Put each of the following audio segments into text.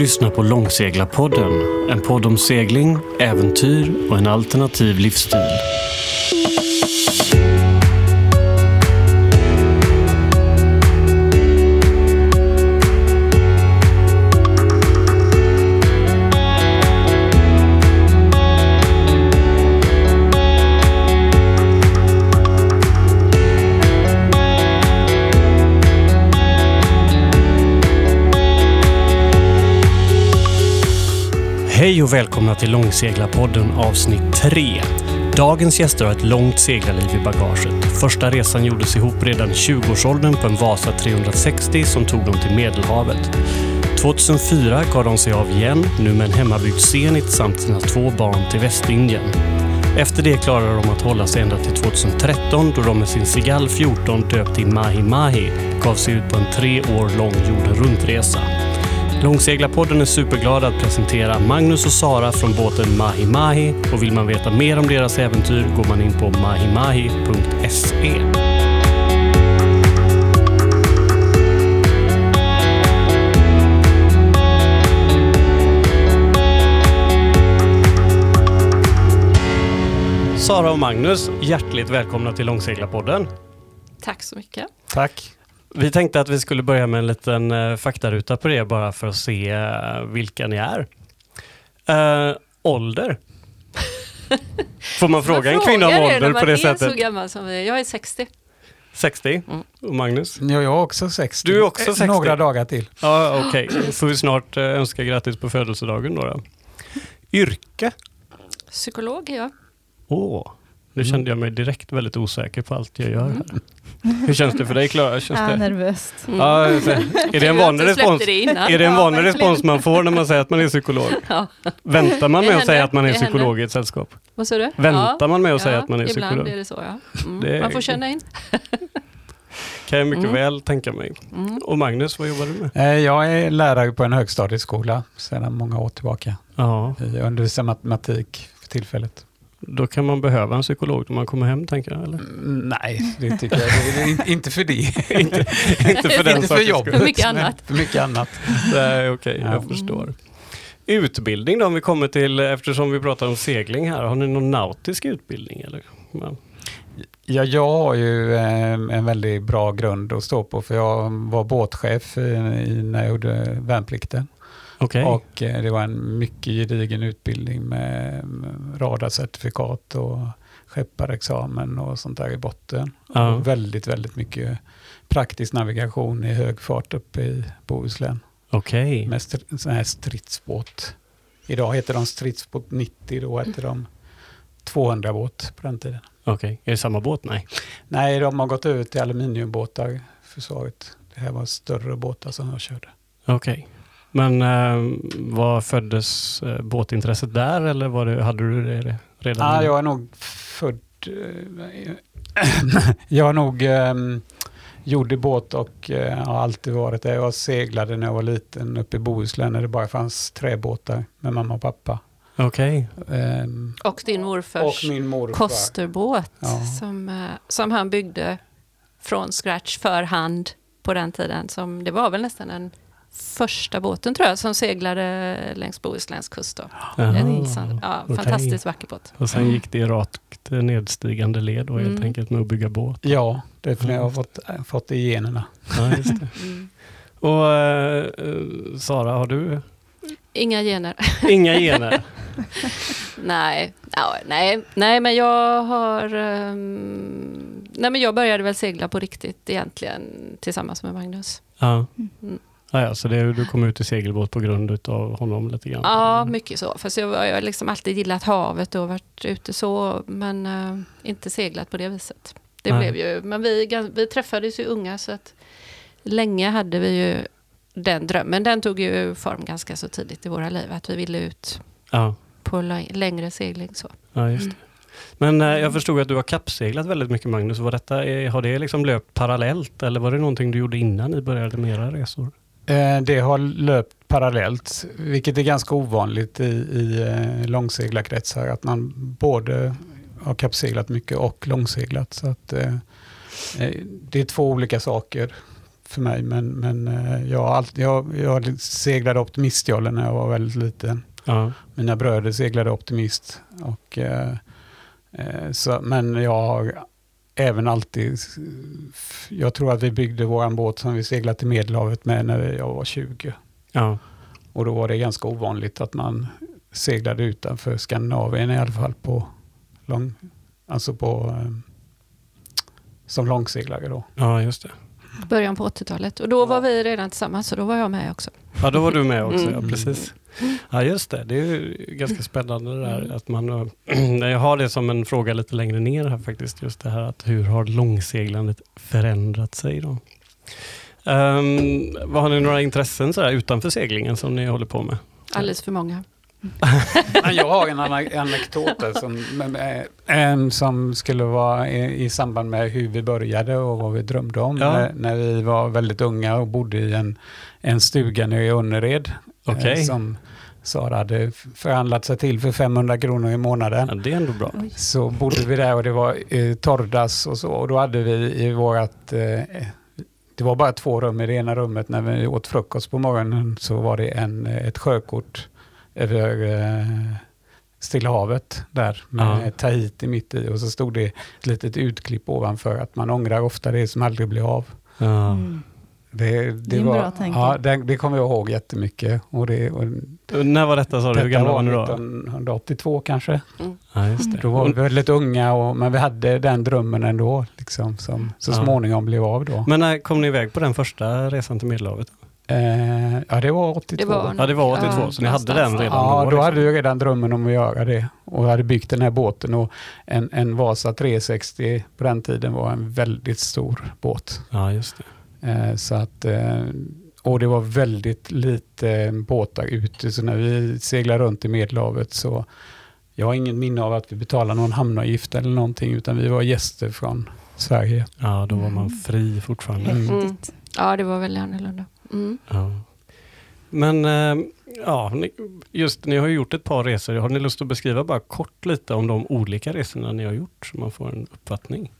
lyssnar på Långseglarpodden. En podd om segling, äventyr och en alternativ livsstil. Hej och välkomna till Långseglarpodden avsnitt 3. Dagens gäster har ett långt seglarliv i bagaget. Första resan gjordes ihop redan i 20-årsåldern på en Vasa 360 som tog dem till Medelhavet. 2004 gav de sig av igen, nu med en hemmabyggd Zenit samt sina två barn till Västindien. Efter det klarade de att hålla sig ända till 2013 då de med sin Seagull 14 döpt till Mahi Mahi gav sig ut på en tre år lång jorden runt-resa. Långseglarpodden är superglad att presentera Magnus och Sara från båten Mahi Mahi och vill man veta mer om deras äventyr går man in på mahimahi.se. Sara och Magnus, hjärtligt välkomna till Långseglarpodden. Tack så mycket. Tack. Vi tänkte att vi skulle börja med en liten uh, faktaruta på det bara för att se uh, vilka ni är. Uh, ålder? Får man fråga en kvinna om ålder på det sättet? Man är så gammal som vi är. Jag är 60. 60? Mm. Och Magnus? Ja, jag är också 60. Du är också 60? Några dagar till. Ja, Okej, får vi snart önska grattis på födelsedagen då. då. Yrke? Psykolog är jag. Åh, nu kände jag mig direkt väldigt osäker på allt jag gör här. Hur känns det för dig Klara? Känns ja, det... nervöst. Mm. Ja, är det en vanlig respons, är det en vanlig respons man får när man säger att man är psykolog? Ja. Väntar man med att säga att man är psykolog i ett sällskap? Vad sa du? Väntar ja. man med att säga att man är ibland psykolog? Ibland är det så ja. Mm. Det man får känna in. kan jag mycket mm. väl tänka mig. Mm. Och Magnus, vad jobbar du med? Jag är lärare på en högstadieskola sedan många år tillbaka. Ja. Jag undervisar matematik för tillfället. Då kan man behöva en psykolog när man kommer hem, tänker jag? Eller? Mm, nej, det tycker jag det är inte för det. inte, inte för den Inte för jobbet, för mycket annat. För mycket annat. Nej, okej, okay, jag förstår. Utbildning då, om vi kommer till, eftersom vi pratar om segling här, har ni någon nautisk utbildning? Eller? Ja. Ja, jag har ju eh, en väldigt bra grund att stå på, för jag var båtchef när jag gjorde värnplikten. Okay. Och eh, det var en mycket gedigen utbildning med radarcertifikat och skepparexamen och sånt där i botten. Ja. Och väldigt, väldigt mycket praktisk navigation i hög fart uppe i Bohuslän. Okay. Med st sån här stridsbåt. Idag heter de stridsbåt 90, då hette de 200 båt på den tiden. Okej, okay. är det samma båt? Nej. Nej, de har gått över till aluminiumbåtar, försvaret. Det här var större båtar som jag körde. Okej. Okay. Men eh, vad föddes eh, båtintresset där eller var det, hade du det redan? Ah, jag är nog född... Eh, jag har nog eh, gjorde båt och eh, har alltid varit det. Jag seglade när jag var liten uppe i Bohuslän när det bara fanns träbåtar med mamma och pappa. Okej. Okay. Um, och din morfars och min morfar. kosterbåt ja. som, uh, som han byggde från scratch för hand på den tiden. Som, det var väl nästan en första båten tror jag som seglade längs Bohusläns kust. Då. En ja, okay. Fantastiskt vacker båt. Och sen gick det rakt nedstigande led då, helt mm. enkelt med att bygga båt? Ja, det är för jag har fått, fått det i generna. Ja, just det. Mm. Och uh, Sara, har du? Inga gener. Inga gener? nej, ja, nej, nej, men jag har... Um, nej, men jag började väl segla på riktigt egentligen tillsammans med Magnus. Ja. Mm. Ah, ja, så det, du kom ut i segelbåt på grund av honom lite grann? Ja, mycket så. Fast jag har liksom alltid gillat havet och varit ute så, men uh, inte seglat på det viset. Det Nej. blev ju, men vi, vi träffades ju unga så att länge hade vi ju den drömmen. Den tog ju form ganska så tidigt i våra liv, att vi ville ut ja. på längre segling. Så. Ja, just det. Men eh, jag förstod att du har kappseglat väldigt mycket Magnus. Var detta, har det liksom löpt parallellt eller var det någonting du gjorde innan ni började med era resor? Eh, det har löpt parallellt, vilket är ganska ovanligt i, i eh, långseglarkretsar, att man både har kappseglat mycket och långseglat. Så att, eh, det är två olika saker för mig. Men, men jag, jag, jag seglade optimistjollen när jag var väldigt liten. Ja. Mina bröder seglade optimist. Och, så, men jag har även alltid... Jag tror att vi byggde vår båt som vi seglade till Medelhavet med när jag var 20. Ja. Och då var det ganska ovanligt att man seglade utanför Skandinavien i alla fall på lång, alltså på, eh, som långseglare då. ja, just det. Början på 80-talet. Och då var vi redan tillsammans, så då var jag med också. Ja, då var du med också, ja Mm. precis. Ja, just det. Det är ju ganska spännande det där att man... eh, Jag har det som en fråga lite längre ner här faktiskt. Just det här att hur har långseglandet förändrat sig då? Um, vad har ni några intressen så här, utanför seglingen som ni håller på med? Alldeles för många. Men jag har en anekdot där som, en som skulle vara i, i samband med hur vi började och vad vi drömde om. Ja. När, när vi var väldigt unga och bodde i en, en stuga nere i Önnered. Eh, Som Sara hade förhandlat sig till för 500 kronor i månaden. Ja, det är ändå bra. Så bodde vi där och det var eh, torrdass och så. Och då hade vi i vårat... Eh, det var bara två rum. I det ena rummet när vi åt frukost på morgonen så var det en, eh, ett sjökort över eh, Stilla havet där med Ja. Tahiti mitt i. Och så stod det ett litet utklipp ovanför att man ångrar ofta det som aldrig blir av. Ja. Mm. Det, Det var, bra tanke. Ja, det, det kommer jag ihåg jättemycket. Och det, och När var detta sa du? Hur gamla var ni då? 1982 kanske. Ja, just det. Då var vi väldigt unga, och, men vi hade den drömmen ändå, liksom, som så Ja. småningom blev av då. Men när kom ni iväg på den första resan till Medelhavet? Eh, ja, det var 82. Det var Ja, det var 82, Ja, så ni hade den redan Ja, då? då liksom. hade vi redan drömmen om att göra det. Och hade byggt den här båten. Och en, en Vasa 360 på den tiden var en väldigt stor båt. Ja, just det. Eh, så att, eh, och det var väldigt lite båtar ute. Så när vi seglade runt i Medelhavet så jag har ingen minne av att vi betalade någon hamnavgift eller någonting. Utan vi var gäster från Sverige. Ja, då var man Mm. fri fortfarande. Mm. Häftigt. Ja, det var väldigt annorlunda. Mm. Ja. Men eh, ja, just ni har ju gjort ett par resor. Har ni lust att beskriva bara kort lite om de olika resorna ni har gjort så man får en uppfattning?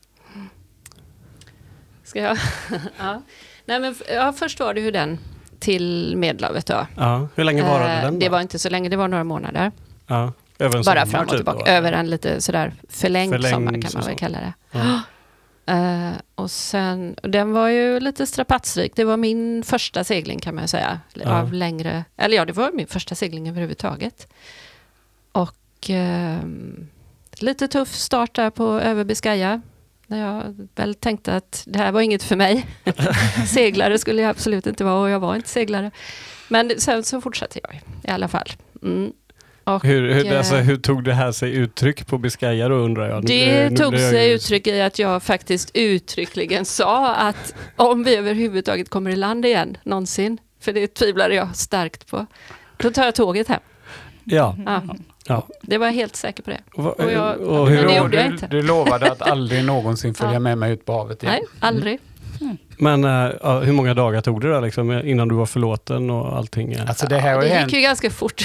Ska jag? ja. Nej, men, ja, först var det ju den till Medelhavet. Då. Ja, hur länge varade Eh, den? det då? var inte så länge, det var några månader. ja, över en Bara fram och typ, tillbaka. då? Över en lite sådär förlängd, Förlängd sommar kan man väl kalla det. Ja. Eh, och sen, den var ju lite strapatsrik. Det var min första segling kan man säga. Ja. Av längre, eller ja, det var min första segling överhuvudtaget. Och ehm, lite tuff start där på över Biscaya. När jag väl tänkte att det här var inget för mig. seglare skulle jag absolut inte vara och jag var inte seglare. Men sen så fortsatte jag i alla fall. Mm. Och, Hur, hur, eh, alltså, hur tog det här sig uttryck på Biscaya då undrar jag? Nu Det nu tog jag sig ju- uttryck i att jag faktiskt uttryckligen sa att om vi överhuvudtaget kommer i land igen någonsin, för det tvivlade jag starkt på, då tar jag tåget hem. Ja, Ja, ja. det var jag helt säker på det. Och, jag- och Men hur, det Jo, gjorde jag inte. du lovade att aldrig någonsin följa Ja. med mig ut på havet igen. Nej, aldrig. men eh, ja, hur många dagar tog det då liksom, innan du var förlåten och allting? Alltså det här ju det hänt gick ju ganska fort.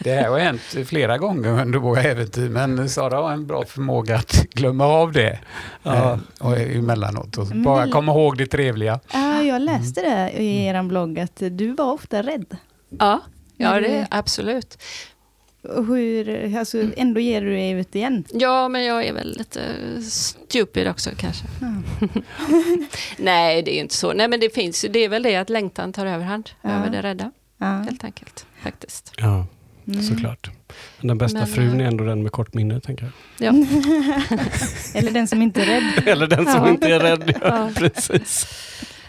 Det här har hänt flera gånger under våra äventyr, men Sara har en bra förmåga att glömma av det Ja. eh, och emellanåt. Och Men bara komma ihåg det trevliga. Ja, jag läste det i er blogg att du var ofta rädd. Ja, ja Men det det- absolut. Hur, alltså, ändå ger du dig ut igen. Ja, men jag är väl lite stupid också kanske. Ja. Nej, det är inte så. Nej, men det finns ju, det är väl det att längtan tar överhand Ja. över det rädda, Ja. helt enkelt. Faktiskt. Ja, Mm. såklart. Men den bästa Men, frun är eh, ändå den med kort minne, tänker jag. Ja. Eller den som inte är rädd. Eller den som Ja. inte är rädd. Ja, Ja. precis.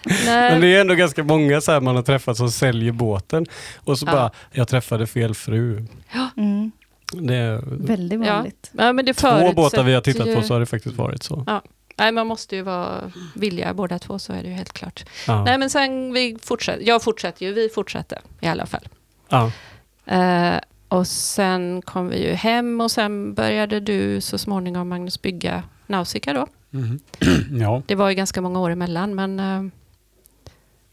Nej. Men det är ändå ganska många så här man har träffat som säljer båten och så Ja. bara, jag träffade fel fru. Mm. Det är, Väldigt Ja. vanligt. Ja, men det två båtar vi har tittat ju- på så har det faktiskt varit så. Nej, man måste ju vara villiga båda två, så är det ju helt klart. Ja. Nej, men sen vi fortsätter, jag fortsätter ju, vi fortsatte i alla fall. Ja. Eh, och sen kom vi ju hem och sen började du så småningom, Magnus, bygga Nausicaa då. Mhm. ja. Det var ju ganska många år emellan, men eh,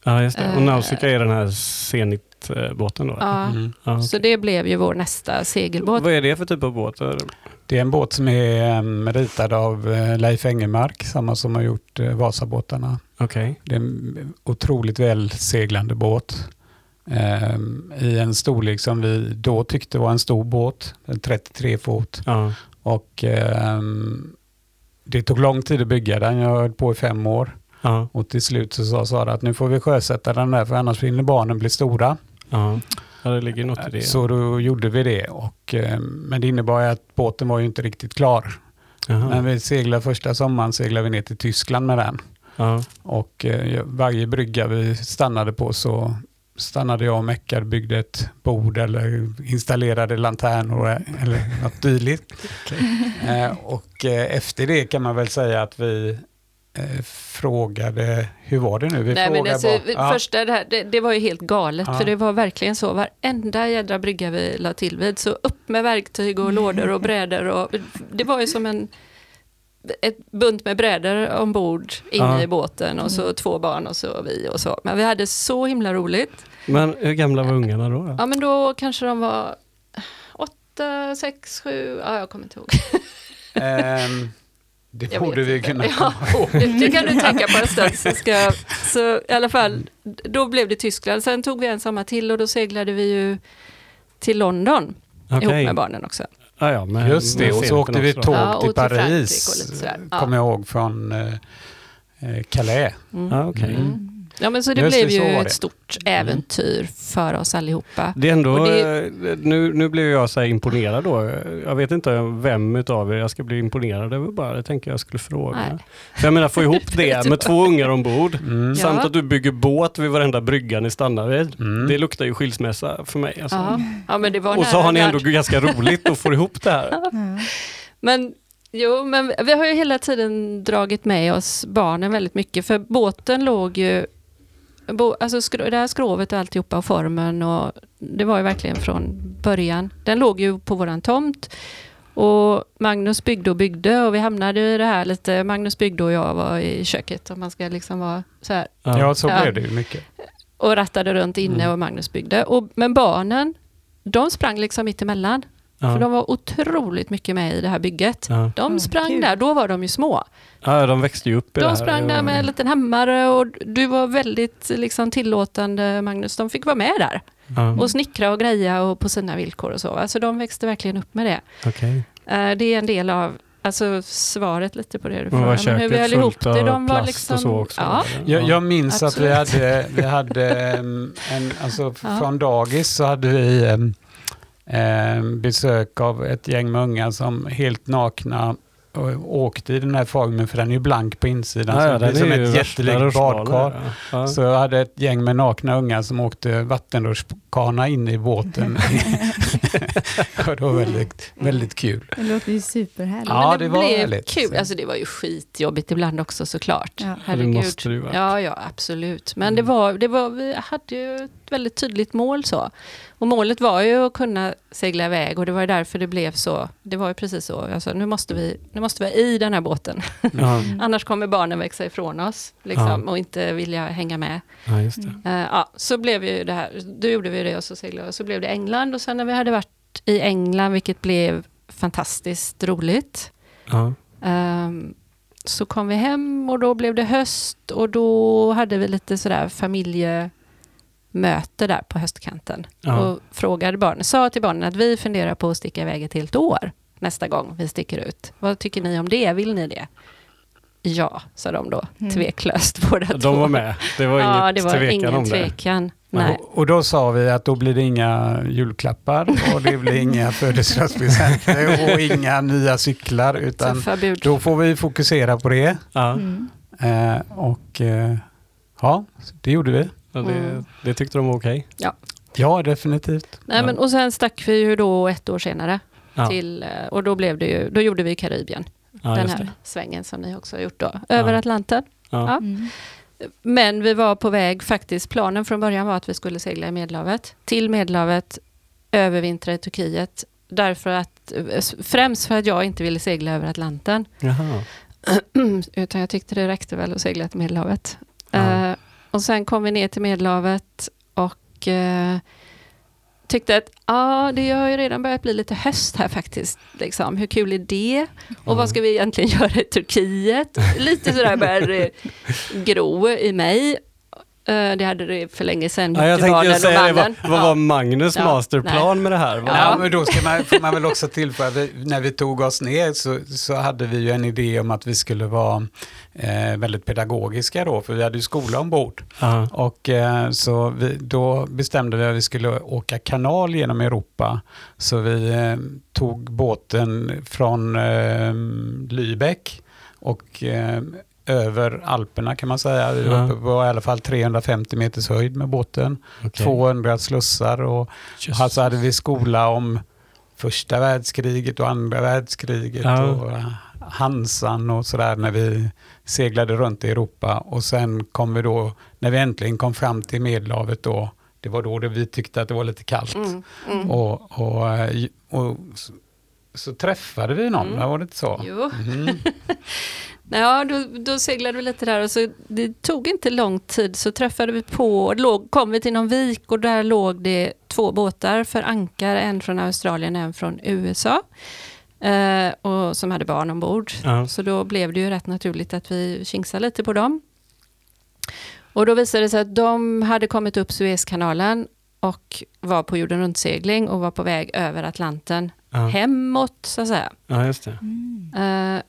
Ja, just det. Och Eh. Nausicaa är den här Zenit-båten då? Ja. Mm. Ja, Så det blev ju vår nästa segelbåt. Vad är det för typ av båt? Det är en båt som är em, ritad av eh, Leif Engelmark, samma som har gjort eh, Vasabåtarna. Okej. Det är en otroligt välseglande båt. em, I en storlek som vi då tyckte var en stor båt, en 33 fot. Ja. Och ehm, det tog lång tid att bygga den, jag höll på i fem år. Ja. Och till slut så sa Sara att nu får vi sjösätta den där för annars hinner barnen bli stora. Ja. ja, det ligger något i det. Så då gjorde vi det. Och, ehm, men det innebar ju att båten var ju inte riktigt klar. Jaha. När vi seglade första sommaren seglade vi ner till Tyskland med den. Ja. Och eh, varje brygga vi stannade på så stannade jag och meckade, byggde ett bord eller installerade lanternor eller något dylikt. Eh, och eh, efter det kan man väl säga att vi eh, frågade, hur var det nu? Vi Nej, men alltså, bara- ja. första det, här, det, det var ju helt galet, Ja. för det var verkligen så. Varenda jädra brygga vi la till vid, så upp med verktyg och lådor och brädor. Och, det var ju som en ett bunt med brädor ombord inne Ja. i båten och så två barn och så vi och så. Men vi hade så himla roligt. Men hur gamla var ungarna då? då? Ja men då kanske de var åtta, sex, sju, ja jag kommer inte ihåg. Ehm, det Jag borde vi inte. kunna Ja, komma ihåg. det, kan du tänka på en stund. Så, ska, jag- så i alla fall, då blev det Tyskland. Sen tog vi en sommar till och då seglade vi ju till London ihop Okej. med barnen också. Ja, ja, med, Just det, och så åkte vi tåg Ja, till till Paris. Ja. kommer jag ihåg, från eh, eh, Calais. Mm. Ja, okej. Mm. Ja men så det Just blev det, så ju var ett det. stort äventyr för oss allihopa. Det är ändå, Och eh, nu, nu blev jag så här imponerad då. Jag vet inte vem utav er jag ska bli imponerad över bara. Det tänker jag skulle fråga. Nej. För jag menar, få ihop det med två ungar ombord. Mm. Ja. Samt att du bygger båt vid varenda brygga ni stannar vid. Mm. Det luktar ju skilsmässa för mig. Alltså. Ja. ja men det var Och så har ni ändå värt. ganska roligt och får ihop det här. Ja. Men jo, men vi har ju hela tiden dragit med oss barnen väldigt mycket. För båten låg ju... Bo, alltså skro, det här skrovet och alltihopa och formen och det var ju verkligen från början. Den låg ju på våran tomt. Och Magnus byggde och byggde och vi hamnade i det här lite, Magnus byggde och jag var i köket om man ska liksom vara så här. Ja, så Ja. blev det ju mycket. Och rattade runt inne Mm. och Magnus byggde. Och, men barnen, de sprang liksom mitt emellan. Ja. För de var otroligt mycket med i det här bygget. Ja. De Ja, sprang kul. där, då var de ju små. ja, de växte ju upp i det De här. sprang Det där med en liten hammare och du var väldigt liksom, tillåtande Magnus. De fick vara med där Ja, och snickra och greja och på sina villkor och så. Alltså de växte verkligen upp med det. okej. Eh, Det är en del av alltså, svaret lite på det du Men hur vi höll ihop det, de var liksom... och så också? Ja? Jag, jag minns att vi Absolut. hade, vi hade en, alltså Ja. från dagis så hade vi em, em, besök av ett gäng med unga som helt nakna och åkte i den här formen för den är ju blank på insidan. Ja, så det som är ju ett jättelikt badkar. ja. Ja. Så jag hade ett gäng med nakna unga som åkte vattenrutschkana in i båten. Det var väldigt, väldigt kul. Det låter ju superhärligt. Ja, men det det, var blev härligt. kul. Alltså det var ju skitjobbigt ibland också såklart. Ja. Herregud. måste det ju varit. Ja, ja, absolut. Men det Mm. var, det var, vi hade ju ett väldigt tydligt mål så. Och målet var ju att kunna segla iväg och det var ju därför det blev så. Det var ju precis så. Alltså, nu, måste vi, nu måste vi i den här båten. Ja. Annars kommer barnen växa ifrån oss liksom, och inte vilja hänga med. ja, just det. Eh, ja, så blev ju det här. Då gjorde vi det och så seglade. Och så blev det England och sen när vi hade varit i England, vilket blev fantastiskt roligt. Ja. Ehm, så kom vi hem och då blev det höst och då hade vi lite sådär familjemöte där på höstkanten. Ja. Och frågade barnen, sa till barnen att vi funderar på att sticka iväg ett helt år nästa gång vi sticker ut. Vad tycker ni om det? Vill ni det? Ja, sa de då, Mm. tveklöst båda två. De var med. Det var ja, inget det var tvekan ingen om det. tvekan. Nej. Och, och då sa vi att då blir det inga julklappar och det blir inga födelsedagspresenter och inga nya cyklar utan då får vi fokusera på det. Ja, Mm. Eh, och eh, ja, det gjorde vi. Det, Mm. det tyckte de var okej. Ja, definitivt. Nej, men, och sen stack vi ju då ett år senare Ja. till, eh, och då blev det ju, då gjorde vi Karibien. Ja, den här det. svängen som ni också har gjort då, över Ja. Atlanten. Ja. Ja. Mm. Men vi var på väg faktiskt, planen från början var att vi skulle segla i Medelhavet, till Medelhavet, övervintra i Turkiet. Därför att, främst för att jag inte ville segla över Atlanten. Jaha. Utan jag tyckte det räckte väl att segla till Medelhavet. Ja. Och sen kom vi ner till Medelhavet och eh, tyckte att ja, det har ju redan börjat bli lite höst här faktiskt. Liksom. Hur kul är det? Och vad ska vi egentligen göra i Turkiet? Lite sådär började det gro i mig. Eh, Det hade det för länge sedan. Ja, jag tänkte ju den säga det, vad, vad Ja. var Magnus Ja, masterplan med det här? Vad- Ja, men då ska man, får man väl också tillföra, vi, när vi tog oss ner så, så hade vi ju en idé om att vi skulle vara eh, väldigt pedagogiska då, för vi hade ju skola ombord. Ja. Och eh, så vi, då bestämde vi att vi skulle åka kanal genom Europa. Så vi eh, tog båten från eh, Lübeck och eh, över Alperna kan man säga. Vi var uppe på i alla fall 350 meters höjd med båten. Okej. 200 slussar och Just. Alltså hade vi skola om första världskriget och andra världskriget Ja. och eh, Hansan och sådär när vi seglade runt i Europa. Och sen kom vi då, när vi äntligen kom fram till Medelhavet då, det var då det vi tyckte att det var lite kallt. Mm, mm. Och, och, eh, och så, så träffade vi någon, Mm. var det inte så? Jo. Mhm. Ja, då, då seglade vi lite där och så det tog inte lång tid så träffade vi på, låg, kom vi till någon vik och där låg det två båtar för ankar, en från Australien och en från USA. Eh, och som hade barn ombord. Ja. Så då blev det ju rätt naturligt att vi kingsade lite på dem. Och då visade det sig att de hade kommit upp Suezkanalen och var på jorden runt-segling och var på väg över Atlanten Ja. hemåt så att säga. ja, just det. Eh,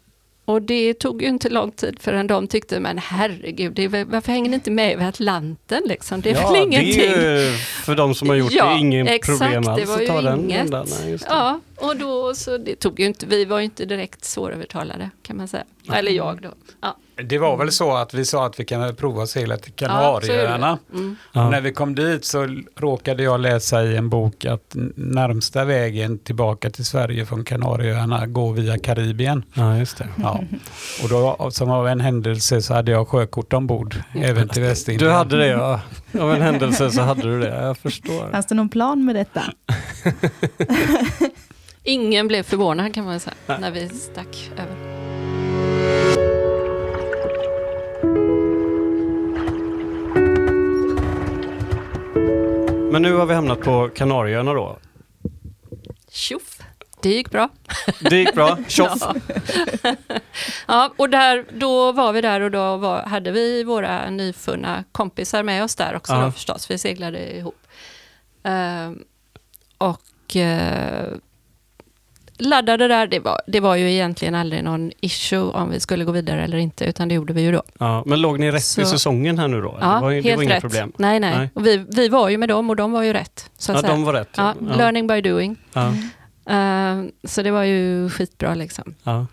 och det tog ju inte lång tid förrän de tyckte, men herregud, det är, varför hänger ni inte med över Atlanten liksom? Det är ja, väl ingenting? Det är ju, för de som har gjort Ja, det, ingen exakt, problem det alls var att ju den inget. rundan. Nej, det. Ja, och då så det tog ju inte, vi var ju inte direkt svårövertalade kan man säga. Eller jag då. Ja, Det var väl så att vi sa att vi kan prova att segla till ja, Kanarieöarna. vi. Mm. Ja. När vi kom dit så råkade jag läsa i en bok att närmsta vägen tillbaka till Sverige från Kanarieöarna går via Karibien. ja, just det. Ja. Och då, som av en händelse så hade jag sjökort ombord, även till Västindien. Du hade det ja. Av en händelse så hade du det. Jag förstår. Fanns det någon plan med detta? Ingen blev förvånad kan man säga, när vi stack över. Men nu har vi hamnat på Kanarieöarna då. Tjoff! Det gick bra. Det gick bra. Tjoff! Ja. ja, och där, då var vi där och då var, hade vi våra nyfunna kompisar med oss där också Ja. då förstås, vi seglade ihop. Ehm, och eh, laddade där, det var, det var ju egentligen aldrig någon issue om vi skulle gå vidare eller inte, utan det gjorde vi ju då. Ja, men låg ni rätt Så- i säsongen här nu då? Ja, det var, det helt var inga rätt. problem? Nej, nej. Nej. Och vi, vi var ju med dem och de var ju rätt. Så Ja, de var rätt. ja, learning by doing. Ja, Ehm, så det var ju skitbra liksom. ja.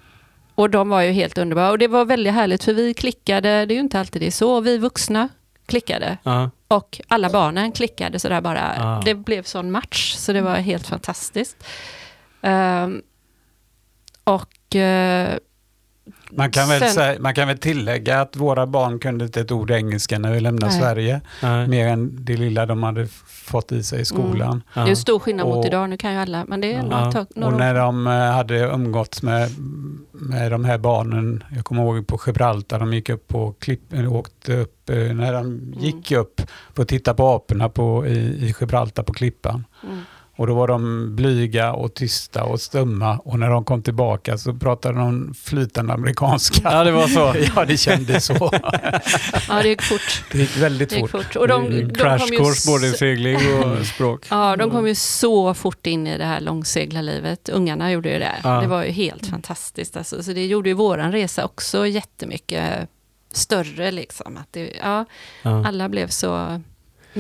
Och de var ju helt underbara. Och det var väldigt härligt för vi klickade, det är ju inte alltid det är så, vi vuxna klickade. Ja, Och alla barnen klickade sådär bara. Ah. Det blev sån match, så det var helt fantastiskt. Ehm, och eh, Man kan, väl Sen- säga, man kan väl tillägga att våra barn kunde inte ett ord engelska när vi lämnade Nej. Sverige. nej. Mer än det lilla de hade fått i sig i skolan. det är stor skillnad mot Och- idag, nu kan ju alla, men det är Ja. några, tag, några Och när de eh, hade umgåtts med, med de här barnen, jag kommer ihåg på Gibraltar, de gick upp på klipp, åkte upp, eh, när de gick upp för att titta på aporna på, i, i Gibraltar på klippan. Mm. Och då var de blyga och tysta och stumma och när de kom tillbaka så pratade de flytande amerikanska. Ja, det var så. Ja, det kändes så. Ja, det gick fort. Det gick väldigt Det gick fort. fort. Och de, de Crash kom ju course både i segling och språk. Ja, de kom ju så fort in i det här långseglarlivet. Ungarna gjorde ju det. Ja. Det var ju helt fantastiskt. Alltså. Så det gjorde ju våran resa också jättemycket större. Liksom. Att det, ja, Ja. alla blev så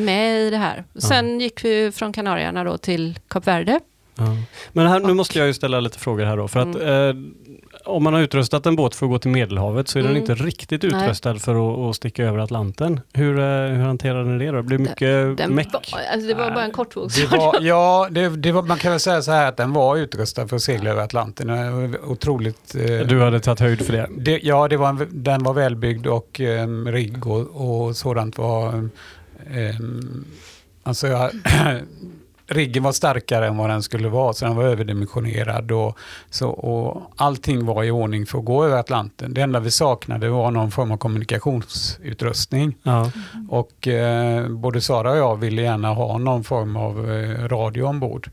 med i det här. Sen gick vi från Kanarierna då till Kap Verde. Ja. Men här, nu Och- måste jag ju ställa lite frågor här då. För att Mm. eh, om man har utrustat en båt för att gå till Medelhavet så är den Mm. inte riktigt Nej. utrustad för att, att sticka över Atlanten. Hur, eh, hur hanterar ni det då? Det blir mycket Den meck. var, alltså det var bara en kortvågs. Det var, ja, det, det var, man kan väl säga så här att den var utrustad för att segla över Atlanten. Den var Otroligt... eh, Du hade tagit höjd för det. Det, ja, det var en, den var välbyggd och um, rigg och, och sådant var... Um, alltså jag, riggen var starkare än vad den skulle vara, så den var överdimensionerad. Och, så, och allting var i ordning för att gå över Atlanten. Det enda vi saknade var någon form av kommunikationsutrustning. Ja. Och eh, både Sara och jag ville gärna ha någon form av eh, radio ombord.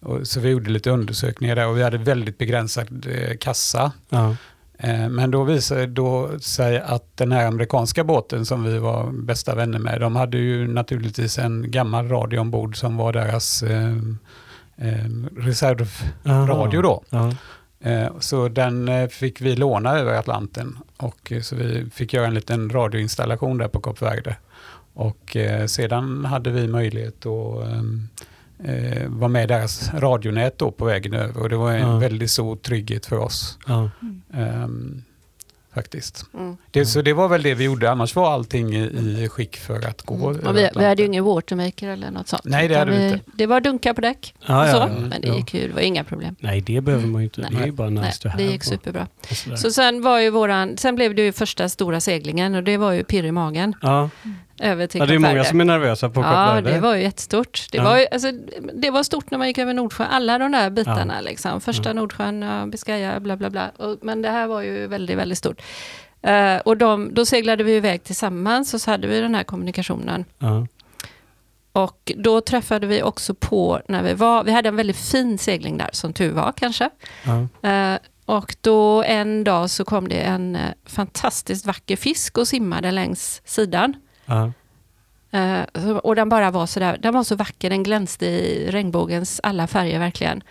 Och, så vi gjorde lite undersökningar där och vi hade väldigt begränsad eh, kassa. Ja. Eh, Men då visade det sig att den här amerikanska båten som vi var bästa vänner med, de hade ju naturligtvis en gammal radio ombord som var deras eh, eh, reservradio då. Ja. Eh, så den fick vi låna över Atlanten och så vi fick göra en liten radioinstallation där på Kap Verde. Och sedan hade vi möjlighet att ehm, eh, vara med i deras radionät då på vägen över och det var en Ja. väldigt stor trygghet för oss. Ja. Ehm, faktiskt. Mm. Det, så det var väl det vi gjorde, annars var allting i, i skick för att gå Mm. vi, vi hade ju ingen watermaker eller något sånt. Nej, det hade vi inte. Det var dunkar på däck Ja, och så, ja, ja. men det Ja. gick ju, det var inga problem. Nej, det behöver man ju inte. Nej. Det är ju bara nice Nej, to have. det gick superbra. Så sen var ju våran, sen blev det ju första stora seglingen och det var ju pirr i magen ja. Över till ja, det är många som är nervösa på Ja, det var ju jättestort. Det, Ja. var alltså, det var stort när man gick över Nordsjön, alla de där bitarna. Ja. Liksom. Första Ja. Nordsjön, ja, Biscaya, bla bla bla. Och, men det här var ju väldigt, väldigt stort. Eh, och de, då seglade vi iväg tillsammans och så hade vi den här kommunikationen. Ja. Och då träffade vi också på, när vi var, vi hade en väldigt fin segling där, som tur var kanske. Eh, och då en dag så kom det en eh, fantastiskt vacker fisk och simmade längs sidan. Ja. Eh, så- och den bara var sådär, den var så vacker, den glänste i regnbågens alla färger verkligen.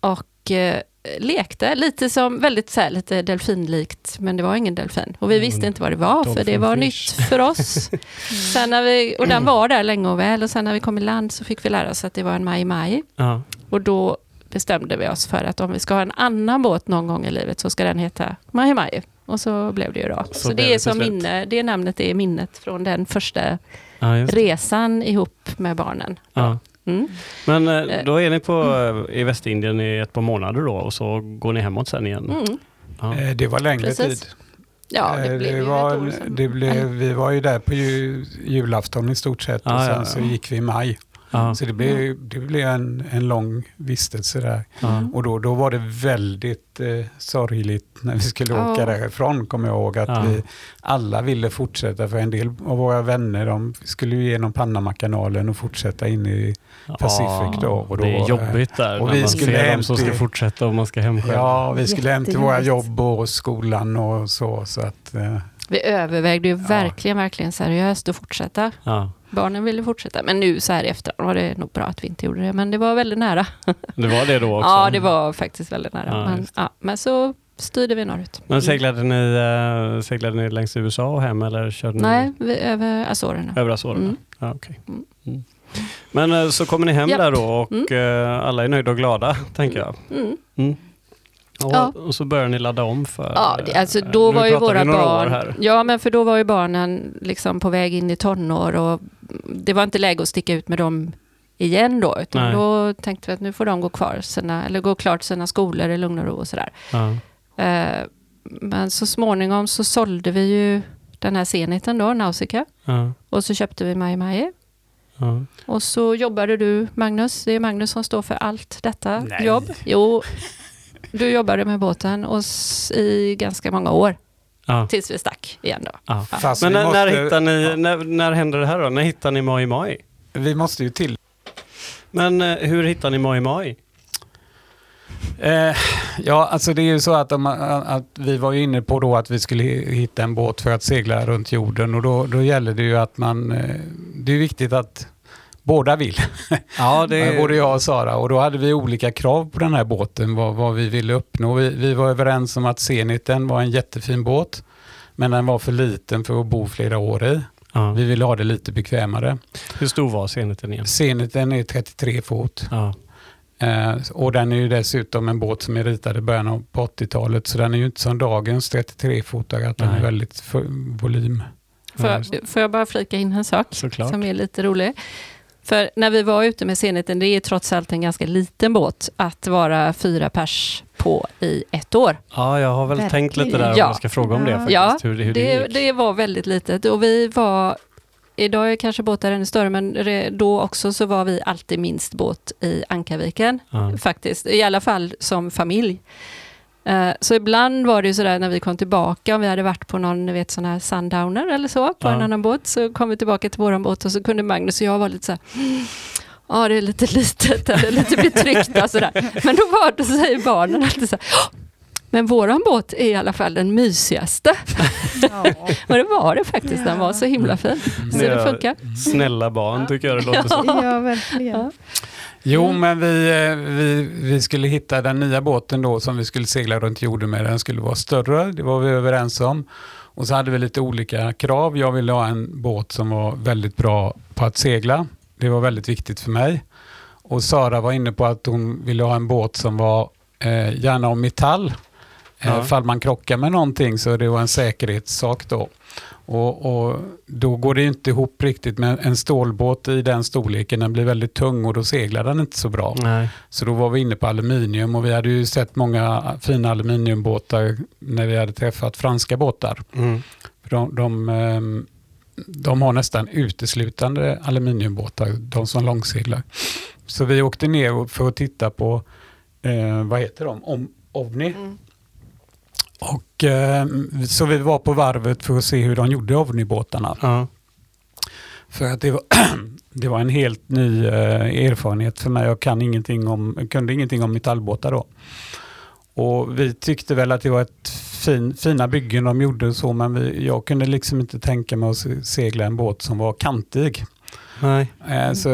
Och eh, lekte lite som, väldigt så här, lite delfinlikt, men det var ingen delfin. Och vi Mm. visste inte vad det var, för det var Dolphinfish. nytt för oss. sen när vi, och den var där länge och väl, och sen när vi kom i land så fick vi lära oss att det var en mai-mai. Ja. Och då bestämde vi oss för att om vi ska ha en annan båt någon gång i livet så ska den heta mai-mai. Och så blev det ju då. Så Så, det det är som minne, det namnet är minnet från den första det. resan ihop med barnen. Ja. Mm. Men eh, då är ni på, eh, i Västindien i ett par månader då och så går ni hemåt sen igen? Mm. Ja. Eh, Det var längre Precis. tid. Ja, det Eh, blev ju var, det blev, Vi var ju där på ju, julafton i stort sett och Ah, sen ja, så ja. gick vi i maj. Ja. Så det blev, det blev en, en lång vistelse där. Ja. Och då, då var det väldigt eh, sorgligt när vi skulle Ja. åka därifrån, kommer jag ihåg. Att Ja. vi alla ville fortsätta, för en del av våra vänner de skulle ju genom Panamakanalen och fortsätta in i... Pacific då, och då, det är jobbigt där och när vi man skulle ser hem dem som ska fortsätta och man ska hem själv. Ja, vi skulle hem till våra jobb och skolan och så. så att, eh, Vi övervägde ju Ja. verkligen, verkligen seriöst att fortsätta. Ja. Barnen ville fortsätta, men nu så här i efterhand var det nog bra att vi inte gjorde det. Men det var väldigt nära. Det var det då också? Ja, det var faktiskt väldigt nära. Ja, men, ja, men så styrde vi norrut. Men seglade ni, eh, seglade ni längs USA och hem eller körde Nej, ni vi, över Azorerna. över Azorerna? Mm. Ja, okej. Mm. Mm. Men eh, så kommer ni hem Japp. där då och Mm. eh, alla är nöjda och glada, tänker jag. Och, Ja. och så börjar ni ladda om för... Ja, alltså eh, då nu var ju våra barn... Ja, men för då var ju barnen liksom på väg in i tonår och det var inte läge att sticka ut med dem igen då, utan Nej. då tänkte vi att nu får de gå kvar sina, eller gå klart sina skolor i lugn och ro och sådär. Ja. Eh, men så småningom så sålde vi ju den här Zeniten då, Nausicaa, Ja. och så köpte vi Mai Mai. Ja. Och så jobbade du, Magnus. Det är Magnus som står för allt detta Nej. jobb. Jo, du jobbade med båten och i ganska många år, Ja. tills vi stack igen då. Ja. Ja. fast Men när, måste, när, hittar ni, när, när händer det här då? När hittar ni Mai Mai? vi måste ju till... Men eh, hur hittar ni Mai Mai? Eh, ja, alltså det är ju så att, om, att vi var ju inne på då att vi skulle hitta en båt för att segla runt jorden och då, då gäller det ju att man... Eh, det är viktigt att båda vill. Ja, Eh, Både jag och Sara. Och då hade vi olika krav på den här båten, vad, vad vi ville uppnå. Vi, vi var överens om att Zeniten var en jättefin båt, men den var för liten för att bo flera år i. ja. Vi ville ha det lite bekvämare. Hur stor var Zeniten igen? Zeniten är 33 fot Ja. eh, och den är ju dessutom en båt som är ritad i början av på 80-talet, så den är ju inte som dagens 33-fotare, att den Nej. är väldigt för, volym. Får, Ja, jag, får jag bara flika in en sak Såklart. som är lite rolig? För när vi var ute med Zeniten, det är trots allt en ganska liten båt att vara fyra pers på i ett år. Ja, jag har väl Verkligen. tänkt lite där om Ja. jag ska fråga om det faktiskt. Ja, hur, det- hur det, Det, det var väldigt litet och vi var idag är kanske båtar ännu större, men då också så var vi alltid minst båt i Ankarviken. Ja. Faktiskt, i alla fall som familj. Eh, Så ibland var det ju sådär när vi kom tillbaka, om vi hade varit på någon ni vet, sån här sundowner eller så, på Ja. en annan båt, så kom vi tillbaka till våran båt och så kunde Magnus och jag vara lite såhär, ja det är lite litet eller lite betryckta sådär. Men då var det, så säger barnen alltid så här, "Ja, men våran båt är i alla fall den mysigaste. Ja. Och det var det faktiskt, den var så himla fin. Så det funkar. Snälla barn tycker jag det låter som. ja, verkligen. Jo, men vi, eh, vi, vi skulle hitta den nya båten då som vi skulle segla runt jorden med. Den skulle vara större, det var vi överens om. Och så hade vi lite olika krav. Jag ville ha en båt som var väldigt bra på att segla. Det var väldigt viktigt för mig. Och Sara var inne på att hon ville ha en båt som var eh, gärna av metall. Ja. Eh, fall man krockar med någonting så det var en säkerhetssak då. Och, och Då går det ju inte ihop riktigt med en stålbåt i den storleken. Den blir väldigt tung och då seglar den inte så bra. Nej. Så då var vi inne på aluminium och vi hade ju sett många fina aluminiumbåtar när vi hade träffat franska båtar. Mm. De, de, ehm, de har nästan uteslutande aluminiumbåtar, de som långseglar. Så vi åkte ner för att titta på, eh, vad heter de, Om, Ovni. Mm. Och, eh, så vi var på varvet för att se hur de gjorde Ovni-båtarna. Ja. För att det var, det var en helt ny eh, erfarenhet för mig. Jag kan ingenting om, kunde ingenting om metallbåtar då. Och vi tyckte väl att det var ett fin, fina byggen de gjorde så, men vi, jag kunde liksom inte tänka mig att se- segla en båt som var kantig. Nej. Eh, Så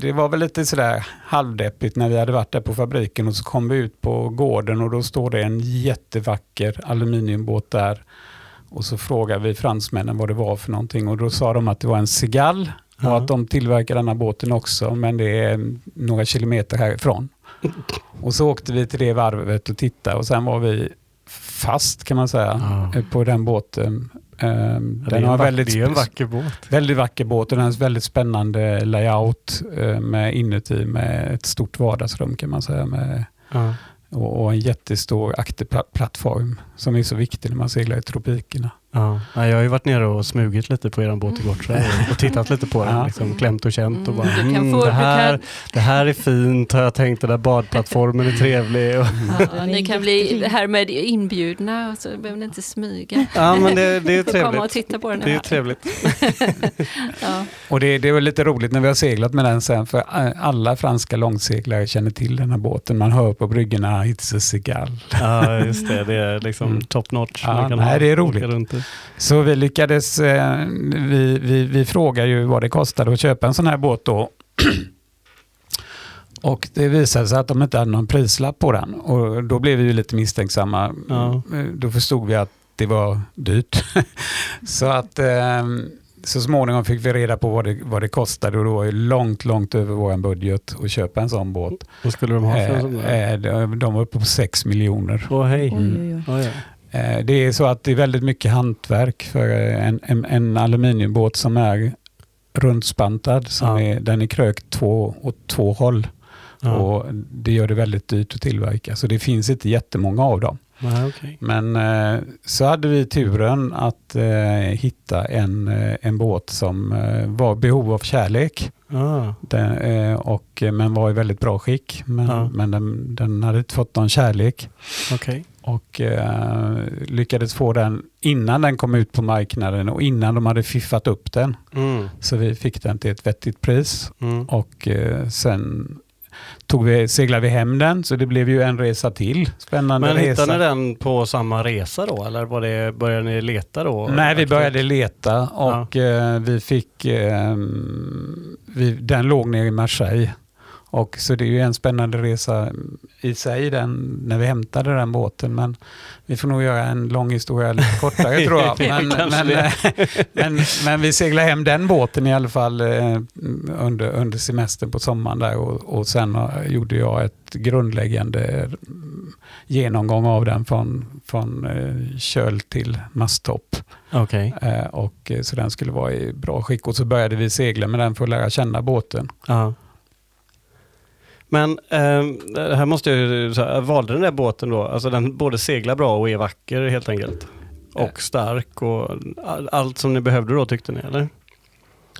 det var väl lite sådär halvdeppigt när vi hade varit där på fabriken och så kom vi ut på gården och då står det en jättevacker aluminiumbåt där. Och så frågade vi fransmännen vad det var för någonting och då sa de att det var en Segal och Ja. att de tillverkar denna båten också men det är några kilometer härifrån. Och så åkte vi till det varvet och tittade och sen var vi fast kan man säga Ja. på den båten. Eh, Ja, Den en har vack- väldigt det är en vacker båt. Väldigt vacker båt och den har en väldigt spännande layout eh, med inuti med ett stort vardagsrum kan man säga med, Ja. och, och en jättestor akterplattform som är så viktig när man seglar i tropikerna. Ja. Ja, jag har ju varit nere och smugit lite på er båt i Gotträ och tittat lite på den. Liksom, klämt och känt och Mm, bara, mm, få- det, här, det här är fint har jag tänkt. Den där badplattformen är trevlig. Och, Ja, är ni kan bli härmed inbjudna och så behöver ni inte smyga. ja, men det, det är Komma och trevligt. titta på den Det är trevligt. Ja. Och det, det var lite roligt när vi har seglat med den sen för eh, alla franska långseglare känner till den här båten. Man hör på bryggorna It's a Segal. Ja, just det. Det är liksom Mm. top notch. Ja, nej, det är roligt. Så vi lyckades, eh, vi, vi, vi frågar ju vad det kostade att köpa en sån här båt då. Och det visade sig att de inte hade någon prislapp på den. Och då blev vi ju lite misstänksamma. Ja. Eh, Då förstod vi att det var dyrt. så att eh, så småningom fick vi reda på vad det, vad det kostade och då var det långt, långt över vår budget att köpa en sån båt. Vad skulle de ha för en sån där? eh, de- var uppe på 6 miljoner. Åh, hej. Oj, oj, oj. Oj, Det är så att det är väldigt mycket hantverk för eh, en, en, en aluminiumbåt som är rundspantad. Som Ja. är, den är krökt två, åt två håll Ja. och det gör det väldigt dyrt att tillverka. Så det finns inte jättemånga av dem. Nej, okej. Men eh, så hade vi turen att eh, hitta en, eh, en båt som eh, var behov av kärlek. Ah, Den, eh, och, men var i väldigt bra skick. Men, Ja. men den, den hade inte fått någon kärlek okej. Och eh, lyckades få den innan den kom ut på marknaden och innan de hade fiffat upp den. Mm. Så vi fick den till ett vettigt pris Mm. och eh, sen tog vi, seglade vi hem den så det blev ju en resa till. Spännande Men resa. hittade ni den på samma resa då eller var det, började ni leta då? Nej, vi började leta Ja. och eh, vi fick, eh, vi, den låg nere i Marseille. Och så det är ju en spännande resa i sig den, när vi hämtade den båten. Men vi får nog göra en lång historia lite kortare tror jag. Men, men, men, men vi seglade hem den båten i alla fall eh, under, under semestern på sommaren där. Och, och sen gjorde jag ett grundläggande genomgång av den från, från eh, köl till masttopp. Okej. Eh, och, så den skulle vara i bra skick. Och så började vi segla med den för att lära känna båten. Ja. Men det här måste jag ju säga, valde den där båten då, alltså den både seglar bra och är vacker helt enkelt. Och stark och all, allt som ni behövde då tyckte ni eller?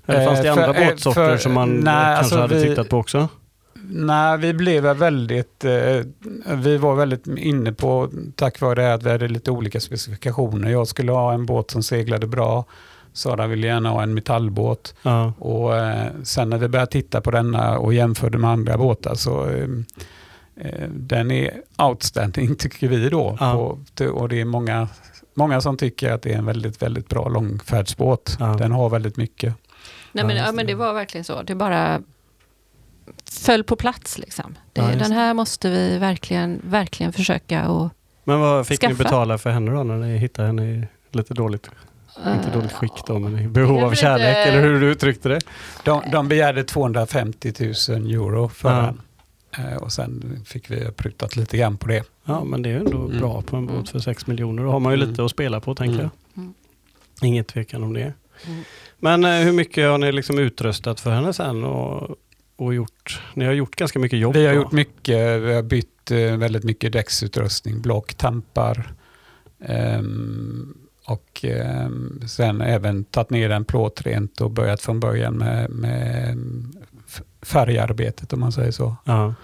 Eller fanns det Eh, för- andra eh, båtsorter för- som man nej, kanske alltså hade vi- tittat på också? Nej, vi blev väl väldigt, eh, vi var väldigt inne på, tack vare det att vi hade lite olika specifikationer. Jag skulle ha en båt som seglade bra. Sara ville gärna ha en metallbåt. Ja. Och eh, sen när vi började titta på denna och jämförde med andra båtar så eh, eh, den är outstanding tycker vi då. Ja. På, och det är många, många som tycker att det är en väldigt, väldigt bra långfärdsbåt. Ja. Den har väldigt mycket. Nej, men, Ja, men det. var verkligen så. Det bara föll på plats. Liksom. Det, Ja, den här måste vi verkligen, verkligen försöka och Men vad fick ni Skaffa. betala för henne då när ni hittade henne i lite dåligt, inte eh, dåligt skick då, men i behov av kärlek inte. eller hur du uttryckte det? De, de begärde 250 000 euro för Ja. den. Eh, Och sen fick vi prutat lite grann på det. Ja, men det är ändå Mm. bra på en båt Mm. för 6 miljoner. Då har man ju Mm. lite att spela på tänker Mm. jag. Mm. Ingen tvekan om det. Mm. Men eh, hur mycket har ni liksom utröstat för henne sen och, och gjort? Ni har gjort ganska mycket jobb. Vi har då. gjort mycket, vi har bytt eh, väldigt mycket däcksutrustning, block, tampar ehm, och ehm, sen även tagit ner den plåtrent och börjat från början med, med f- färgarbetet om man säger så. Ja.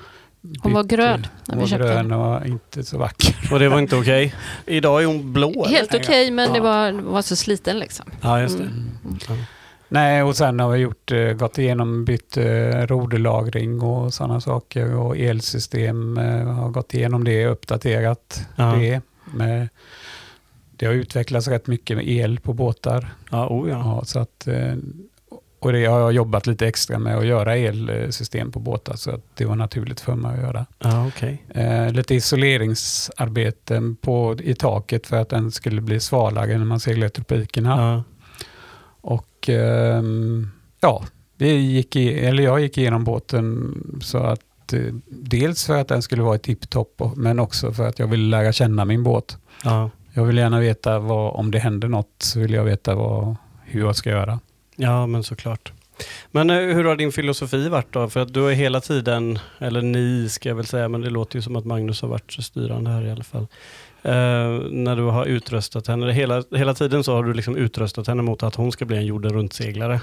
Hon var grön när Hon vi var köpte grön den. och inte så vacker. Och det var inte okej. Idag är hon blå. eller? Helt okej, men det Ja. var, var så sliten liksom. Ja, just det. Mm. Nej, och sen har vi gjort, eh, gått igenom, bytt eh, roderlagring och sådana saker och elsystem, eh, har gått igenom det, uppdaterat Ja. det. Med, det har utvecklats rätt mycket med el på båtar. Ja, oh ja. Ja, så att, eh, och det har jag jobbat lite extra med att göra elsystem på båtar så att det var naturligt för mig att göra. Ja, okej. Eh, lite isoleringsarbeten på, i taket för att den skulle bli svalare när man seglar i tropikerna. Ja. Och ehm, ja, vi gick i, eller jag gick igenom båten så att eh, dels för att den skulle vara i tipptopp men också för att jag ville lära känna min båt. Ja. Jag vill gärna veta vad, om det händer något så vill jag veta vad, hur jag ska göra. ja, men såklart. Men eh, hur har din filosofi varit då? För att du har hela tiden, eller ni ska jag väl säga, men det låter ju som att Magnus har varit styrande här i alla fall. Eh, när du har utröstat henne, hela, hela tiden så har du liksom utröstat henne mot att hon ska bli en jorden runt-seglare.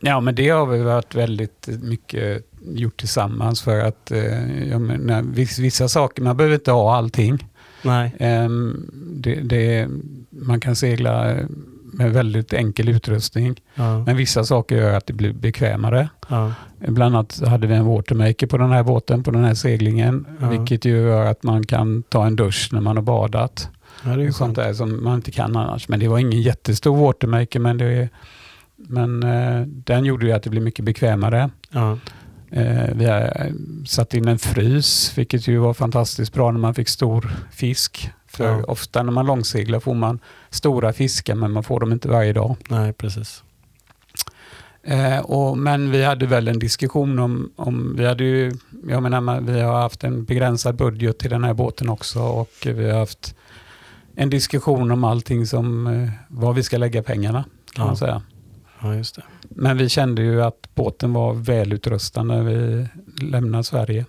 Ja, men det har vi varit väldigt mycket gjort tillsammans för att eh, menar, viss- vissa saker, man behöver inte ha allting. Nej. Ehm, det, det, man kan segla med väldigt enkel utrustning. Ja. Men vissa saker gör att det blir bekvämare. Ja. Bland annat hade vi en watermaker på den här båten, på den här seglingen. Ja. Vilket ju gör att man kan ta en dusch när man har badat. ja, det är Sånt där som man inte kan annars. Men det var ingen jättestor watermaker. Men, det, men eh, den gjorde ju att det blev mycket bekvämare. Eh, vi har eh, satt in en frys, vilket ju var fantastiskt bra när man fick stor fisk. För Ja. ofta när man långseglar får man stora fiskar, men man får dem inte varje dag. Nej, precis. Eh, och, men vi hade väl en diskussion om, om vi hade ju, jag menar, vi har haft en begränsad budget till den här båten också och vi har haft en diskussion om allting som, eh, var vi ska lägga pengarna kan Ja. man säga. Ja, just det. Men vi kände ju att båten var välutrustad när vi lämnade Sverige.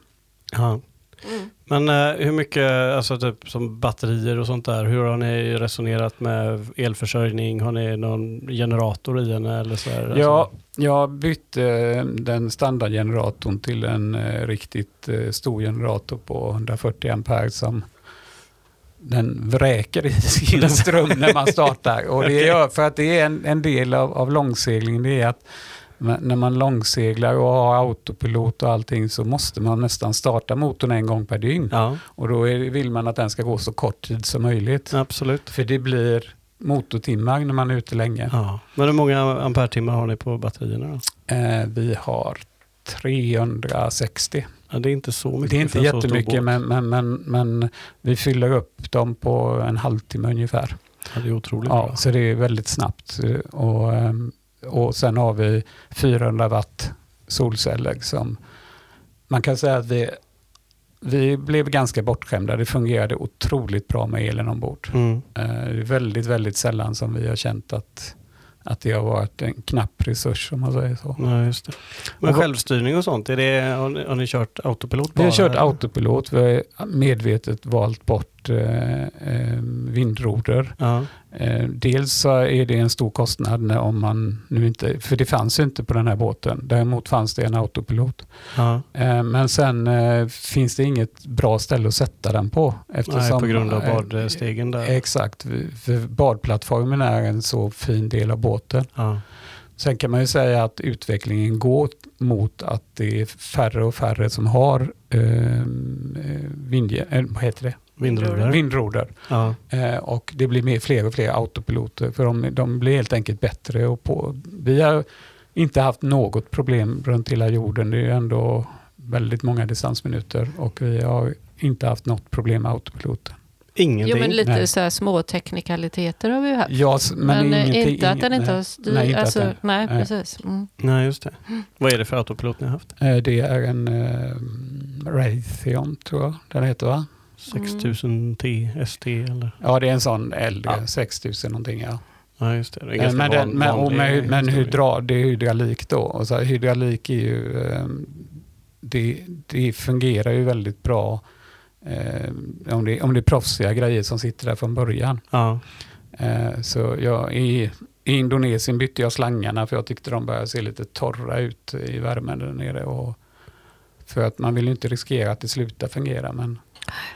Ja. Mm. Men eh, hur mycket, alltså typ som batterier och sånt där, hur har ni resonerat med elförsörjning? Har ni någon generator i henne eller så här? Ja, jag bytte eh, den standardgeneratorn till en eh, riktigt eh, stor generator på 140 ampere som den vräker i sin ström när man startar. Och det gör, för att det är en, en del av, av långseglingen, det är att när man långseglar och har autopilot och allting så måste man nästan starta motorn en gång per dygn. Ja, Och då är, vill man att den ska gå så kort tid som möjligt. absolut. För det blir motortimmar när man är ute länge. Ja. Men hur många ampertimmar har ni på batterierna? Eh, vi har 360. Ja, det är inte så mycket Det är inte jättemycket men, men, men, men vi fyller upp dem på en halvtimme ungefär. Ja, det är otroligt Ja, bra. så det är väldigt snabbt. Och, ehm, och sen har vi 400 watt solceller som man kan säga att vi, vi blev ganska bortskämda. Det fungerade otroligt bra med elen ombord. Mm. Eh, är väldigt, väldigt sällan som vi har känt att, att det har varit en knapp resurs om man säger så. Ja, just det. Men Och självstyrning och sånt, är det, har, ni, har ni kört autopilot Vi har bara, kört autopilot. Vi har medvetet valt bort såklart eh, eh, vindroder. Ja. Eh, dels så är det en stor kostnad när om man nu inte, för det fanns inte på den här båten. Däremot fanns det en autopilot. Ja. Men sen finns det inget bra ställe att sätta den på. Nej, på grund av badstegen där. Exakt, för badplattformen är en så fin del av båten. Ja. Sen kan man ju säga att utvecklingen går mot att det är färre och färre som har eh, vindje, eh, vad heter det? Vindroder. vindroder. Ja. Eh, och det blir mer, fler och fler autopiloter för de, de blir helt enkelt bättre. Och på, vi har inte haft något problem runt hela jorden. Det är ju ändå väldigt många distansminuter och vi har inte haft något problem med autopiloten. Ingenting. Jo, men lite Nej. så här små teknikaliteter har vi ju haft. Ja, men, Men, eh, inte att den inte har styr. Nej, inte att alltså, den- nej, nej. precis. Mm. Nej, just det. Vad är det för autopilot ni har haft? Eh, Det är en eh, Raytheon tror jag den heter va? 6000 T, ST eller? Ja det är en sån äldre, Ja. 6000 någonting ja. Ja, just det. det Eh, Men, den, van- men, och med, men hydra, det är hydraulik då. Och så här, hydraulik är ju, eh, det, det fungerar ju väldigt bra eh, om, det, om det är proffsiga grejer som sitter där från början. Ja. Eh, så jag, i, I Indonesien bytte jag slangarna för jag tyckte de började se lite torra ut i värmen där nere. Och, för att man vill ju inte riskera att det slutar fungera. Men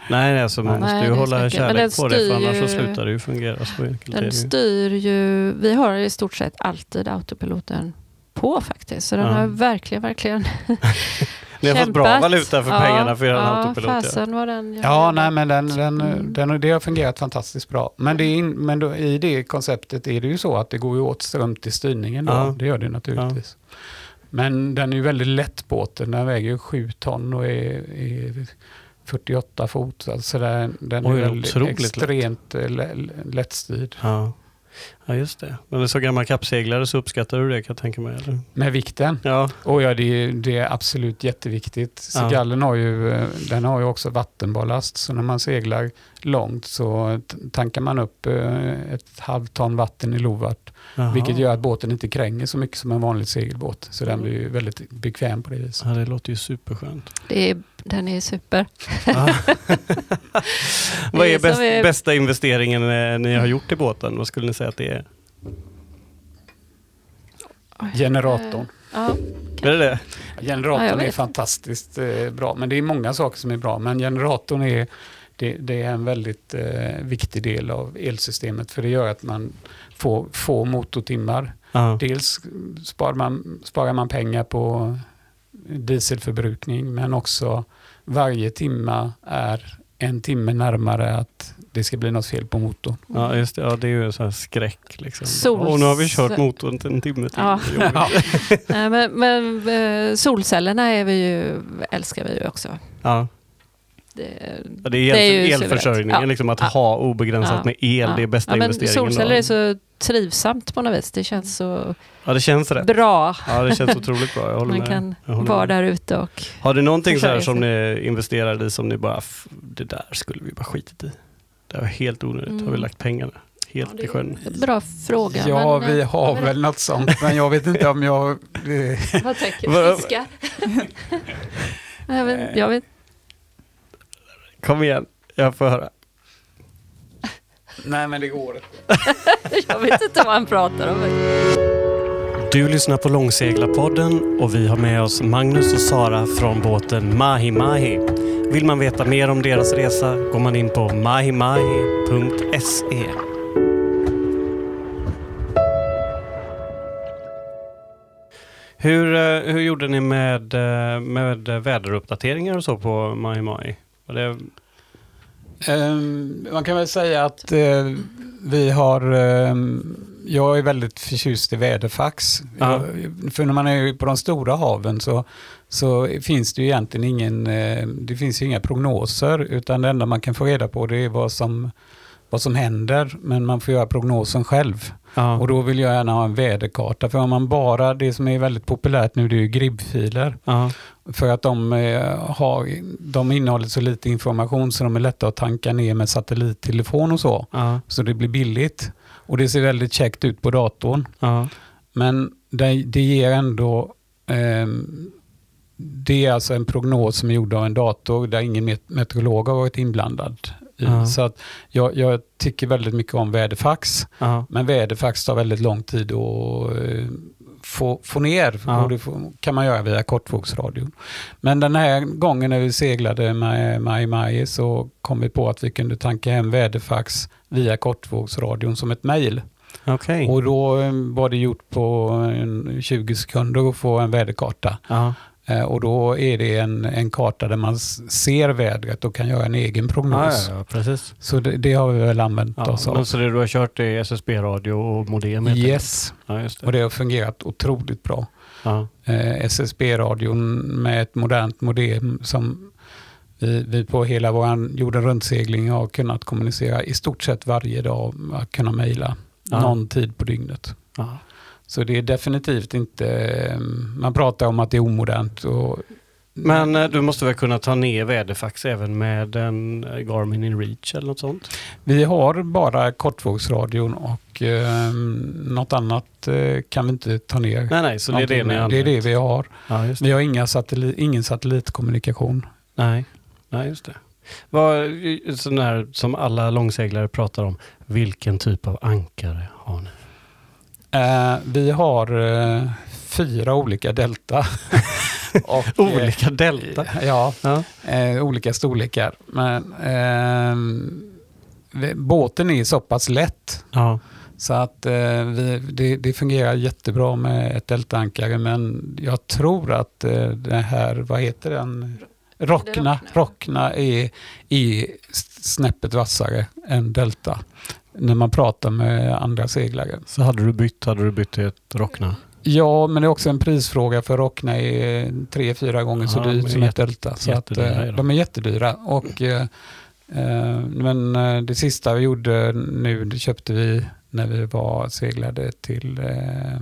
Nej, alltså man Nej, måste ju hålla den kärlek på det för styr annars så ju- slutar det ju fungera. Så enkelt Den styr ju, vi har i stort sett alltid autopiloten på faktiskt. Så den Ja. har verkligen, verkligen Ni har fått bra valuta för Ja, pengarna för er ja, autopilot. Ja. Fasen var den ja, nej, men den, den, Mm. den, det har fungerat fantastiskt bra. Men, det in, men då, i det konceptet är det ju så att det går ju åt ström till styrningen. Då. Ja. Det gör det naturligtvis. Men den är ju väldigt lätt båten. Den väger ju 7 ton och är, är 48 fot. Alltså den, den Oj, är väldigt lätt. extremt eh, lä- lättstyrd. Ja. ja, just det. Men så gammal kappseglare så uppskattar du det kan jag tänka mig? Eller? Med vikten. Ja, Och ja, det, är- det är absolut jätteviktigt. Ja. Segallen har ju, eh, den har ju också vattenballast. Så när man seglar långt så tankar man upp eh, ett halvt ton vatten i lovart. Jaha. Vilket gör att båten inte kränger så mycket som en vanlig segelbåt. Så den blir ju väldigt bekväm på det viset. Ja, det låter ju superskönt. Det är, den är super. Ja. Vad är bäst, är- bästa investeringen eh, ni har gjort i båten? Vad skulle ni säga att det är? Generatorn. Ja, Är det det? Generatorn Ja, är fantastiskt eh, bra. Men det är många saker som är bra. Men generatorn är, det, det är en väldigt eh, viktig del av elsystemet. För det gör att man får få motortimmar. Ja. Dels sparar man, sparar man pengar på dieselförbrukning. Men också varje timma är en timme närmare att det ska bli något fel på motorn. Ja, just det. Ja, det är ju en sån här skräck. Liksom. Sols- Och nu har vi kört motorn till en timme till. Ja. Nej, men, men eh, solcellerna är vi ju, älskar vi ju också. Ja. Det, Ja, det är Det är elförsörjningen, Ja. liksom att Ja. ha obegränsat Ja. med el, ja. det är bästa ja, men investeringen. Solceller är så trivsamt på något vis. Det känns så Ja, det känns rätt. bra. Ja, det känns otroligt bra. Jag håller Man med. kan Jag håller vara med. där ute och... Har du någonting så här som ni investerade i som ni bara, "F- det där skulle vi bara skitit i. Det var helt onödigt, har vi Mm. lagt pengarna helt Ja, i sjön. Bra fråga. Ja, men, vi eh, har men- väl något sånt. Men jag vet inte om jag... eh, Vad tänker du? Fiskar? jag, vet, jag vet Kom igen, jag får höra. Nej, men det går. Jag vet inte vad han pratar om. Du lyssnar på Långseglarpodden och vi har med oss Magnus och Sara från båten Mahi Mahi. Vill man veta mer om deras resa går man in på mahimahi.se. Hur, eh, hur gjorde ni med, eh, med väderuppdateringar och så på Mahi Mahi? Det, Ehm, man kan väl säga att eh, vi har... ehm, jag är väldigt förtjust i väderfax. Ja. För när man är på de stora haven så, så finns det ju egentligen ingen... Eh, det finns inga prognoser utan det enda man kan få reda på det är vad som, vad som händer. Men man får göra prognosen själv. ja, Och då vill jag gärna ha en väderkarta. För om man bara... Det som är väldigt populärt nu det är ju gribbfiler. ja, För att de, eh, har, de innehåller så lite information så de är lätta att tanka ner med satellittelefon och så. ja, Så det blir billigt. Och det ser väldigt käckt ut på datorn. Men det, det ger ändå... ehm, det är alltså en prognos som är gjord av en dator där ingen met- meteorolog har varit inblandad Ja. Så att jag, jag tycker väldigt mycket om väderfax. Ja. Men väderfax tar väldigt lång tid att eh, få, få ner Ja. och det får, kan man göra via kortvågsradion. Men den här gången när vi seglade med Mai Mai så kom vi på att vi kunde tanka hem väderfax via kortvågsradion som ett mejl. Okej. Och då eh, var det gjort på en 20 sekunder att få en väderkarta. Eh, Och då är det en, en karta där man ser vädret och kan göra en egen Ja, prognos. ja, ja, precis. Så det, det har vi väl använt Ja, oss av. så det du har kört är SSB-radio och modem? Yes, det. och det har fungerat otroligt bra. Eh, SSB-radion med ett modernt modem som vi, vi på hela vår jorden runt-segling har kunnat kommunicera i stort sett varje dag, kunna mejla någon tid på dygnet. Så det är definitivt inte, eh, man pratar om att det är omodernt. Och, Men eh, du måste väl kunna ta ner väderfax även med en eh, Garmin InReach eller något sånt? vi har bara kortvågsradion och eh, något annat eh, kan vi inte ta ner. Nej, nej, så det är det ni det är det vi har. Ja, det. Vi har inga satellit, ingen satellitkommunikation. Nej, nej just det. Vad, sån här, som alla långseglare pratar om, vilken typ av ankare har ni? Eh, vi har eh, fyra olika delta. Och, eh, Olika delta? Ja, Ja. eh, olika storlekar. Men, ehm, vi- båten är så pass lätt Ja. så att eh, vi, det, det fungerar jättebra med ett deltaankare men jag tror att eh, det här, vad heter den? Rockna, Rockna. Rockna är, är snäppet vassare än delta när man pratar med andra seglare. Så hade du bytt, hade du bytt till ett Rockna? Ja, men det är också en prisfråga för Rockna är tre, fyra gånger så dyrt som ett Delta. Så att, eh, de. de är jättedyra. Och, eh, eh, men eh, det sista vi gjorde nu, det köpte vi när vi var seglade till eh,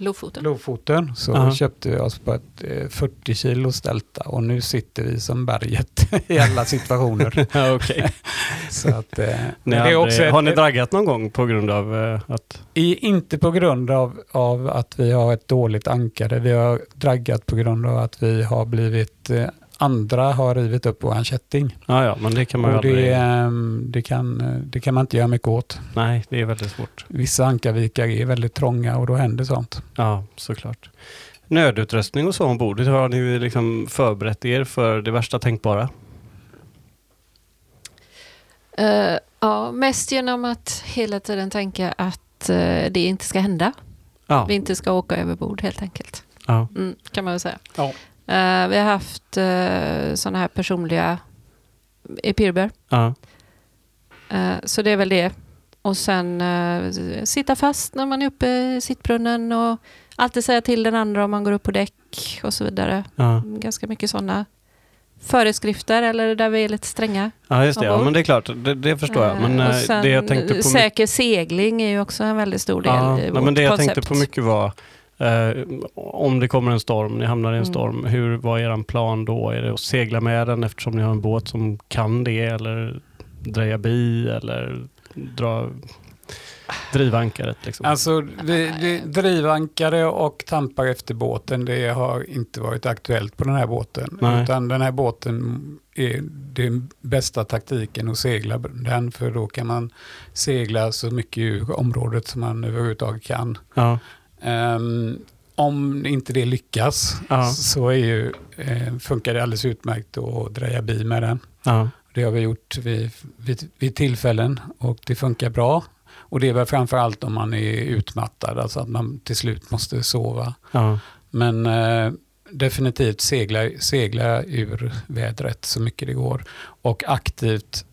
Lofoten. Lofoten. Så Ja. köpte vi oss på ett eh, 40 kilos Delta och nu sitter vi som berget i alla situationer. Okej. så att, eh, Ni det är också ett- har ni draggat någon gång på grund av eh, att... I, inte på grund av, av att vi har ett dåligt ankare. Vi har draggat på grund av att vi har blivit, eh, andra har rivit upp vår kätting. Ja, ja, men det kan man ju Och det, aldrig... ehm, det, kan, det kan man inte göra mycket åt. Nej, det är väldigt svårt. Vissa ankarvikar är väldigt trånga och då händer sånt. Ja, såklart. Nödutrustning och så ombord, har ni liksom förberett er för det värsta tänkbara? Eh, ja, mest genom att hela tiden tänka att eh, det inte ska hända. Ja. Vi inte ska åka över bord helt enkelt. ja. Mm, kan man väl säga. Ja. Eh, vi har haft uh, sådana här personliga epirber. ja. Eh, så det är väl det. Och sen eh, sitta fast när man är uppe i sittbrunnen och alltid säga till den andra om man går upp på däck och så vidare. Ganska mycket sådana föreskrifter eller där vi är lite stränga. Ja, just det. Ja, men det är klart, det, det förstår jag. Men Eh, eh, sen, det jag tänkte på... säker segling är ju också en väldigt stor del ja, i nej, vårt men Det jag koncept. tänkte på mycket var eh, om det kommer en storm, ni hamnar i en Mm. storm, hur var er plan då? Är det att segla med den eftersom ni har en båt som kan det eller dreja bi eller dra, driva ankaret? Liksom? Alltså vi, vi, drivankare och tampar efter båten, det har inte varit aktuellt på den här båten. Nej. Utan den här båten är den bästa taktiken att segla den, för då kan man segla så mycket ur området som man överhuvudtaget kan. ja, Ehm, om inte det lyckas Ja. så är ju, eh, funkar det alldeles utmärkt att dreja bi med den. ja, Det har vi gjort vid, vid, vid tillfällen och det funkar bra. Och det är väl framför allt om man är utmattad, alltså att man till slut måste sova. ja, Men eh, definitivt segla, segla ur vädret så mycket det går. Och aktivt,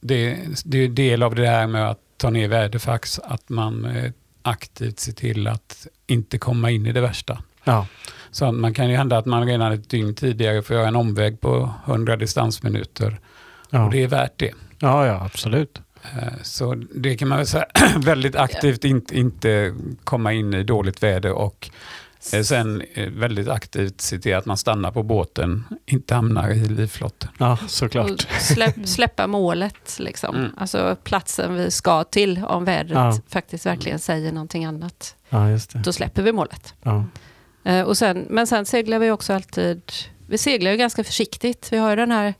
det, det är del av det här med att ta ner väderfax, att man eh, aktivt ser till att inte komma in i det värsta. ja, Så man kan ju hända att man redan ett dygn tidigare får göra en omväg på 100 distansminuter. ja. Och det är värt det. ja, ja absolut. Eh, Så det kan man väl säga, väldigt aktivt inte, inte komma in i dåligt väder och sen eh, väldigt aktivt se till att man stannar på båten, inte hamnar i livflotten. Ja, såklart. Släpp, släppa målet, liksom. Mm. alltså platsen vi ska till om vädret Ja. faktiskt verkligen säger någonting annat. Ja, just det. Då släpper vi målet. Ja, Eh, och sen, men sen seglar vi också alltid, vi seglar ju ganska försiktigt. Vi har ju den här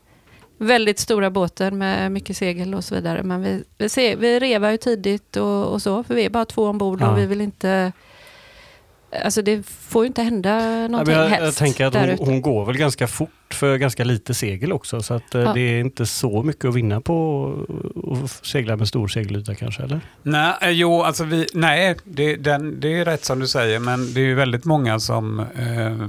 väldigt stora båten med mycket segel och så vidare. Men vi, vi, ser, vi revar ju tidigt och, och så, för vi är bara två ombord Ja. och vi vill inte... Alltså det får ju inte hända Ja, någonting men jag, jag tänker att hon, hon går väl ganska fort för ganska lite segel också. Så att, eh, Ja. det är inte så mycket att vinna på att segla med stor segelyta kanske, eller? Nej, eh, jo, alltså vi, nej det, den, det är rätt som du säger, men det är ju väldigt många som eh,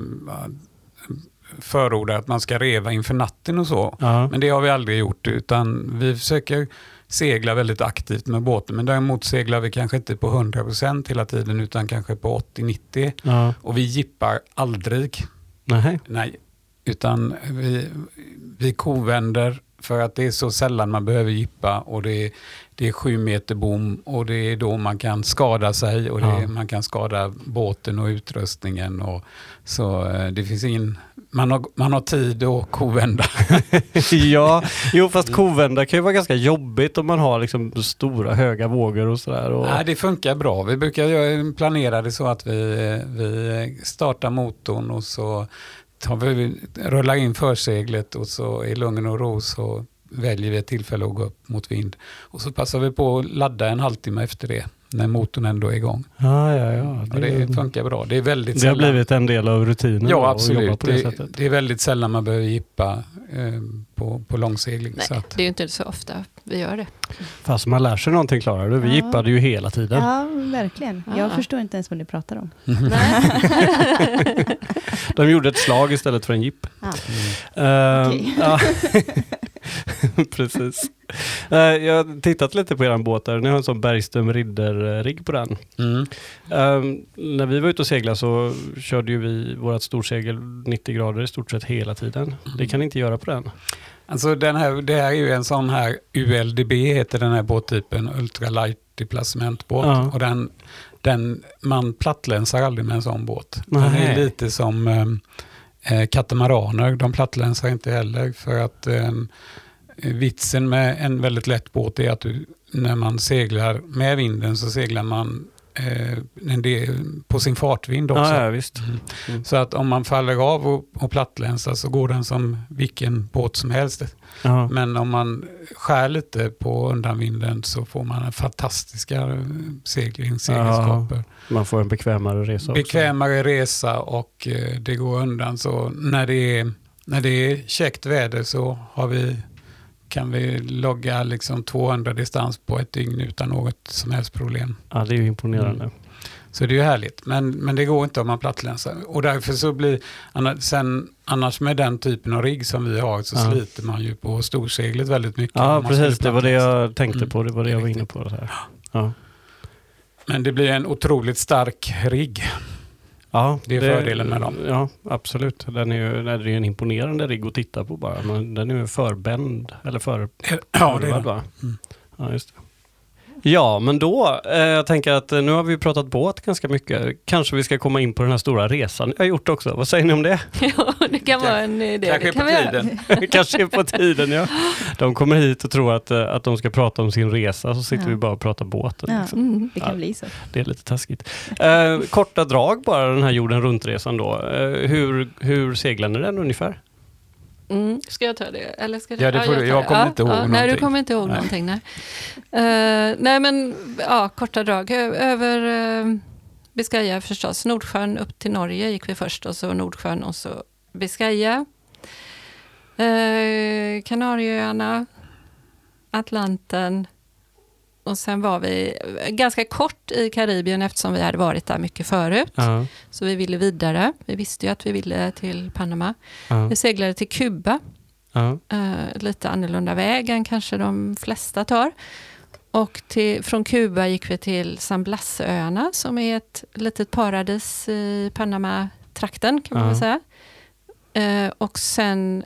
förordar att man ska reva inför natten och så. Ja. Men det har vi aldrig gjort, utan vi försöker segla väldigt aktivt med båten. Men däremot seglar vi kanske inte på 100% hela tiden, utan kanske på 80-90. ja. Och vi jippar aldrig. Nej. Nej, utan vi, vi kovänder för att det är så sällan man behöver jippa och det är, det är sju meter bom och det är då man kan skada sig och Ja. är, man kan skada båten och utrustningen. Och, så eh, det finns ingen, man har, man har tid att kovända. ja, jo fast kovända kan ju vara ganska jobbigt om man har liksom stora höga vågor och sådär. Och... Nej, det funkar bra. Vi brukar planera det så att vi, vi startar motorn och så tar vi, rullar in förseglet och så i lugn och ro så väljer vi ett tillfälle att gå upp mot vind. Och så passar vi på att ladda en halvtimme efter det när motorn ändå är igång. Ja, ja, ja. Och det funkar bra. Det är väldigt det har sällan. blivit en del av rutinen Ja, att jobba absolut. på det, Det, sättet. det är väldigt sällan man behöver jippa eh, på, på långsegling. Nej, Så att, det är ju inte så ofta vi gör det. Fast man lär sig någonting Klara. Du, Vi Ja. jippade ju hela tiden. Ja, verkligen. Ja. Jag förstår inte ens vad ni pratar om. De gjorde ett slag istället för en jipp. Ja. Ehm, Okej. ja. Precis. Eh, jag har tittat lite på er båt där. Ni har en sån Bergström Ridder-rigg på den. mm. Ehm, när vi var ute och seglade så körde ju vi vårt storsegel 90 grader i stort sett hela tiden. Det kan ni inte göra på den. Alltså den här, det här är ju en sån här ULDB heter den här båttypen, ultralight deplacementbåt. Ja. Och den, den, man plattlänsar aldrig med en sån båt. Den Nej. är lite som eh, eh, katamaraner, de plattlänsar inte heller för att eh, vitsen med en väldigt lätt båt är att du, när man seglar med vinden så seglar man eh, på sin fartvind också. Ja, ja. Mm. Mm. Så att om man faller av och, och plattlänsar så går den som vilken båt som helst. Ja. Men om man skär lite på undanvinden så får man en fantastiska eh, seglingsegenskaper. Man får en bekvämare resa också. Bekvämare resa och eh, det går undan. Så när det är, när det är käckt väder så har vi, kan vi logga liksom 200 distans på ett dygn utan något som helst problem. Ja, det är ju imponerande. Mm. Så det är ju härligt, men, men det går inte om man plattlänsar. Och därför så blir, annars, sen, annars med den typen av rigg som vi har så Ja. sliter man ju på storseglet väldigt mycket. Ja, precis. Det var det jag tänkte Mm. på. Det var det jag var inne på. Det här. Ja. Men det blir en otroligt stark rigg. Ja, Det är fördelen med dem. Ja, absolut. Den är ju, det är ju en imponerande rigg att titta på bara. Men den är ju förbänd, eller för Ja, det är det. va? Mm. Ja, just det. Ja, men då, eh, jag tänker att eh, nu har vi pratat båt ganska mycket. Kanske vi ska komma in på den här stora resan jag har gjort också. Vad säger ni om det? ja, det kan vara en idé. Kanske det kan på tiden. Kanske på tiden, ja. De kommer hit och tror att, eh, att de ska prata om sin resa, så sitter Ja. vi bara och pratar båten. Ja. Liksom. Mm. Det kan Ja. bli så. Det är lite taskigt. Eh, korta drag bara, den här jorden runt-resan då. Eh, hur, hur seglar ni den ungefär? Mm. Ska jag ta det? Eller ska Ja, det får du. Jag kommer inte ihåg Nej, du någonting. kommer inte ihåg Nej. någonting. Nej. Eh, nej, men ja, korta drag. Över uh, Biscaya förstås. Nordsjön upp till Norge gick vi först och så Nordsjön och så Biscaya. Uh, Kanarieöarna, Atlanten. Och sen var vi ganska kort i Karibien eftersom vi hade varit där mycket förut. Ja, Så vi ville vidare. Vi visste ju att vi ville till Panama. ja, Vi seglade till Kuba. ja. Eh, lite annorlunda väg än kanske de flesta tar. Och till, från Kuba gick vi till San Blasöarna som är ett litet paradis i Panama-trakten kan man väl säga. Eh, och sen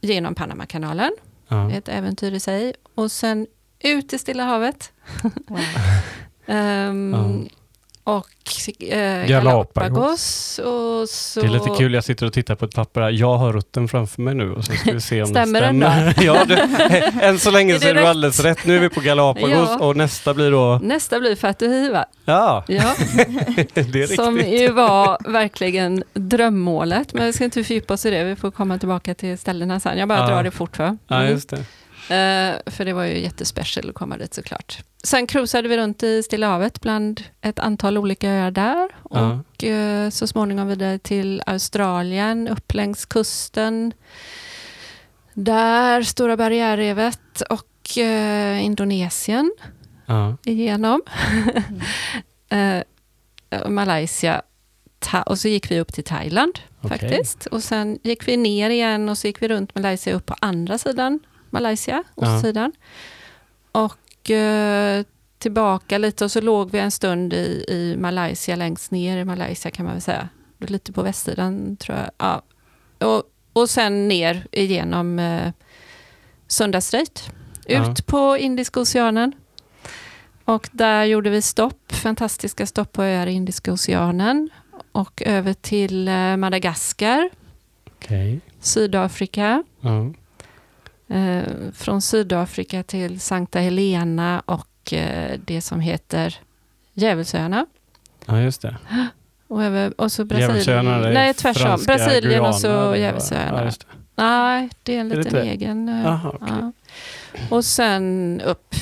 genom Panamakanalen, ja. ett äventyr i sig. Och sen ut i Stilla havet. Wow. Ehm, Ja. och eh, Galapagos. Galapagos. Och så, Det är lite kul, jag sitter och tittar på ett papper här. Jag har rutten framför mig nu och så ska vi se om Stämmer det den stämmer. ja, du, än så länge Är så det är du rätt? alldeles rätt. Nu är vi på Galapagos Ja. och nästa blir då... Nästa blir Fatuhiva. Ja, Ja, det är som riktigt. ju var verkligen drömmålet. Men vi ska inte fördjupa oss i det, vi får komma tillbaka till ställena sen. Jag bara Ja. drar det fort va? Ja, Mm. just det. Eh, för det var ju jättespecial att komma dit såklart. Sen cruisade vi runt i Stilla havet bland ett antal olika öar där. Och eh, så småningom vidare till Australien, upp längs kusten. Där, Stora barriärrevet och eh, Indonesien Ja. igenom. eh, Malaysia. Ta- och så gick vi upp till Thailand Okej. faktiskt. Och sen gick vi ner igen och så gick vi runt Malaysia upp på andra sidan Malaysia, Ja. ostsidan. Och eh, tillbaka lite och så låg vi en stund i, i Malaysia, längst ner i Malaysia kan man väl säga. Lite på västsidan tror jag. Ja. Och, och sen ner igenom eh, Sunda Strait. Ut Ja. på Indiska oceanen. Och där gjorde vi stopp, fantastiska stopp på öar i Indiska oceanen. Och över till eh, Madagaskar, Okej. Sydafrika. Ja. Eh, från Sydafrika till Sankta Helena och eh, det som heter Djävulsöarna. ja, just det. Och, över, och så Brasilien. Är Nej, franska Brasilien och så Djävulsöarna. Ja. Nej, det är en Är liten inte? egen. eh, Aha, okej. ja. Och sen upp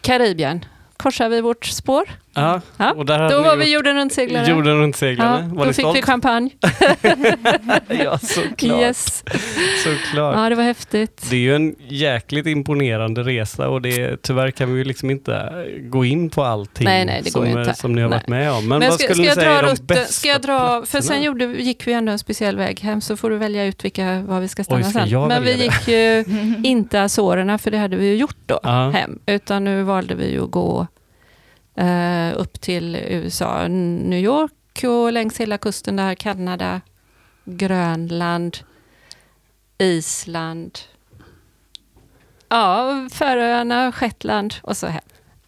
Karibien. Korsar vi vårt spår. Ja, Ja, och där Då var vi jorden runt-seglare. jorden runt seglarna. Ja, var då fick stolt? vi champagne. ja, såklart. Yes. såklart. Ja, det var häftigt. Det är ju en jäkligt imponerande resa och det, tyvärr kan vi ju liksom inte gå in på allting Nej, nej, det som, ju inte. som ni har Nej. varit med om. Men, Men vad ska, skulle ska ni säga är de bästa Ska jag dra, för sen gjorde, gick vi ändå en speciell väg hem, så får du välja ut vilka, var vi ska stanna Oj, ska sen. Men vi välja gick ju inte Azorerna, för det hade vi ju gjort då, Ja. hem. Utan nu valde vi ju att gå eh, upp till USA, New York och längs hela kusten där, Kanada, Grönland, Island, ja, Färöarna, Shetland och så hem.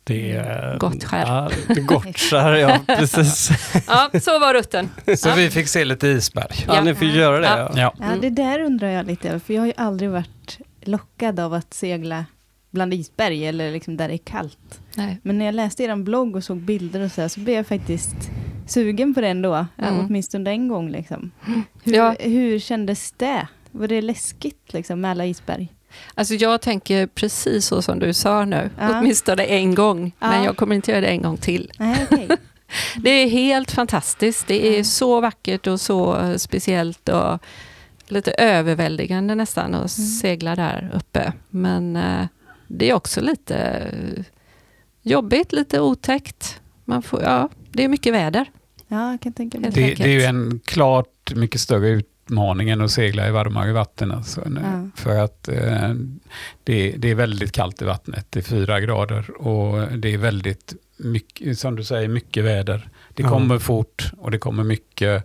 Det är... Gottskär. Ja, det- Gottskär, ja precis. Ja, så var rutten. Så Ja. vi fick se lite isberg. Ja, ni fick göra det. Ja. Ja. Ja. Ja, det där undrar jag lite över, för jag har ju aldrig varit lockad av att segla bland isberg eller liksom där det är kallt. Nej. Men när jag läste er blogg och såg bilder och så här, så blev jag faktiskt sugen på det ändå, Mm. åtminstone en gång. Liksom. Hur, Ja. hur kändes det? Var det läskigt liksom, med alla isberg? Alltså jag tänker precis så som du sa nu, Ja. åtminstone en gång, Ja. men jag kommer inte göra det en gång till. Nej, okej. Det är helt fantastiskt, det är Ja. så vackert och så eh, speciellt och lite överväldigande nästan att segla där uppe. Men eh, det är också lite jobbigt, lite otäckt. Man får, ja, det är mycket väder. Ja, jag kan tänka mig. Det, det är ju en klart mycket större utmaning än att segla i varmare vatten. Alltså, nu. Ja. För att eh, det, det är väldigt kallt i vattnet, det är fyra grader och det är väldigt mycket, som du säger, mycket väder. Det Ja. kommer fort och det kommer mycket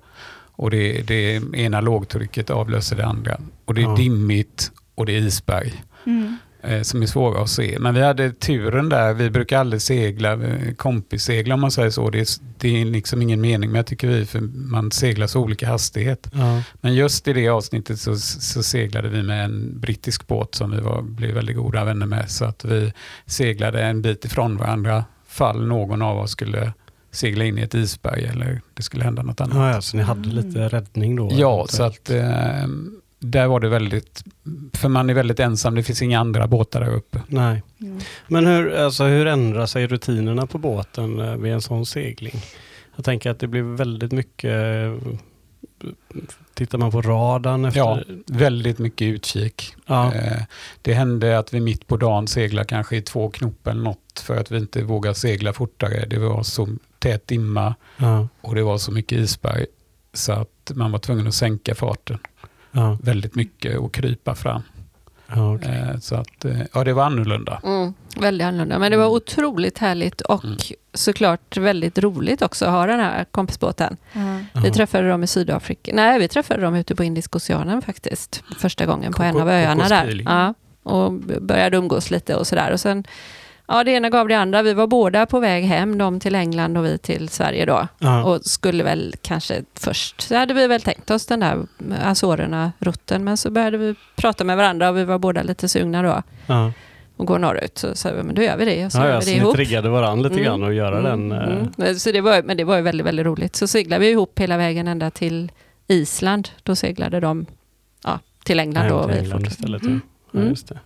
och det, det ena lågtrycket avlöser det andra. Och det är Ja. dimmigt och det är isberg Mm. Eh, som är svåra att se. Men vi hade turen där, vi brukar aldrig segla, eh, kompissegla om man säger så. Det är, det är liksom ingen mening med tycker vi, för man seglar så olika hastighet. Ja. Men just i det avsnittet så, så seglade vi med en brittisk båt som vi var, blev väldigt goda vänner med. Så att vi seglade en bit ifrån varandra fall någon av oss skulle segla in i ett isberg eller det skulle hända något annat. Ja, så ni hade lite räddning då? Ja, så att eh, där var det väldigt, för man är väldigt ensam, det finns inga andra båtar där uppe. Nej. Mm. Men hur, alltså, hur ändrar sig rutinerna på båten eh, vid en sån segling? Jag tänker att det blir väldigt mycket... Tittar man på radarn efter... Ja, väldigt mycket utkik. Ja. Eh, det hände att vi mitt på dagen seglade kanske i två knop eller något för att vi inte vågade segla fortare. Det var så tät dimma ja, och det var så mycket isberg så att man var tvungen att sänka farten ja, väldigt mycket och krypa fram. ja, okej. Eh, så att, eh, ja det var annorlunda. Mm, väldigt annorlunda, men det var otroligt härligt och Mm. såklart väldigt roligt också att ha den här kompisbåten. Ja. Vi träffade dem i Sydafrika. Nej, vi träffade dem ute på Indiska oceanen faktiskt. Första gången på en av öarna där. Ja, och började umgås lite och sådär. Och sen Ja, det ena gav det andra. Vi var båda på väg hem, de till England och vi till Sverige då. Ja. Och skulle väl kanske först, så hade vi väl tänkt oss den där Azorerna-rutten, men så började vi prata med varandra och vi var båda lite sugna då Ja. och gå norrut. Så sa vi, men då gör vi det och så Ja, gör vi det ni ihop. triggade varandra lite Mm. grann och göra den. Mm, eh, mm. Men Så det var, men det var ju väldigt, väldigt roligt. Så seglade vi ihop hela vägen ända till Island. Då seglade de ja, till England. hem då, till England istället. Mm. Ja, Mm. just det.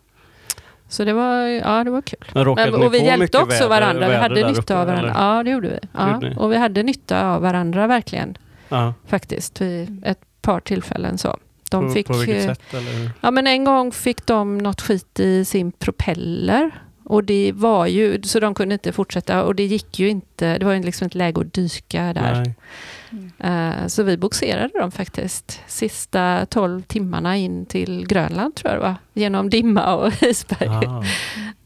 Så det var, ja, det var kul. Men och vi hjälpte också väder- varandra. Vi väder hade där nytta uppe, av varandra. eller? Ja, det gjorde vi. Ja. Gjorde? Och vi hade nytta av varandra verkligen. Ja. Faktiskt, vid ett par tillfällen så. De på, fick, på vilket sätt? Eller? Ja, men en gång fick de något skit i sin propeller. Och det var ju, så de kunde inte fortsätta och det gick ju inte, det var ju liksom inte läge att dyka där. Nej. Eh, så vi boxerade dem faktiskt sista 12 timmarna in till Grönland tror jag det var. Genom dimma och isberg. Ah,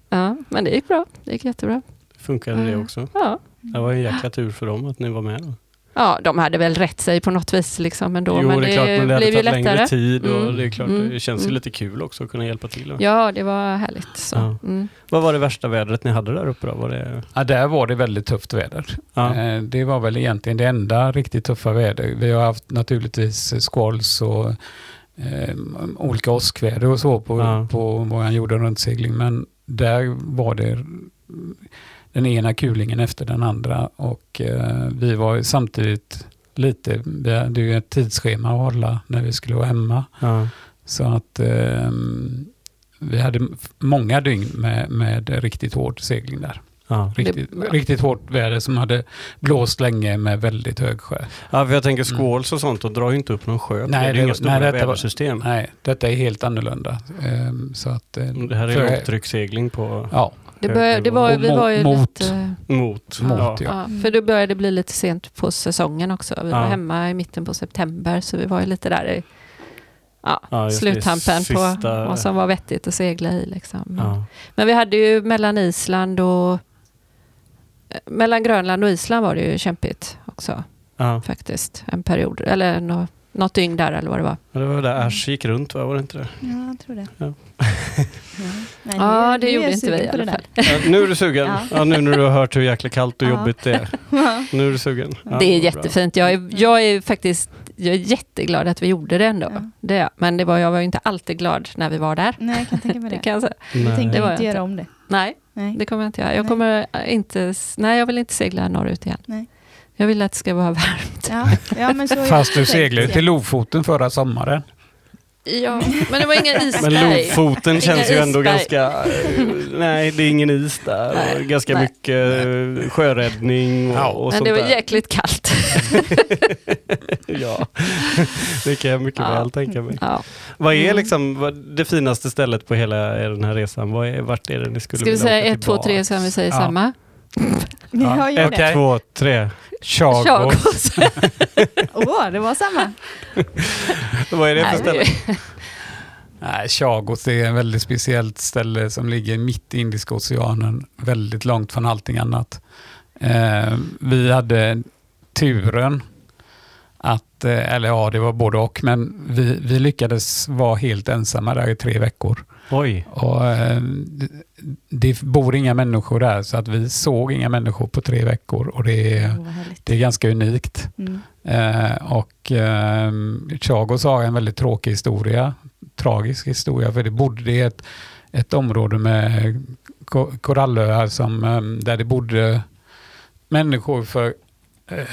Ja, men det gick bra, det gick jättebra. funkade det Mm. också? Ja. Det var en jäkla tur för dem att ni var med då. Ja, de hade väl rätt sig på något vis liksom ändå, jo, men det är klart, men det blev ju tagit längre lättare. tid och Mm, det är klart, mm, det känns ju mm. lite kul också att kunna hjälpa till. då. Ja, det var härligt. Så. Ja. Mm. Vad var det värsta vädret ni hade där uppe då? Var det... Ja, där var det väldigt tufft väder. Ja. Eh, Det var väl egentligen det enda riktigt tuffa väder. Vi har haft naturligtvis squalls och eh, olika åskväder och så på, Ja. på vår jorden runt-segling. Men där var det den ena kulingen efter den andra och eh, vi var samtidigt lite, vi hade ju ett tidsschema att hålla när vi skulle vara hemma. Ja. Så att ehm, vi hade många dygn med, med riktigt hård segling där. Ja. Riktigt, Det- riktigt hårt väder som hade blåst länge med väldigt hög sjö. ja, för jag tänker squalls och sånt, och drar ju inte upp någon sjö. Mm. Nej, det är det- inga nej, stora detta var- vädersystem. Nej, detta är helt annorlunda. Ehm, så att, eh, Det här är för- lågtryckssegling på Ja, Det, började, det var, vi var ju mot- lite... mot. Mot, ja. ja. Ja, för det började bli lite sent på säsongen också. Vi Ja. var hemma i mitten på september, så vi var ju lite där i ja, Ja, det. sluttampen på Sista- vad som var vettigt att segla i. Liksom. Ja. Men vi hade ju mellan Island och mellan Grönland och Island var det ju kämpigt också Ja. faktiskt. En period, eller nå, något dygn där eller vad det var. Det var där Ash gick runt, va? var det inte det? Ja, jag tror det. Ja. Ja, Nej, nu- det gjorde jag inte vi i alla fall. Ja, nu är du sugen? Ja. Ja. nu när du har hört hur jäkla kallt och Ja. jobbigt det är. Nu är du sugen? Ja, det är jättefint. Jag är, jag är faktiskt jag är jätteglad att vi gjorde det ändå. Ja. Det jag. men det var, jag var inte alltid glad när vi var där. Nej, jag kan tänka mig Det det. kan jag säga. Nej. tänker Det var inte jag göra om det? Nej, Nej. det kommer jag inte göra. Jag Nej. kommer inte... Nej, jag vill inte segla norrut igen. Nej. Jag vill att det ska vara varmt. Ja, ja, men så fast du seglade till Lofoten förra sommaren. Ja, men det var inga Men isberg. Lofoten känns ju ändå isberg. ganska... eh, Nej, det är ingen is där. Nej, ganska nej. mycket eh, sjöräddning och, Ja. och Men sånt det var där. jäkligt kallt. ja, det kan jag mycket Ja. väl tänka mig. Ja. Vad är Mm. liksom vad- det finaste stället på hela den här resan? Vad är, vart är det ni skulle Ska vi vilja säga ett, två, tre så vi säger Ja. samma? Ja, Ett, två, tre. Chagos. Åh, det var samma. Vad är det för ställe? Nej, Chagos är ett väldigt speciellt ställe som ligger mitt i Indiska oceanen, väldigt långt från allting annat. Eh, vi hade turen att, eh, eller ja, det var både och, men vi, vi lyckades vara helt ensamma där i tre veckor. Oj. Och, eh, det, bor inga människor där, så att vi såg inga människor på tre veckor och det är, härligt. det är ganska unikt. Mm. Eh, och eh, Chagos har en väldigt tråkig historia, tragisk historia, för det bodde i ett, ett område med ko- korallöar som, eh, där det bodde människor för eh,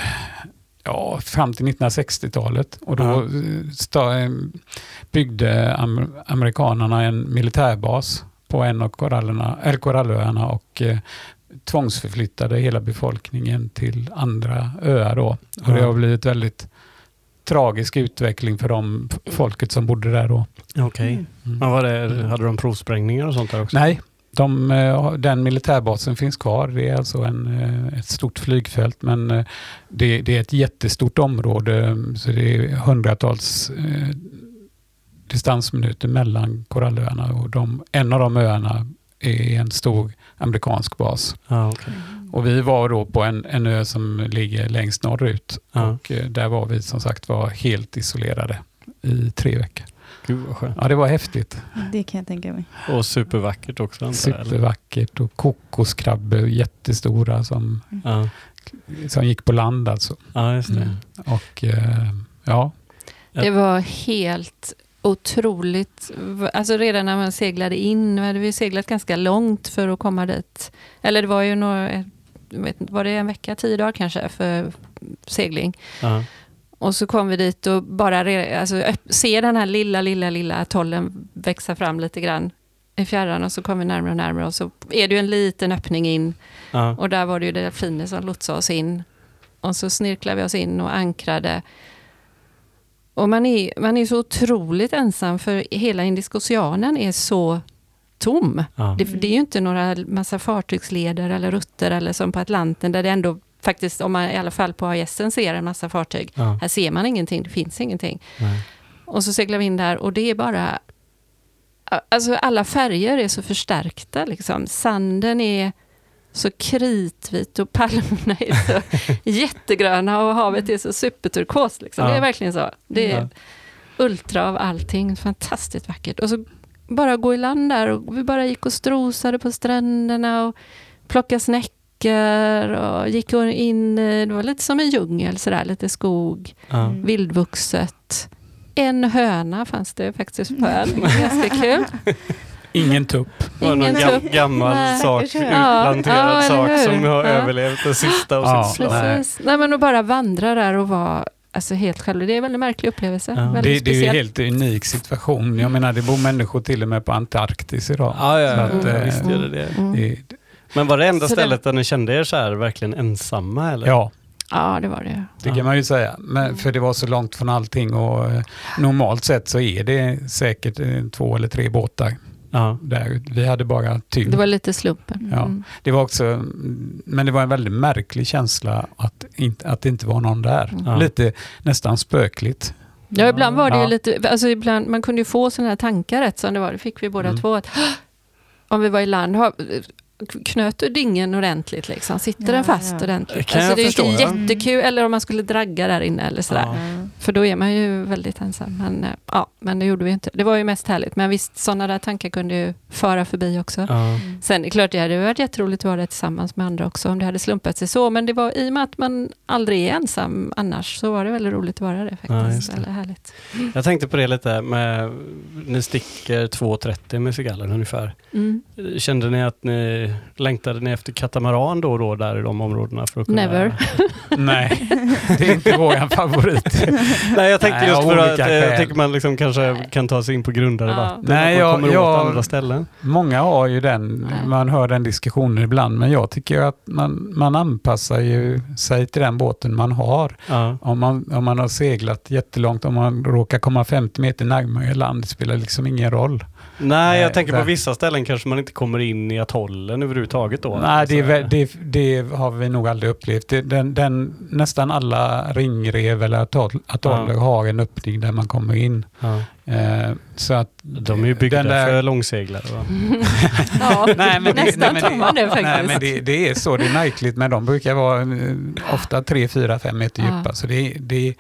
ja, fram till 1960-talet. Och då eh, byggde am, amerikanerna en militärbas på en av korallerna, eller korallöarna och eh, tvångsförflyttade hela befolkningen till andra öar då. Och det Ja. har blivit väldigt tragisk utveckling för de folket som bodde där då. Okej. Mm. Men vad det, hade de provsprängningar och sånt där också? Nej, de, eh, den militärbasen finns kvar. Det är alltså en, eh, ett stort flygfält men eh, det, det är ett jättestort område så det är hundratals distansminuter mellan korallöarna och de, en av de öarna är en stor amerikansk bas. Ja, okej. Och vi var då på en, en ö som ligger längst norrut Ja. och där var vi som sagt var helt isolerade i tre veckor. Gud vad skönt. Ja, det var häftigt. Det kan jag tänka mig. Och supervackert också antar jag. eller? Supervackert och kokoskrabbor jättestora som, Ja. som gick på land alltså. ja, just det. Mm. Och eh, ja. Det var helt otroligt. Alltså redan när man seglade in, nu hade vi seglat ganska långt för att komma dit. Eller det var ju några, var det en vecka, tio dagar kanske för segling. Ja. Och så kom vi dit och bara re, alltså, öpp- se den här lilla, lilla, lilla atollen växa fram lite grann i fjärran och så kom vi närmare och närmare och så är det ju en liten öppning in Ja. och där var det ju delfiner som lotsade oss in. Och så snirklade vi oss in och ankrade. Och man är, man är så otroligt ensam för hela Indiska oceanen är så tom. Ja. Det, det är ju inte några massa fartygsleder eller rutter eller som på Atlanten där det ändå faktiskt, om man i alla fall på AISen ser en massa fartyg. Ja. Här ser man ingenting, det finns ingenting. Nej. Och så seglar vi in där och det är bara... Alltså alla färger är så förstärkta liksom. Sanden är så kritvit och palmerna är så jättegröna och havet är så superturkos. Liksom. Det Ja. är verkligen så. Det är Ja. ultra av allting. Fantastiskt vackert. Och så bara gå i land där och vi bara gick och strosade på stränderna och plockade snäckor och gick in i, det var lite som en djungel sådär, lite skog. Mm. vildvuxet. En höna fanns det faktiskt på ön. Ganska kul. ingen tupp. Någon Ingen gam, tupp. sak, Nej. sak, utplanterad ja, sak som har Ja. överlevt det sista och Ja, sitt slag. Nej. Precis. Nej, men att bara vandra där och vara alltså, helt själv. Det är en väldigt märklig upplevelse. Ja. Väldigt Det, det är ju en helt unik situation. Jag menar, det bor människor till och med på Antarktis idag. Ja, ja, Så ja, att, ja, eh, visst gör det det. Mm. Men var det enda Så det- stället där ni kände er så här verkligen ensamma? Eller? ja, Ja, det var det. det Ja. kan man ju säga. Men, för det var så långt från allting och eh, normalt sett så är det säkert eh, två eller tre båtar Ja. där. Vi hade bara tur. Det var lite slumpen. Ja. Mm. Det var också, mm, men det var en väldigt märklig känsla att, inte, att det inte var någon där. Mm. Lite nästan spökligt. Ja, ibland var det ju Ja. lite, alltså ibland, man kunde ju få sådana här tankar rätt som det var, det fick vi båda Mm. två. Att, "Hå! om vi var i land, knöt du dingen ordentligt liksom? Sitter Ja, den fast ja. ordentligt? Det kan alltså, jag det är förstå, inte ja. jättekul, eller om man skulle dragga där inne eller sådär. Ja. Ja. För då är man ju väldigt ensam. Men, eh, ja, men det gjorde vi inte. Det var ju mest härligt. Men visst, sådana där tankar kunde ju föra förbi också. Ja. Sen är det klart, det hade varit jätteroligt att vara där tillsammans med andra också, om det hade slumpat sig så. Men det var i och med att man aldrig är ensam annars, så var det väldigt roligt att vara det Ja, faktiskt. just det. Härligt. Jag tänkte på det lite med, ni sticker 2.30 med cigallen ungefär. Mm. Kände ni att ni längtade ni efter katamaran då och då där i de områdena? För att kunna... Never. Nej, det är inte vår favorit. Nej, jag tänkte Nej, just för att eh, jag tänker man liksom kanske kan ta sig in på grundare Ja. vatten. Nej, jag- kommer åt jag- andra ställen. Många har ju den, Nej. man hör den diskussionen ibland, men jag tycker att man, man anpassar ju sig till den båten man har. Ja. Om man, om man har seglat jättelångt, om man råkar komma 50 meter närmare land, det spelar liksom ingen roll. Nej, jag Nej, tänker på vissa ställen kanske man inte kommer in i atollen överhuvudtaget då. Nej, det, är, Alltså, det, det har vi nog aldrig upplevt. Det, den, den, nästan alla ringrev eller atoll, atoller Ja. har en öppning där man kommer in. ja. Eh, så att De är ju byggda den där- för långseglare. Va? ja, Nej, men det- nästan nej, tror man det faktiskt. Nej, men det, det är så. Det är märkligt, men de brukar vara eh, ofta 3, 4, 5 meter Ja. djupa. Så det, det,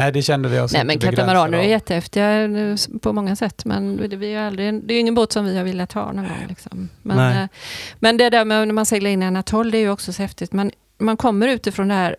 nej, det kände vi oss Nej men katamaraner är jättehäftiga eh, på många sätt men det, vi har aldrig, det är ju ingen båt som vi har velat ha någon gång. Liksom. Men, eh, men det där med när man seglar in i en atoll det är ju också så häftigt. Man, man kommer utifrån det här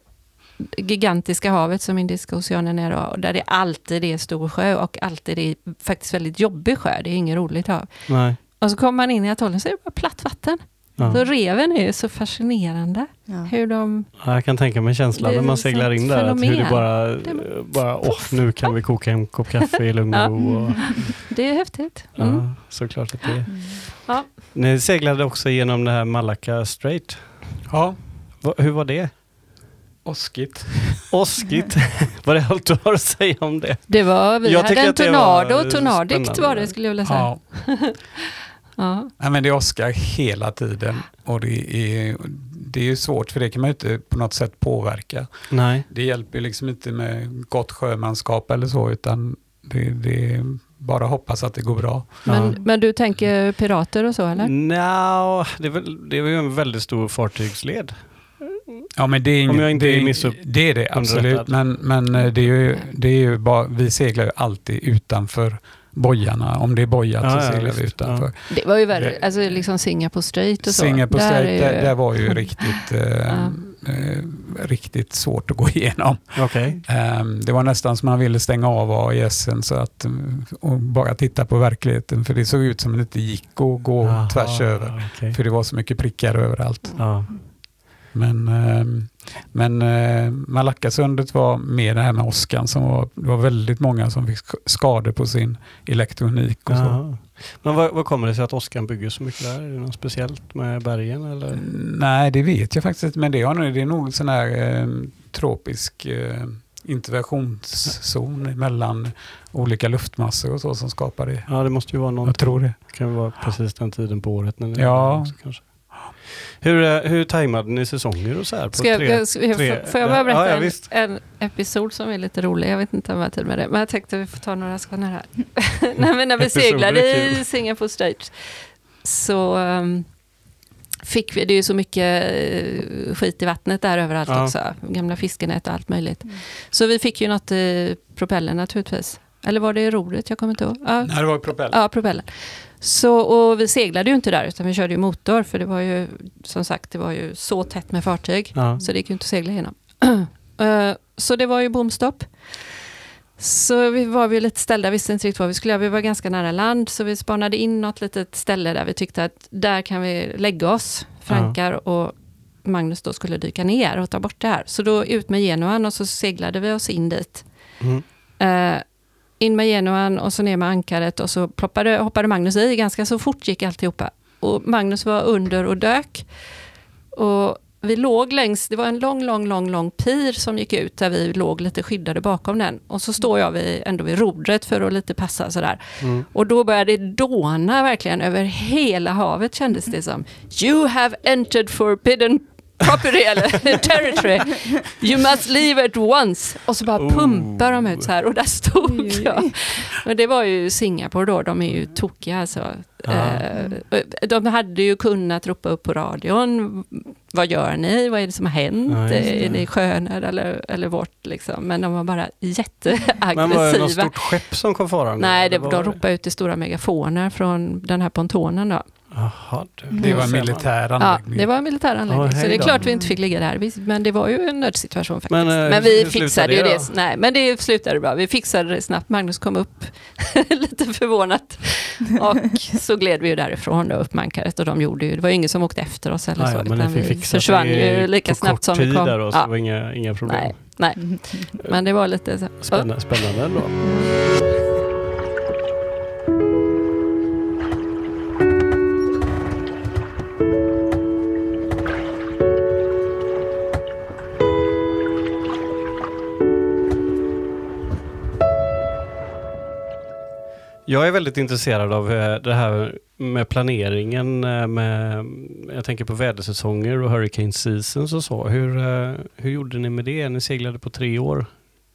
gigantiska havet som Indiska oceanen är då, där det alltid är stor sjö och alltid är faktiskt väldigt jobbig sjö. Det är inget roligt hav. Nej. Och så kommer man in i atollen så är det bara platt vatten. Ja. Så reven är ju så fascinerande. Ja. Hur de, Ja, jag kan tänka mig känslan när man seglar in där. Att hur det bara, Det bara åh, nu kan vi koka en kopp kaffe i lugn Ja. och ro. Och, det är häftigt. Mm. ja, såklart att det är. Ja. Ni seglade också genom det här Malacca Strait. Ja, Va, hur var det? oskigt. Åskigt. var det allt du har att säga om det? Det var, vi Jag hade en tornado, var tornadikt var det skulle jag vilja säga. Ja. Ja. Nej, men det åskar hela tiden och det är, det är ju svårt för det kan man ju inte på något sätt påverka. Nej. Det hjälper ju liksom inte med gott sjömanskap eller så utan det, det är bara hoppas att det går bra. Men, Ja. men du tänker pirater och så eller? Nja, det, är väl- det var ju en väldigt stor fartygsled. Ja men det är, Om ingen, jag inte det, är är, missupp- det är det absolut. Men, men eh, det är ju, det är ju bara, vi seglar ju alltid utanför bojarna. Om det är bojar Ja, så ja, seglar vi utanför. Det var ju värre, alltså liksom Singapore Strait och så. Singapore Där Strait, är ju- där, där var ju riktigt, eh, Ja. eh, riktigt svårt att gå igenom. Okej. Ehm, Det var nästan som man ville stänga av AISen så att, eh, och bara titta på verkligheten. För det såg ut som att det inte gick att gå Jaha, tvärs över. okej. För det var så mycket prickar överallt. Ja. Men, ehm, men eh, Malackasundet var mer det här med åskan. Som var, det var väldigt många som fick sk- skador på sin elektronik och så. Men vad, vad kommer det sig att Oskar bygger så mycket där? Är det något speciellt med bergen eller? Nej, det vet jag faktiskt inte. Men det, nog- det är nog sån här eh, tropisk eh, interventionszon mellan olika luftmassor och så som skapar det. Ja, det måste ju vara Jag någonting. tror det. Det kan vara precis den tiden på året. När det Ja. är kanske. Hur, eh, hur tajmade ni säsonger och så här? På Ska jag, tre- jag, ska- jag, tre- får- jag bara berätta Ja, ja, en, en episod som är lite rolig? Jag vet inte om jag har tid med det, men jag tänkte vi får ta några sekunder här. Nej, men när vi seglade i. Singapore Strait så um, fick vi, det är ju så mycket eh, skit i vattnet där överallt Ja. också, gamla fiskenät och allt möjligt. Så vi fick ju något i propellern naturligtvis. Eller var det i rodret? Jag kommer inte ihåg. Ja, Nej, det var propeller. Ja, propellern. Så, och vi seglade ju inte där, utan vi körde ju motor, för det var ju, som sagt, det var ju så tätt med fartyg. Ja. Så det gick ju inte att segla igenom. Eh, så det var ju bomstopp. Så vi var ju lite ställda, visste inte riktigt vad vi skulle göra. Vi var ganska nära land, så vi spanade in något litet ställe där vi tyckte att där kan vi lägga oss, Frankar och Magnus då skulle dyka ner och ta bort det här. Så då ut med Genuan och så seglade vi oss in dit. Mm. Eh, in med Genuan och så ner med ankaret och så ploppade, hoppade Magnus i. Ganska så fort gick alltihopa. Och Magnus var under och dök. Och vi låg längs, det var en lång, lång, lång, lång pir som gick ut där vi låg lite skyddade bakom den. Och så står jag vid, ändå vid rodret för att lite passa sådär. Mm. Och då började det dåna verkligen över hela havet kändes det som. You have entered forbidden property eller territory. You must leave at once. Och så bara Oh. pumpar de ut så här och där stod jag. Men det var ju Singapore då, de är ju tokiga alltså. Ja. Eh, De hade ju kunnat ropa upp på radion. Vad gör ni? Vad är det som har hänt? Det. är ni sköna eller, eller vårt liksom? Men de var bara Men jätteaggressiva. var det något stort skepp som kom farande? Nej, det, de ropade ut i stora megafoner från den här pontonen då. Jaha, du. Det var en militär Ja, anläggning. det var en militär anläggning. Ja, så det är klart vi inte fick ligga där. Men det var ju en nödsituation faktiskt. Men, Men, eh, hur- vi fixade ju det då? Nej, men det slutade bra. Vi fixade det snabbt. Magnus kom upp lite förvånat. Och så gled vi ju därifrån då, upp med ankaret. Och de gjorde ju, det var ju ingen som åkte efter oss eller Nej, så. men utan vi fick fixa försvann ju lika snabbt som vi kom. Där och så Ja, det var inga, inga problem. nej, nej. Men det var lite så. Spännande, spännande ändå. Jag är väldigt intresserad av eh, det här med planeringen. Eh, med, jag tänker på vädersäsonger och hurricane seasons och så. Hur, eh, hur gjorde ni med det? Ni seglade på tre år.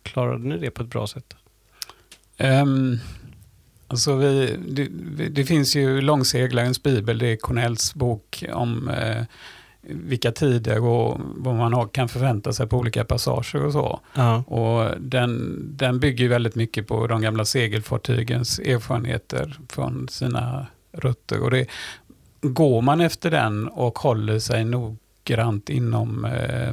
Klarade ni det på ett bra sätt? Um, alltså vi, det, det finns ju Långseglarens bibel, det är Cornells bok om eh, vilka tider och vad man har, kan förvänta sig på olika passager och så. Ja. Och den, den bygger väldigt mycket på de gamla segelfartygens erfarenheter från sina rutter. Och det, går man efter den och håller sig noggrant inom eh,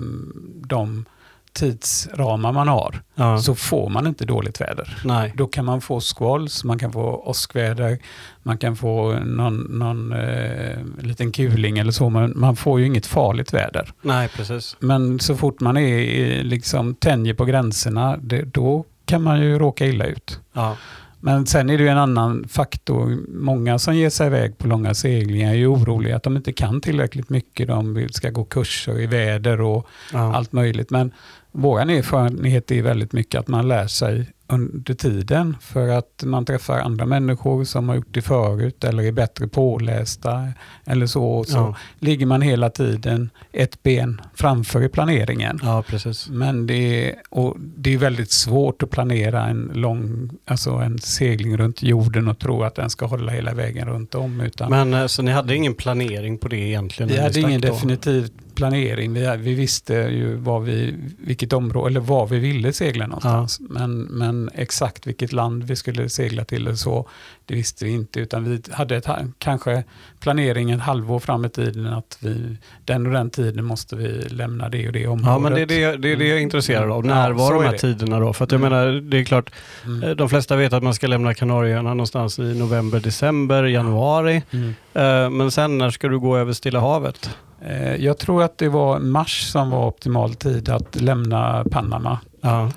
de tidsramar man har Ja. så får man inte dåligt väder. Nej. Då kan man få squalls, man kan få åskväder, man kan få någon, någon eh, liten kuling eller så, men man får ju inget farligt väder. Nej, precis. Men så fort man är liksom tänjer på gränserna, det, då kan man ju råka illa ut. Ja. Men sen är det ju en annan faktor. Många som ger sig iväg på långa seglingar är ju oroliga att de inte kan tillräckligt mycket. De ska gå kurser i väder och Ja. allt möjligt. Men vår erfarenhet är väldigt mycket att man lär sig under tiden för att man träffar andra människor som har gjort det förut eller är bättre pålästa eller så. Och så Ja. ligger man hela tiden ett ben framför i planeringen. ja, precis. Men det är, och det är väldigt svårt att planera en lång, alltså en segling runt jorden och tro att den ska hålla hela vägen runt om. Utan Men eh, så ni hade ingen planering på det egentligen? vi hade ingen då? definitiv planering. Vi, vi visste ju vad vi, vilket område, eller var vi ville segla någonstans. Men, men exakt vilket land vi skulle segla till och så, det visste vi inte. Utan vi hade ett, kanske planeringen ett halvår fram i tiden att vi, den och den tiden måste vi lämna det och det området. Ja, men det är det, det, är det jag är intresserad av. När Ja, var de är här det. tiderna då? För att jag Mm. menar, det är klart, Mm. eh, de flesta vet att man ska lämna Kanarieöarna någonstans i november, december, januari. Mm. Eh, Men sen när ska du gå över Stilla havet? Eh, Jag tror att det var mars som var optimal tid att lämna Panama. Ja.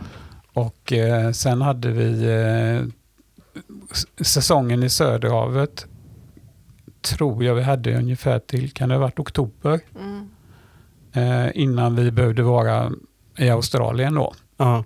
Och eh, sen hade vi eh, säsongen i Söderhavet. Tror jag vi hade ungefär till, kan det ha varit oktober? Mm. Eh, innan vi behövde vara i Australien då. ja.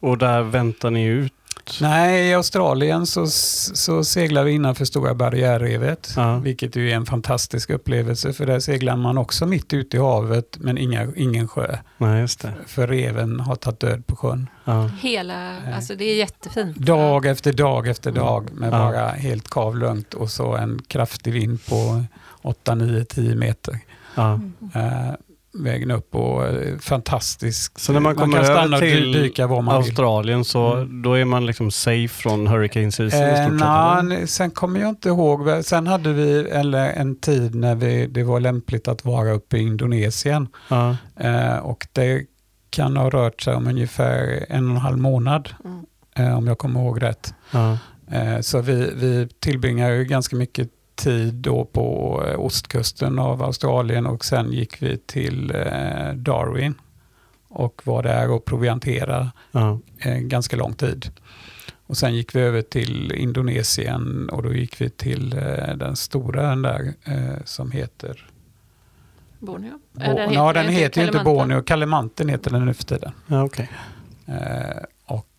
Och där väntar ni ut? Nej, i Australien så, så seglar vi innanför Stora barriärrevet. Ja. Vilket ju är en fantastisk upplevelse för där seglar man också mitt ute i havet men inga, ingen sjö. Nej, just det. För reven har tagit död på sjön. Ja. Hela, alltså det är jättefint. Dag efter dag efter Mm. dag med Ja. bara helt kavlugnt och så en kraftig vind på 8, 9, 10 meter. Ja. Vägen upp och eh, fantastisk. Så när man kommer kan över stanna och till dyka var man vill. Australien så Mm. då är man liksom safe från hurricane season i Eh, stort sett? n- sen kommer jag inte ihåg. Sen hade vi eller en tid när vi, det var lämpligt att vara uppe i Indonesien. Ja. Eh, och det kan ha rört sig om ungefär en och en halv månad. Mm. Eh, om jag kommer ihåg rätt. Eh, Så vi, vi tillbringar ju ganska mycket tid då på eh, ostkusten av Australien och sen gick vi till eh, Darwin och var där och provianterade Ja. eh, ganska lång tid. Och sen gick vi över till Indonesien och då gick vi till eh, den stora ön där eh, som heter... Borneo? Bo- Ja, ja, den heter ju inte. Borneo, Kalimantan heter den nu för tiden. Ja, okej.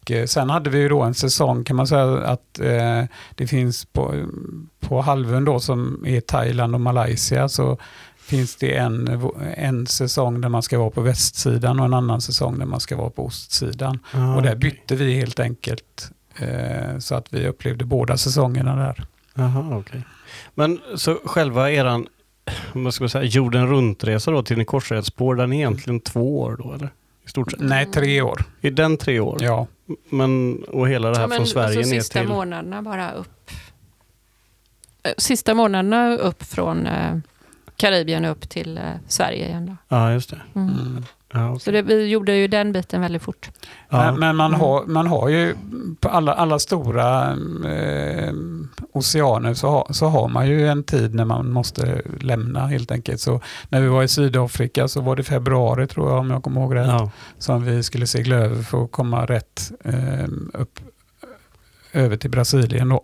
Och eh, sen hade vi ju då en säsong kan man säga att eh, det finns på, på halvön då som är Thailand och Malaysia så finns det en, en säsong där man ska vara på västsidan och en annan säsong där man ska vara på ostsidan. Ja, och där bytte vi helt enkelt eh, så att vi upplevde båda säsongerna där. Jaha, okej. Men så själva eran, vad ska man säga, jorden runt-resa då till en korsrädsspår, den är egentligen två år då eller? I stort sett. Nej, tre år. Är den tre år? Ja. Men, och hela det här Ja, men från Sverige alltså ner sista till... månaderna bara upp. Eh, Sista månaderna upp från eh, Karibien upp till eh, Sverige igen. Då. Ja, just det. Mm. Mm. Ja, okej. Så det, vi gjorde ju den biten väldigt fort. ja. Men, men man, Mm. har, man har ju på alla, alla stora eh, oceaner så har, så har man ju en tid när man måste lämna helt enkelt. Så när vi var i Sydafrika så var det februari tror jag om jag kommer ihåg rätt. ja. Som vi skulle segla över för att komma rätt eh, upp över till Brasilien då.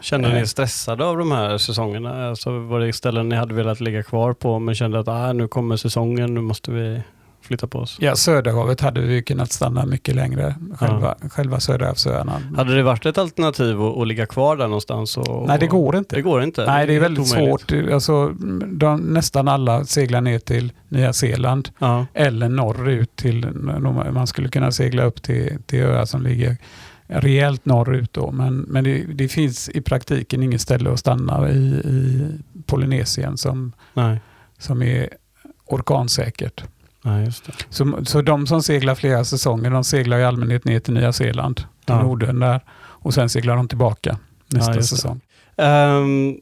Kände ni Eh. er stressade av de här säsongerna? Alltså, var det ställen ni hade velat ligga kvar på men kände att ah, nu kommer säsongen, nu måste vi flytta på oss? Ja, Söderhavet hade vi kunnat stanna mycket längre, själva, själva Söderhavsöarna. Hade det varit ett alternativ att, att ligga kvar där någonstans? Och, Nej, det går inte. Det går inte? Nej, det är väldigt omöjligt. svårt. Alltså, de, nästan alla seglar ner till Nya Zeeland Ja, eller norrut till, man skulle kunna segla upp till, till öar som ligger rejält norrut då. Men, men det, det finns i praktiken inget ställe att stanna i, i Polynesien som, nej. som är orkansäkert. Nej, just det. Så, så de som seglar flera säsonger, de seglar i allmänhet ner till Nya Zeeland, till Ja. Nordön där. Och sen seglar de tillbaka nästa Ja, säsong. Ehm,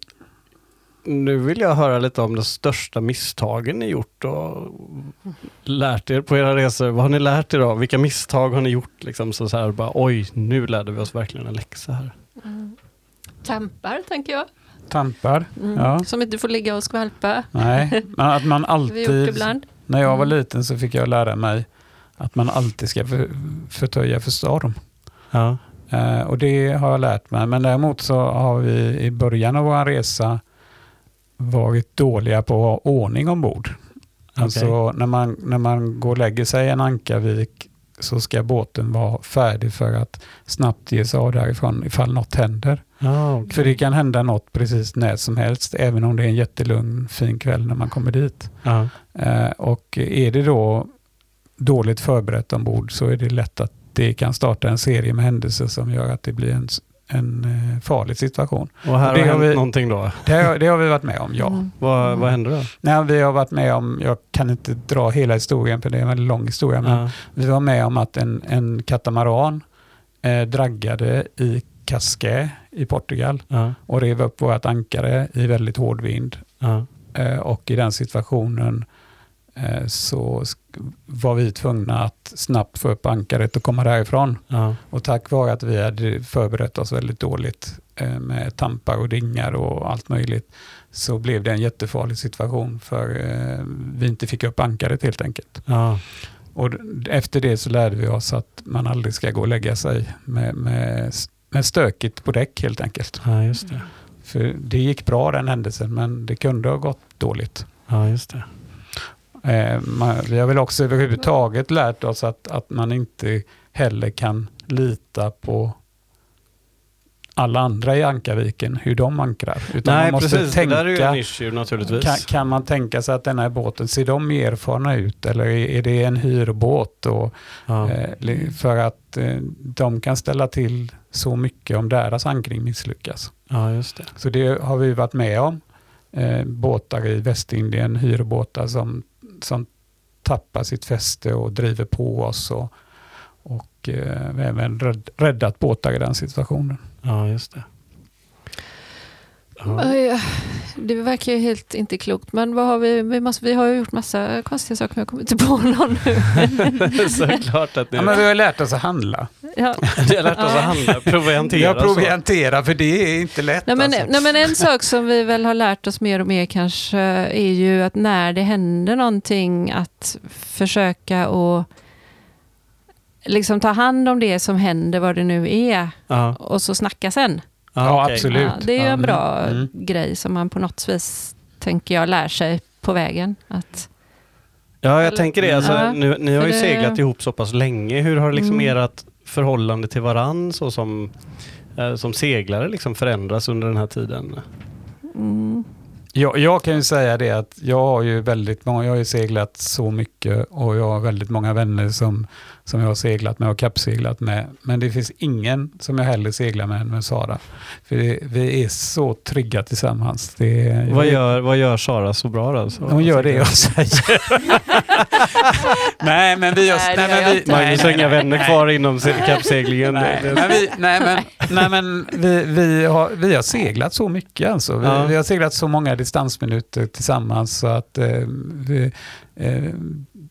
nu vill jag höra lite om de största misstagen ni gjort och lärt er på era resor. Vad har ni lärt er av? Vilka misstag har ni gjort? Liksom, så så här, bara, Oj, nu lärde vi oss verkligen en läxa här. Mm. Tampar, tänker jag. Tampar, Mm. Ja. Som inte får ligga och skvalpa. nej. Men att man Vi har gjort alltid, ibland. När jag var Mm. liten så fick jag lära mig att man alltid ska för, förtöja för storm. Ja. Eh, och det har jag lärt mig. Men däremot så har vi i början av vår resa varit dåliga på att ha ordning ombord. Alltså när man, när man går och lägger sig i en ankarvik så ska båten vara färdig för att snabbt ge sig av därifrån ifall något händer. Ja, okej. För det kan hända något precis när som helst, även om det är en jättelugn fin kväll när man kommer dit. ja. Eh, och är det då dåligt förberett ombord så är det lätt att det kan starta en serie med händelser som gör att det blir en en eh, farlig situation. Och här Och det har har hänt vi- någonting då? Det, har- det har vi varit med om, ja. Mm. Vad, vad hände då? Nej, vi har varit med om, jag kan inte dra hela historien för det är en väldigt lång historia, men Ja. vi var med om att en, en katamaran eh, draggade i Casqué i Portugal Ja. och rev upp vårt ankare i väldigt hård vind. Ja. Eh, och i den situationen eh, så sk- var vi tvungna att snabbt få upp ankaret och komma därifrån. Ja. Och tack vare att vi hade förberett oss väldigt dåligt eh, med tampar och dingar och allt möjligt så blev det en jättefarlig situation för eh, vi inte fick upp ankaret helt enkelt. Ja. Och efter det så lärde vi oss att man aldrig ska gå och lägga sig med, med, med stökigt på däck helt enkelt. ja, just det. För det gick bra den händelsen men det kunde ha gått dåligt. Ja, just det. Eh, man, vi har väl också överhuvudtaget lärt oss att, att man inte heller kan lita på alla andra i Ankarviken, hur de ankrar. Utan Nej, man måste precis. Det där är ju tänka, en issue naturligtvis. kan, kan man tänka sig att den här båten, ser de erfarna ut eller är är det en hyrbåt? Och, ja. eh, för att eh, de kan ställa till så mycket om deras ankring misslyckas. ja, just det. Så det har vi varit med om. Eh, båtar i Västindien, hyrbåtar som, som tappar sitt fäste och driver på oss. Och, och eh, även rädd, räddat båtar i den situationen. Ja, just det. Ja. Oj, Det verkar ju helt inte klokt, men vad har vi, vi, måste, vi har ju gjort massa konstiga saker, men jag kommer inte på någon nu. Såklart att ni Ja, men vi har lärt oss att handla. Ja. ni har lärt oss att handla, proviantera. Jag så. proviantera, för det är inte lätt. Nej, men, alltså. nej, men en sak som vi väl har lärt oss mer och mer kanske är ju att när det händer någonting att försöka att liksom ta hand om det som händer, vad det nu är, Ja, och så snacka sen. Ja, okej. absolut. Ja, det är ju en bra Mm. grej som man på något vis, tänker jag, lär sig på vägen. Att, Ja, jag tänker det. Alltså, Ja, nu, ni har ju det- seglat ihop så pass länge. Hur har liksom Mm. ert förhållande till varann så som, eh, som seglare liksom förändras under den här tiden? mm, Jag, jag kan ju säga det att jag har ju väldigt många, jag har ju seglat så mycket och jag har väldigt många vänner som, som jag har seglat med och kappseglat med. Men det finns ingen som jag hellre seglar med än med Sara. För det, vi är så trygga tillsammans. Det, Vad gör, vad gör Sara så bra då? Så, Hon gör det jag säger. nej, men vi har... Nej, det nej, men vi. Magnus har inga vänner kvar inom se- kappseglingen. Nej, men vi, nej, men, nej, men vi, vi, har, vi har seglat så mycket alltså. Vi, Ja. vi har seglat så många distansminuter tillsammans så att eh, vi, eh,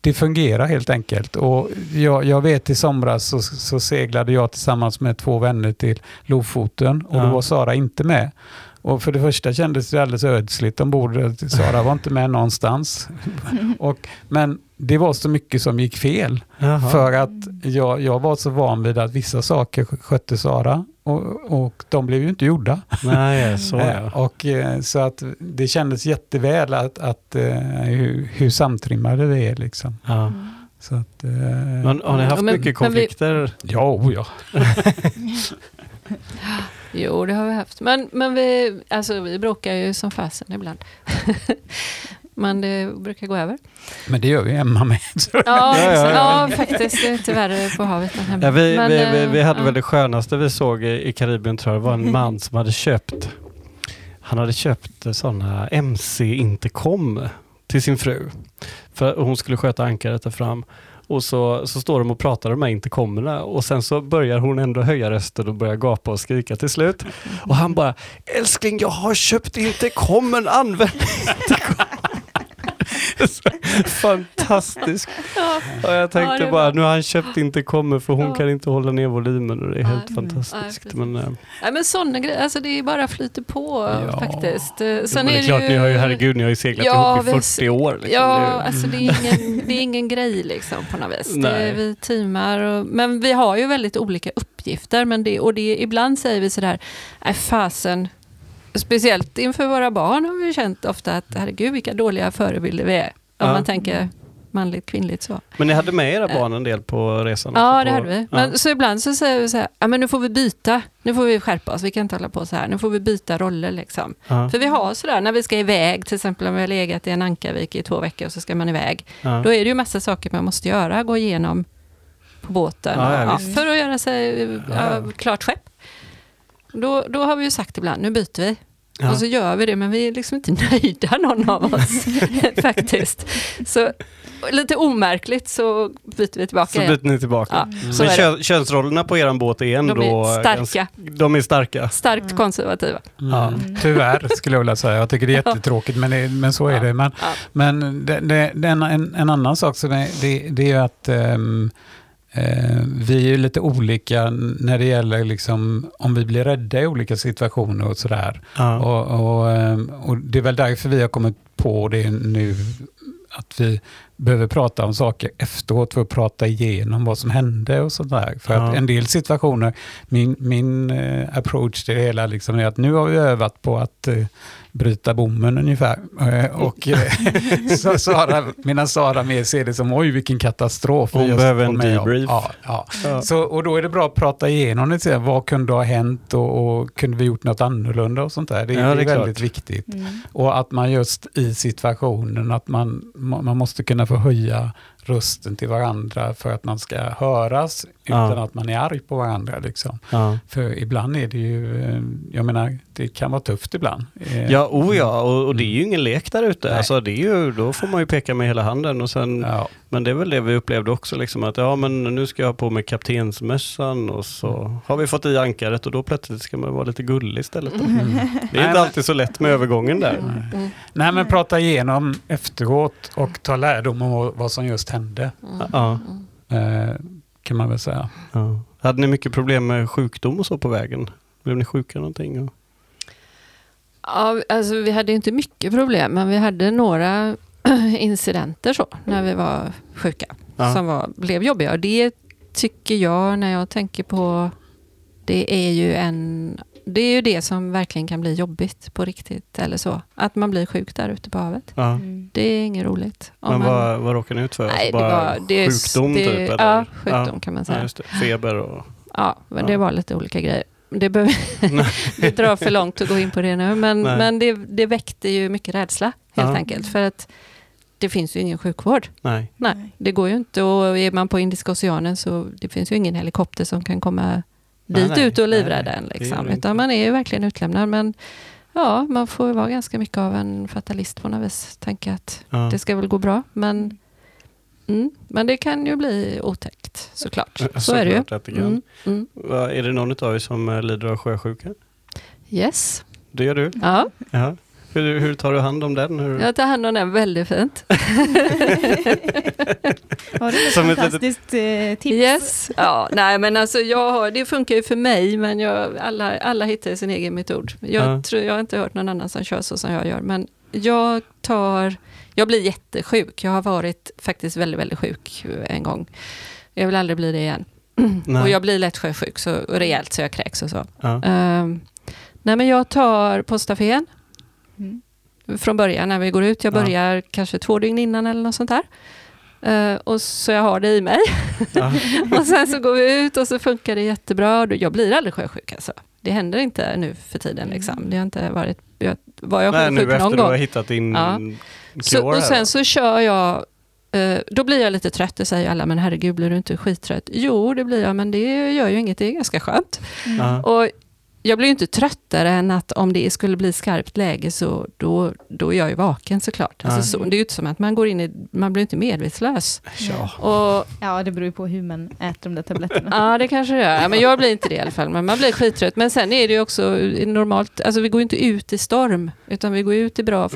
det fungerar helt enkelt. Och jag, jag vet i somras så, så seglade jag tillsammans med två vänner till Lofoten och Ja. då var Sara inte med. Och för det första kändes det alldeles ödsligt ombord. Sara var inte med någonstans. och, men det var så mycket som gick fel. Jaha. För att jag, jag var så van vid att vissa saker skötte Sara och, och de blev ju inte gjorda. Nej, så Eh, ja. Och, eh, så att det kändes jätteväl att, att, eh, hur, hur samtrimmade vi är. Liksom. ja. Så att, eh, Men har ni haft Men- men mycket vi- konflikter? ja, oh ja. jo, det har vi haft. Men, men vi, alltså, vi bråkar ju som fasen ibland. men det brukar gå över. Men det gör vi Emma med. Ja, Ja, ja, ja, ja. faktiskt. Det är inte värre på havet hemma. Ja, vi, Men, vi, vi, vi eh, hade ja. väl det skönaste vi såg i, i Karibien tror jag. Det var en man som hade köpt Han hade köpt sådana MC-intercom till sin fru. För hon skulle sköta ankaret där fram. Och så, så står de och pratar de här intercomerna och sen så börjar hon ändå höja rösten och börjar gapa och skrika till slut. Och han bara Älskling jag har köpt intercomen, använd intercom. Så Fantastiskt. Ja. Jag tänkte Ja, det bara, nu har han köpt inte kommer för hon Ja. kan inte hålla ner volymen och det är Nej. helt Mm. fantastiskt. Men, äh, Nej, men sådana grejer, alltså det är bara flyter på Ja. faktiskt. Eh, men Sen det är klart, ni har ju, herregud, ni har ju seglat Ja, ihop i vi har 40 år. Liksom. Ja, Det är- alltså det är ingen, det är ingen grej liksom på något vis. Det, vi teamar och, men vi har ju väldigt olika uppgifter. Men det, och det, ibland säger vi sådär, nej fasen, speciellt inför våra barn har vi känt ofta att herregud vilka dåliga förebilder vi är. Om Ja. man tänker manligt, kvinnligt så. Men ni hade med era barn en del på resan? Ja, också det på, hade vi. Ja. Men, Så ibland så säger vi så här, ja men nu får vi byta. Nu får vi skärpa oss, vi kan inte hålla på så här. Nu får vi byta roller liksom. Ja. För vi har sådär, när vi ska iväg, till exempel om vi har legat i en Ankarvik i två veckor och så ska man iväg. Ja. Då är det ju massa saker man måste göra, gå igenom på båten för att göra sig klart skepp. Då, då har vi ju sagt ibland, nu byter vi. Ja. Och så gör vi det, men vi är liksom inte nöjda någon av oss faktiskt. Så lite omärkligt så byter vi tillbaka Så igen. byter ni tillbaka. Ja, så Men kö- könsrollerna på eran båt är ändå... De är starka, de är starka. starkt Mm. konservativa. Ja. Mm. Tyvärr skulle jag vilja säga. Jag tycker det är jättetråkigt men, det, men så är Ja. det. Men, Ja. men det, det, det är en, en, annan sak som är, det, det är ju att eh, vi är ju lite olika när det gäller liksom, om vi blir rädda i olika situationer och sådär. Ja. Och, och, ehm, och det är väl därför vi har kommit på det nu, att vi behöver prata om saker efteråt för att prata igenom vad som hände och sådär. För Ja. att en del situationer, min, min eh, approach till det hela liksom är att nu har vi övat på att eh, bryta bommen ungefär. Eh, och eh, så Sara, medan Sara mer ser det som oj vilken katastrof. Hon just behöver en med om." debrief. Ja, ja. Ja. Så, och då är det bra att prata igenom det, vad kunde ha hänt och, och kunde vi gjort något annorlunda och sånt där. Det, Ja, det är, det väldigt klart. viktigt. Mm. Och att man just i situationen, att man, man måste kunna få höja rösten till varandra för att man ska höras Ja. utan att man är arg på varandra. Liksom. Ja. För ibland är det ju, eh, jag menar, det kan vara tufft ibland. Eh, Ja, oh ja, och, och det är ju ingen lek där ute. Alltså, det är ju, då får man ju peka med hela handen. Och sen, Ja, Men det är väl det vi upplevde också, liksom, att ja, men nu ska jag ha på mig kaptensmössan och så har vi fått i ankaret och då plötsligt ska man vara lite gullig istället. Då. Mm. Det är Nej, inte alltid så lätt med övergången där. Mm. Nej men prata igenom efteråt och ta lärdom om vad- vad som just hände. Mm. Ja. Eh, kan man väl säga. Ja. Hade ni mycket problem med sjukdom och så på vägen? Blev ni sjuka någonting? Och... Ja, alltså vi hade inte mycket problem, men vi hade några incidenter så, när vi var sjuka, Ja. som var, blev jobbiga. Och det tycker jag, när jag tänker på, det är ju en det är ju det som verkligen kan bli jobbigt på riktigt, eller så. Att man blir sjuk där ute på havet. Ja. Mm. Det är inget roligt. Om Men man- vad, vad råkade ni ut för? Nej, Alltså det bara var, det, är- sjukdom det, typ? Eller? Ja, sjukdom Ja. kan man Ja, säga. just det. Feber och... Ja, men Ja. det var lite olika grejer. Det, behöver, det drar för långt att gå in på det nu, men, Nej. men det, det väckte ju mycket rädsla helt Ja. enkelt. För att det finns ju ingen sjukvård. Nej. Nej, det går ju inte. Och är man på Indiska oceanen så det finns ju ingen helikopter som kan komma dit nej. ut och livrädda gör Liksom. Utan man är ju verkligen utlämnad. Men ja, man får ju vara ganska mycket av en fatalist på något vis. Tänka att Ja. det ska väl gå bra. Men, mm, men det kan ju bli otäckt såklart. Så är det ju. Det. Mm, mm. Va, Är det någon av er som eh, lider av sjösjuka? Yes. Det gör du? Ja, Ja. Hur, hur tar du hand om den? Hur... jag tar hand om den väldigt fint. Har du ett Som ett fantastiskt eh, tips? Yes. Ja, nej men alltså jag har, det funkar ju för mig men jag, alla, alla hittar sin egen metod. Jag, Ja. tror, jag har inte hört någon annan som kör så som jag gör men jag tar, jag blir jättesjuk. Jag har varit faktiskt väldigt, väldigt sjuk en gång. Jag vill aldrig bli det igen. Nej. Och jag blir lätt sjösjuk så och rejält så jag kräks och så. Ja. Ehm, nej men jag tar Postafen Mm. från början när vi går ut. Jag Ja. börjar kanske två dygn innan eller något sånt där. Eh, och så jag har det i mig. Ja. och sen så går vi ut och så funkar det jättebra. Jag blir aldrig sjösjuk alltså. Det händer inte nu för tiden liksom. Det har inte varit, jag, var jag Nej, nu sjuk efter någon du har gång. hittat din Ja. Så, och sen så kör jag, eh, då blir jag lite trött, det säger alla, men herregud blir du inte skittrött? Jo, det blir jag, men det gör ju inget, det är ganska skönt. Ja. Och jag blir ju inte tröttare än att om det skulle bli skarpt läge så då, då är jag ju vaken såklart. Alltså, så, det är ju inte som att man går in i, man blir inte medvetslös. Ja. Och, Ja, det beror ju på hur man äter de där tabletterna. ja, det kanske det gör. Ja, Men jag blir inte det i alla fall. Men man blir skittrött. Men sen är det ju också normalt, alltså vi går ju inte ut i storm, utan vi går ut i bra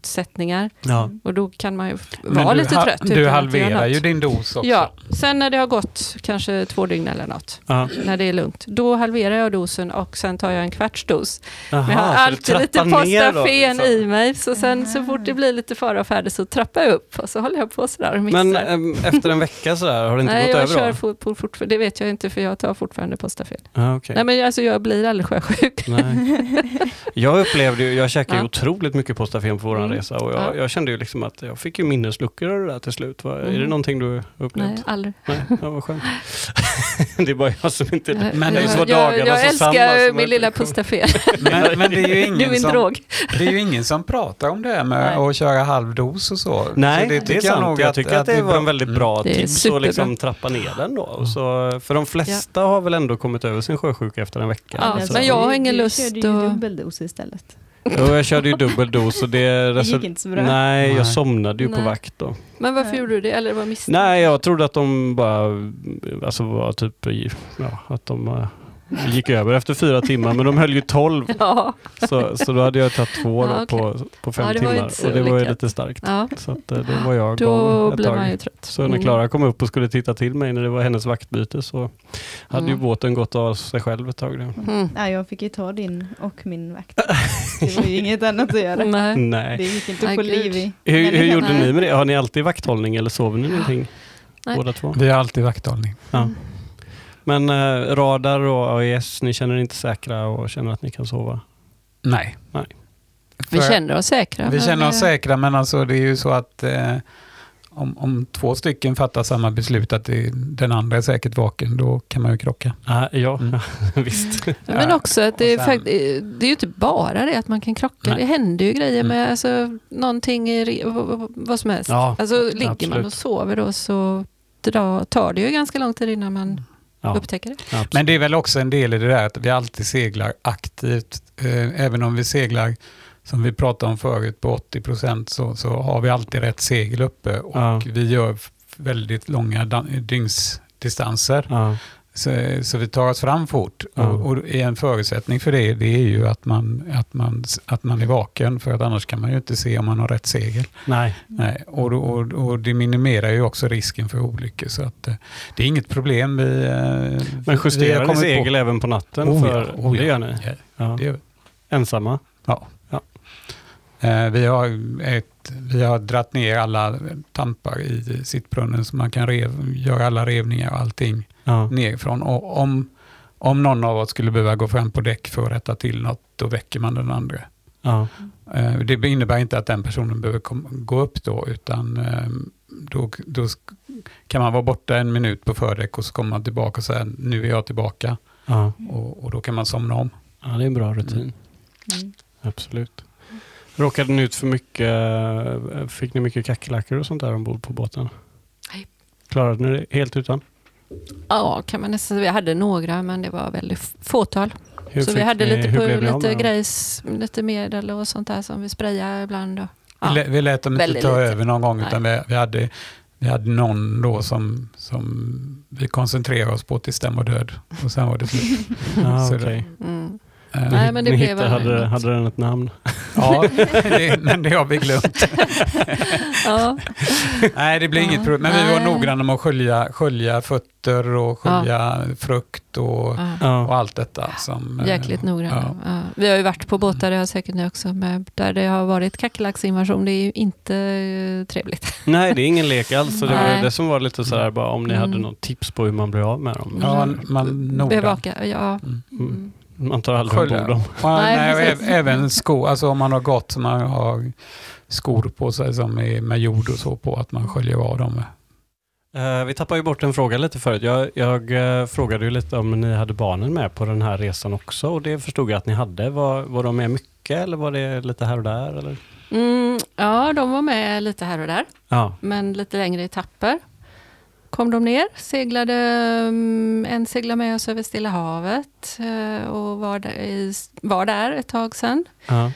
förutsättningar. Ja. Och då kan man ju vara du lite ha- trött. Du halverar ju din dos också. Ja, sen när det har gått kanske två dygn eller något, Ja. när det är lugnt, då halverar jag dosen och sen tar jag en kvarts dos. Jaha, Men jag har alltid lite postafen liksom. i mig, så sen så fort det blir lite fara och färde så trappar jag upp och så håller jag på sådär och mixar. Men äm, efter en vecka sådär, har det inte Nej, gått jag över kör då? fort, fort, fort, det vet jag inte för jag tar fortfarande postafen. Ja, okej. Nej men alltså jag blir aldrig sjösjuk. Nej. Jag upplevde ju, jag käkar ju Ja. otroligt mycket postafen på vår. Mm. Resa och jag, Ja. jag kände ju liksom att jag fick ju minnesluckor av det där till slut. Var, Är det Mm. någonting du upplevt? Nej, aldrig. Nej, ja, vad skönt. det är bara jag som inte... Nej, Men det är jag, så jag, jag så samma älskar som min att- lilla Pustafel. Men, men det är ju Du är ingen som, drog. det är ju ingen som pratar om det här med Nej. att köra halvdos och så. Nej, så det, är tycker sant. nog Jag tycker att, det var en väldigt Mm. bra Det är tips att liksom trappa ner den då. Och så, för de flesta har väl ändå kommit över sin sjösjuka efter en vecka. Ja, men jag har du- ingen du lust körde ju att- dubbeldos istället. Jo, jag körde ju dubbel dos och det... Det gick inte så bra. Nej, jag Nej. somnade ju på Nej. vakt då. Men varför gjorde du det? Eller var misstänkt? Nej, jag trodde att de bara alltså var typ, ja, att de eh, gick över efter fyra timmar, men de höll ju tolv. Ja, Så, så då hade jag tagit två Ja, okej. på, på fem Ja, det ju timmar och det var ju lite starkt. ja. Så att, eh, då var jag då blir man ju trött. Så när Mm. Klara kom upp och skulle titta till mig när det var hennes vaktbyte så hade ju Mm. båten gått av sig själv ett tag. Då. Mm. Nej, jag fick ju ta din och min vakt. Det var ju inget annat att göra. Nej. Det Nej. gick inte att få liv i. Hur, hur gjorde Nej. ni med det? Har ni alltid vakthållning eller sover ni någonting? Nej. Båda två? Vi har alltid vakthållning. Ja. Mm. Men eh, radar och AIS, ni känner er inte säkra och känner att ni kan sova? Nej. Nej. Vi känner oss säkra. Vi känner oss eh, säkra, men alltså det är ju så att eh, om, om två stycken fattar samma beslut att det, den andra är säkert vaken, då kan man ju krocka. Ah, ja, Mm. visst. Men också att det är, sen- fakt- det är ju inte bara det att man kan krocka. Nej. Det händer ju grejer Mm. med alltså, någonting, i, vad som helst. Ja, alltså ligger man absolut. och sover då så dra, tar det ju ganska lång tid innan man Ja, upptäcker det. absolut. Men det är väl också en del i det där att vi alltid seglar aktivt, eh, även om vi seglar som vi pratade om förut på 80 procent så, så har vi alltid rätt segel uppe och Ja. vi gör väldigt långa dygnsdistanser. Ja, Så, så vi tar oss fram fort. Ja. Och, och en förutsättning för det, det är ju att man, att, man, att man är vaken, för att annars kan man ju inte se om man har rätt segel. nej. Nej, och, och, och det minimerar ju också risken för olyckor. Så att, eh, det är inget problem. Vi, eh, Men vi justerar ni kommit segel även på natten? Oh, för, ja, oh, det ja. gör ni? Ja, Ja. det gör vi. Ensamma? Eh, vi, har ett, vi har dratt ner alla tampar i sittbrunnen så man kan rev, göra alla revningar och allting Ja. nerifrån. Och om, om någon av oss skulle behöva gå fram på däck för att rätta till något, då väcker man den andra. Ja. Eh, Det innebär inte att den personen behöver gå upp då, utan eh, då, då kan man vara borta en minut på fördäck och så kommer man tillbaka och säger nu är jag tillbaka. Ja. Och, och då kan man somna om. ja, det är en bra rutin. Mm. Absolut. Råkade ni ut för mycket, eh, fick ni mycket kackerlackor och sånt där ombord på båten? Nej. Klarade ni det helt utan? Ja, kan man nästan Vi hade några, men det var väldigt fåtal. Hur så vi hade ni- lite, på, lite grejs, lite medel och sånt där som vi sprayade ibland. Och, ja. Vi, lät, vi lät dem inte ta lite. över någon gång, Nej. utan vi, vi, hade, vi hade någon då som, som vi koncentrerade oss på tills den var död. Och sen var det slut. Så okej. Mm. Eh, Nej, men det ni blev hittade, hade, hade den ett namn? Ja, det, men det har vi glömt. Ja. Nej, det blir Ja, inget problem. Men vi var nej. noggranna med att skölja, skölja fötter och skölja frukt och, Ja. och Ja. allt detta. Som, eh, Jäkligt noggranna. ja. Ja. Vi har ju varit på båtar, det har säkert ni också, med, där det har varit kackerlacksinvasion. Det är ju inte eh, trevligt. Nej, det är ingen lek alls. Så det var Nej. det som var lite sådär, bara om ni Mm. hade något tips på hur man blir av med dem. Ja, man noga. Bevaka, ja. Mm. Mm. Man tar aldrig Skölja. ombord dem. Nej, nej, även skor, alltså om man har gått så man har skor på sig som är med jord och så på, att man sköljer av dem. Eh, vi tappade ju bort en fråga lite förut. Jag, jag eh, frågade ju lite om ni hade barnen med på den här resan också och det förstod jag att ni hade. Var, var de med mycket eller var det lite här och där? Eller? Mm, ja, de var med lite här och där, Ja, men lite längre etapper. Kom de ner, seglade, mm, en seglade med oss över Stilla havet eh, och var där, i, var där ett tag sedan. ja,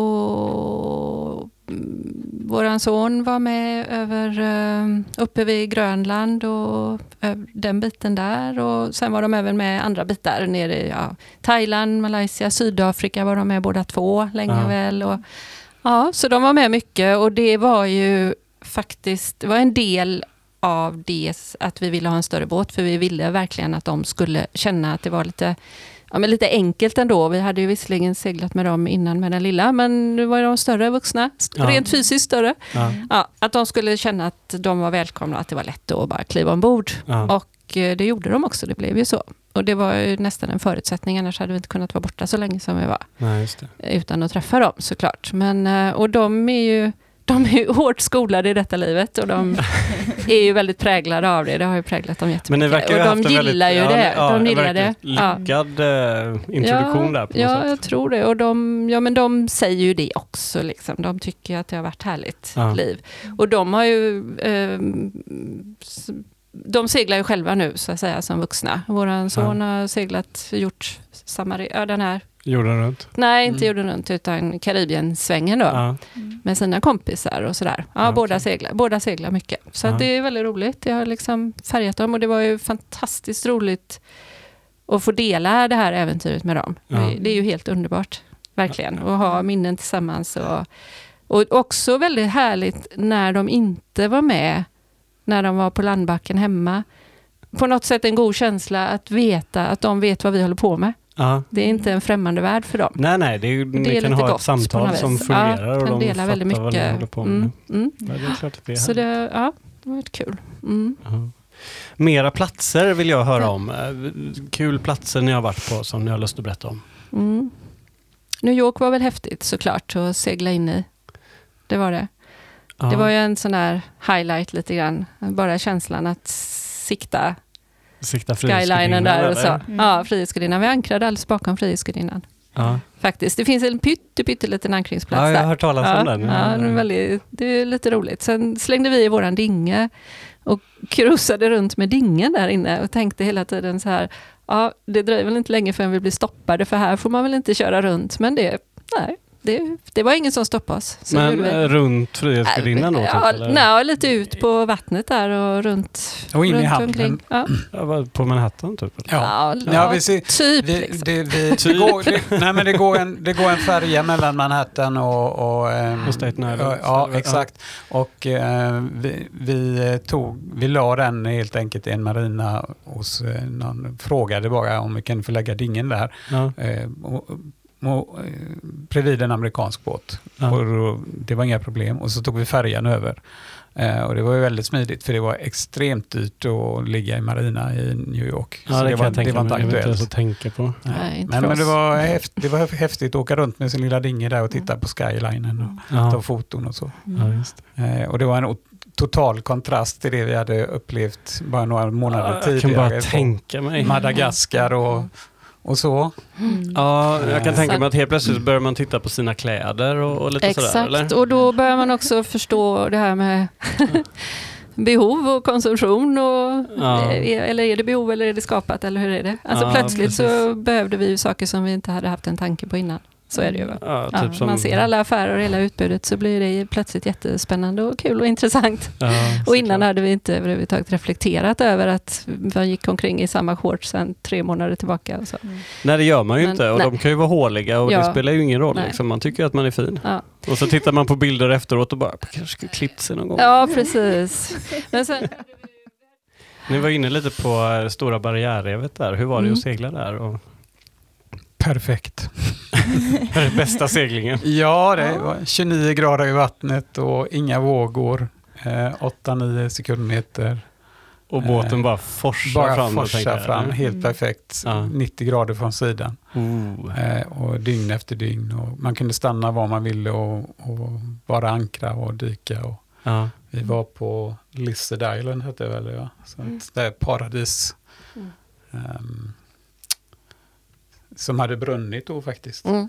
Och mm, våran son var med över eh, uppe vid Grönland och ö- den biten där. Och sen var de även med andra bitar nere i ja, Thailand, Malaysia, Sydafrika var de med båda två länge Ja. väl. Och, ja, så de var med mycket och det var ju faktiskt, det var en del av det att vi ville ha en större båt för vi ville verkligen att de skulle känna att det var lite Ja, men lite enkelt ändå. Vi hade ju visserligen seglat med dem innan med den lilla, men nu var de större vuxna, Ja. rent fysiskt större. ja, Ja, att de skulle känna att de var välkomna, att det var lätt att bara kliva ombord. ja. Och eh, det gjorde de också, det blev ju så. och det var ju nästan en förutsättning, annars hade vi inte kunnat vara borta så länge som vi var. Nej. Utan att träffa dem såklart. Men, eh, och de är ju de är ju hårt skolade i detta livet och de är ju väldigt präglade av det. Det har ju präglat dem jättemycket. Men ni verkar ju och de gillar väldigt, ju det. Ja, de gillar det. verkligen Ja. Lyckad eh, introduktion där på något Ja, sätt. jag tror det. Och de, ja, men de säger ju det också. Liksom. De tycker att det har varit härligt Ja. liv. Och de har ju... Eh, de seglar ju själva nu, så att säga, som vuxna. Vår son har seglat, gjort samma... Ja, den här... Jorden runt. Nej, inte Mm. jorden runt, utan Karibiensvängen då. Ja. Med sina kompisar och sådär. Ja, Ja, båda, seglar, båda seglar mycket. Så Ja. det är väldigt roligt. Det har liksom färgat dem och det var ju fantastiskt roligt att få dela det här äventyret med dem. Det är ju helt underbart, verkligen. Att ha minnen tillsammans. Och, och också väldigt härligt när de inte var med, när de var på landbacken hemma. På något sätt en god känsla att veta att de vet vad vi håller på med. Ja. Det är inte en främmande värld för dem. Nej, nej, det är, Det ni är kan ha ett samtal som fungerar ja, och de dela väldigt fattar vad ni mycket. håller på med. Mm, mm. Ja, det är klart att det är Så det, ja, det var kul. Mm. Ja. Mera platser vill jag höra om. Eh, Kul platser ni har varit på som ni har lust att berätta om. Mm. New York var väl häftigt såklart att segla in i. Det var det. Ja. Det var ju en sån där highlight lite grann. Bara känslan att sikta Sikta skylinen där och så. Mm. Ja, Frihetsgudinnan. Vi ankrade alldeles bakom Frihetsgudinnan. Ja. Faktiskt. Det finns en pytte, pytteliten ankringsplats ja, jag har där. hört talas Ja, om den. ja, det, är väldigt, det är lite roligt. Sen slängde vi i våran dinge och cruisade runt med dingen där inne och tänkte hela tiden så här, ja, det dröjer väl inte länge förrän vi blir stoppade, för här får man väl inte köra runt. Men det, nej, det, det var ingen som stoppade oss. Så Men vi. runt Frihetsgudinnan då? Typ, ja, nej, lite ut på vattnet där och runt, Och in i runt hamnen. omkring. Ja, på Manhattan typ? eller? Ja. ja, Ja, vi ser, typ. vi, liksom. det, vi, Typ. går, det, nej, men det, går en, det går en färja mellan Manhattan och... och, ehm, Och Staten Island. Ja, exakt. Och eh, vi, vi, tog, vi la den helt enkelt i en marina hos eh, någon, frågade bara om vi kan få lägga dingen där. Ja. Eh, och, och, eh, bredvid en amerikansk båt. Ja. Och då, det var inga problem. Och så tog vi färjan över. Eh, och det var ju väldigt smidigt för det var extremt dyrt att ligga i marina i New York. Ja, så det, det, var, det var inte inte aktuellt. ens att tänka på. Nej, inte Men, men det, var häft, det var häftigt att åka runt med sin lilla dinge där och titta på skylinen och ta Ja, foton och så. ja just det. Eh, och det var en total kontrast till det vi hade upplevt bara några månader Ja, jag kan tidigare bara tänka mig. Madagaskar och, och så. Mm. Ja, jag kan Eh, tänka så- mig att helt plötsligt börjar man titta på sina kläder och, och lite sådär, Exakt, och då börjar man också förstå det här med behov och konsumtion. Och, Ja. Eller är det behov eller är det skapat eller hur är det? Alltså Ja, plötsligt så precis. behövde vi ju saker som vi inte hade haft en tanke på innan. Så är det ju. Ja, Ja, typ som, Man ser alla affärer och hela utbudet så blir det plötsligt jättespännande och kul och intressant. Ja, Och innan hade vi inte överhuvudtaget reflekterat över att man gick omkring i samma shorts sen tre månader tillbaka. Och så. Nej, det gör man ju Men- inte och nej. de kan ju vara håliga och det Ja. spelar ju ingen roll. Liksom. Man tycker att man är fin. Ja. Och så tittar man på bilder efteråt och bara, "Man kanske skulle klippt sig någon gång. ja, precis. Men sen, Ni var inne lite på eh, Stora barriärrevet där. Hur var det Mm. att segla där? Och, Perfekt. bästa seglingen? Ja, det var 29 grader i vattnet och inga vågor. Eh, 8-9 sekundmeter. Och Eh, båten bara forsar Bara fram. då, forsa tänker jag. fram, helt Mm. perfekt. Ja. 90 grader från sidan. Oh. Eh, och dygn efter dygn. Och man kunde stanna var man ville och, och bara ankra och dyka. Och Ja. vi var på Lizard Island, hette det väl? Ja? Så Mm. det är paradis. Mm. ehm, som hade brunnit då faktiskt. mm.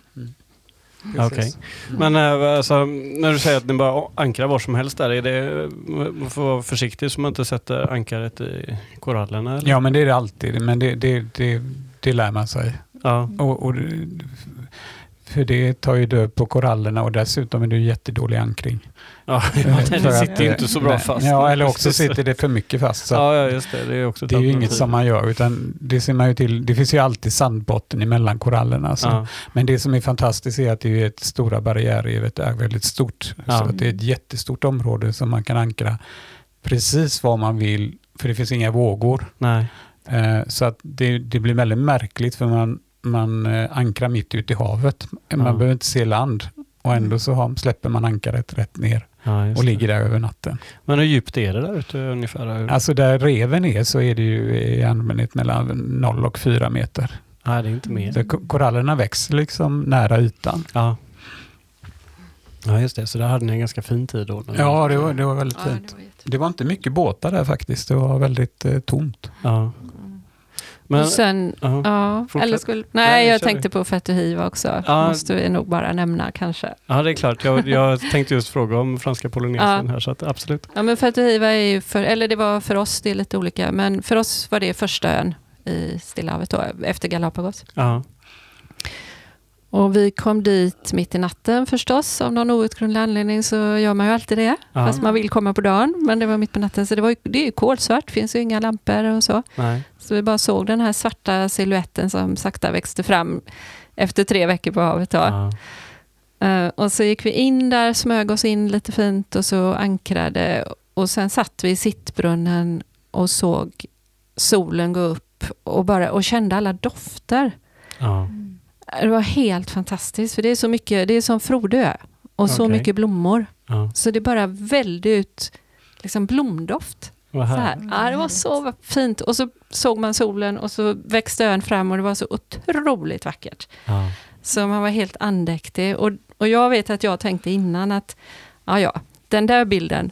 Precis. Okej. Men eh, alltså, när du säger att ni bara ankrar var som helst där, är det, man får vara försiktig så man inte sätter ankaret i korallerna? Eller? Ja, men det är det alltid. Men det, det, det, det lär man sig. Ja. Och, och, för det tar ju död på korallerna och dessutom är det jättedålig ankring. Ja, den att, sitter ju inte så bra nej, fast. Ja, eller också sitter det för mycket fast. Så Ja, just det. Det är också det är ju inget som man gör, utan det ser man ju till. Det finns ju alltid sandbotten emellan korallerna. Så. Ja. Men det som är fantastiskt är att det är ett stora barriärrevet är väldigt stort. Ja. Så att det är ett jättestort område som man kan ankra precis var man vill, för det finns inga vågor. Nej. Eh, så att det, det blir väldigt märkligt för man, man eh, ankrar mitt ute i havet. Man Ja. behöver inte se land och ändå så har, släpper man ankaret rätt ner. Ja, och det. ligger där över natten. Men hur djupt är det där ute ungefär? Alltså där reven är så är det ju i allmänhet mellan 0 och 4 meter. Nej, det är inte mer. Så korallerna växer liksom nära ytan. Ja. ja, just det. Så där hade ni en ganska fin tid då? Ja, det var, det var väldigt Ja, fint. det var Det var inte mycket båtar där faktiskt. Det var väldigt eh, tomt. Ja. Men, och sen, ja. ja, fortsätt. eller skulle, Nej, nej, jag tänkte på Fatuhiva också. Ja. Måste vi nog bara nämna kanske. ja, det är klart. Jag, jag tänkte just fråga om franska Polynesien Ja. här, så att, absolut. Ja, men Fatuhiva är ju för, eller det var för oss, det är lite olika, men för oss var det första ön i Stilla havet då, efter Galapagos. Ja. Och vi kom dit mitt i natten förstås, av någon outgrundlig anledning så gör man ju alltid det. Ja. Fast man vill komma på dagen, men det var mitt på natten. Så det, var ju, det är ju kolsvart, finns ju inga lampor och så. Nej. Så vi bara såg den här svarta siluetten som sakta växte fram efter tre veckor på havet. Då. Ja. Eh, och så gick vi in där, smög oss in lite fint och så ankrade. Och sen satt vi i sittbrunnen och såg solen gå upp och, bara, och kände alla dofter. Ja. Det var helt fantastiskt, för det är så mycket, det är som Frodö och så Okej. mycket blommor. Ja. Så det bara välde ut liksom blomdoft. Så här. här. Ja, det var så fint. Och så såg man solen och så växte ön fram och det var så otroligt vackert. Ja. Så man var helt andäktig. Och, och jag vet att jag tänkte innan att, ja ja, den där bilden,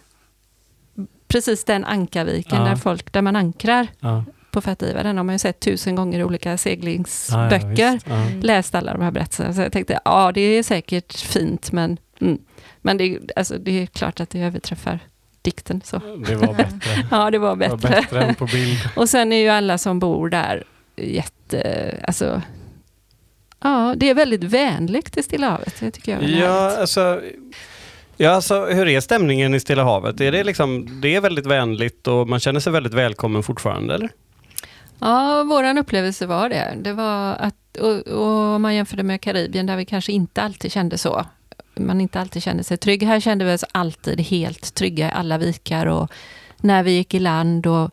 precis den ankarviken Ja. där, folk, där man ankrar Ja. På Fätiva, den har man ju sett tusen gånger i olika seglingsböcker. visst. Ja. läst alla de här berättelserna. Så jag tänkte, ja det är säkert fint, men, mm. men det, är- alltså, det är klart att det överträffar dikten. Så. Det var bättre. Ja, det var Det var bättre. bättre än på bild. Och sen är ju alla som bor där jätte, alltså, ja, det är väldigt vänligt i Stilla havet. Det tycker jag är Ja, härligt. alltså, ja, alltså hur är stämningen i Stilla havet? Är det, liksom, det är väldigt vänligt och man känner sig väldigt välkommen fortfarande, eller? Ja, våran upplevelse var det. Det var att, och, och om man jämförde med Karibien där vi kanske inte alltid kände så. Man inte alltid kände sig trygg. Här kände vi oss alltid helt trygga i alla vikar och när vi gick i land och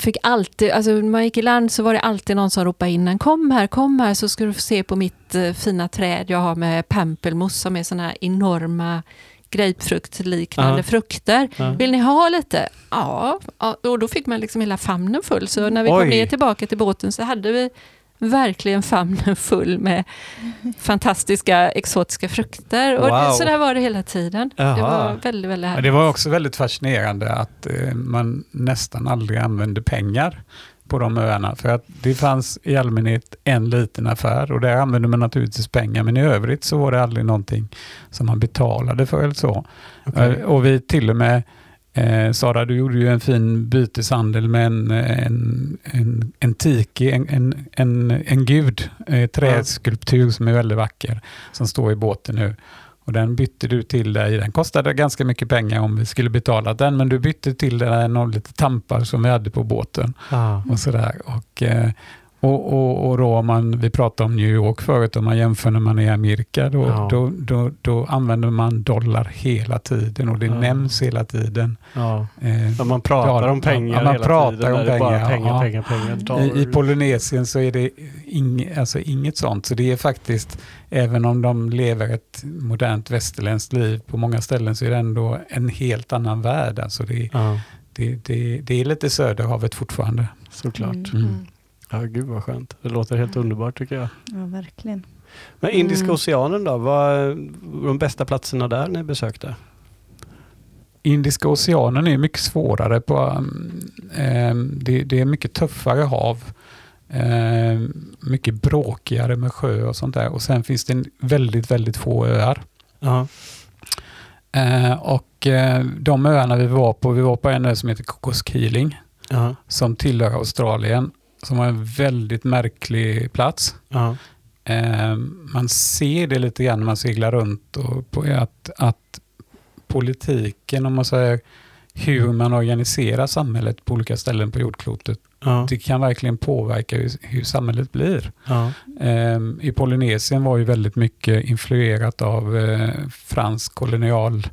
fick alltid, alltså när man gick i land så var det alltid någon som ropade in en kom här, kom här så ska du få se på mitt eh, fina träd jag har med pampelmos som är sådana här enorma grapefruktliknande Ja. frukter. Ja. Vill ni ha lite? Ja, och då fick man liksom hela famnen full. Så när vi Oj. kom ner tillbaka till båten så hade vi verkligen famnen full med fantastiska exotiska frukter. Och Wow. så där var det hela tiden. Jaha. Det var väldigt, väldigt härligt. det var också väldigt fascinerande att eh, man nästan aldrig använde pengar på de öarna. För att det fanns i allmänhet en liten affär och där använde man naturligtvis pengar. Men i övrigt så var det aldrig någonting som man betalade för eller så. Okej. Eh, Och vi till och med, eh, Sara du gjorde ju en fin byteshandel med en, en, en, en tiki, en, en, en, en gud, eh, träskulptur som är väldigt vacker, som står i båten nu. Och den bytte du till dig. Den kostade ganska mycket pengar om vi skulle betala den, men du bytte till den och lite tampar som vi hade på båten. Ja. Och sådär. Och, eh, och, och, och då om man, vi pratade om New York förut, om man jämför när man är i Amerika, då, Ja. då, då, då använder man dollar hela tiden och det Ja. nämns hela tiden. Ja. Eh, man pratar om pengar man hela pratar tiden. om är bara pengar, pengar, ja. pengar, pengar. I, I Polynesien så är det ing, alltså inget sånt, så det är faktiskt, även om de lever ett modernt västerländskt liv på många ställen, så är det ändå en helt annan värld. Alltså det, Ja, det, det, det är lite Söderhavet fortfarande. såklart. Mm. Mm. Ja, gud vad skönt. Det låter helt underbart tycker jag. Ja, verkligen. Men Indiska Mm. oceanen då? Vad var de bästa platserna där ni besökte? Indiska oceanen är mycket svårare. på ehm, det, det är mycket tuffare hav. ehm, mycket bråkigare med sjö och sånt där. Och sen finns det en väldigt, väldigt få öar. Ja. Eh, och eh, de öarna vi var på, vi var på en ö som heter Cocos Keeling Ja. som tillhör Australien, som har en väldigt märklig plats. Ja. Eh, man ser det lite grann när man seglar runt och på att, att politiken, om man säger hur man organiserar samhället på olika ställen på jordklotet, Ja. det kan verkligen påverka hur, hur samhället blir. Ja. Ehm, I Polynesien var ju väldigt mycket influerat av eh, fransk kolonial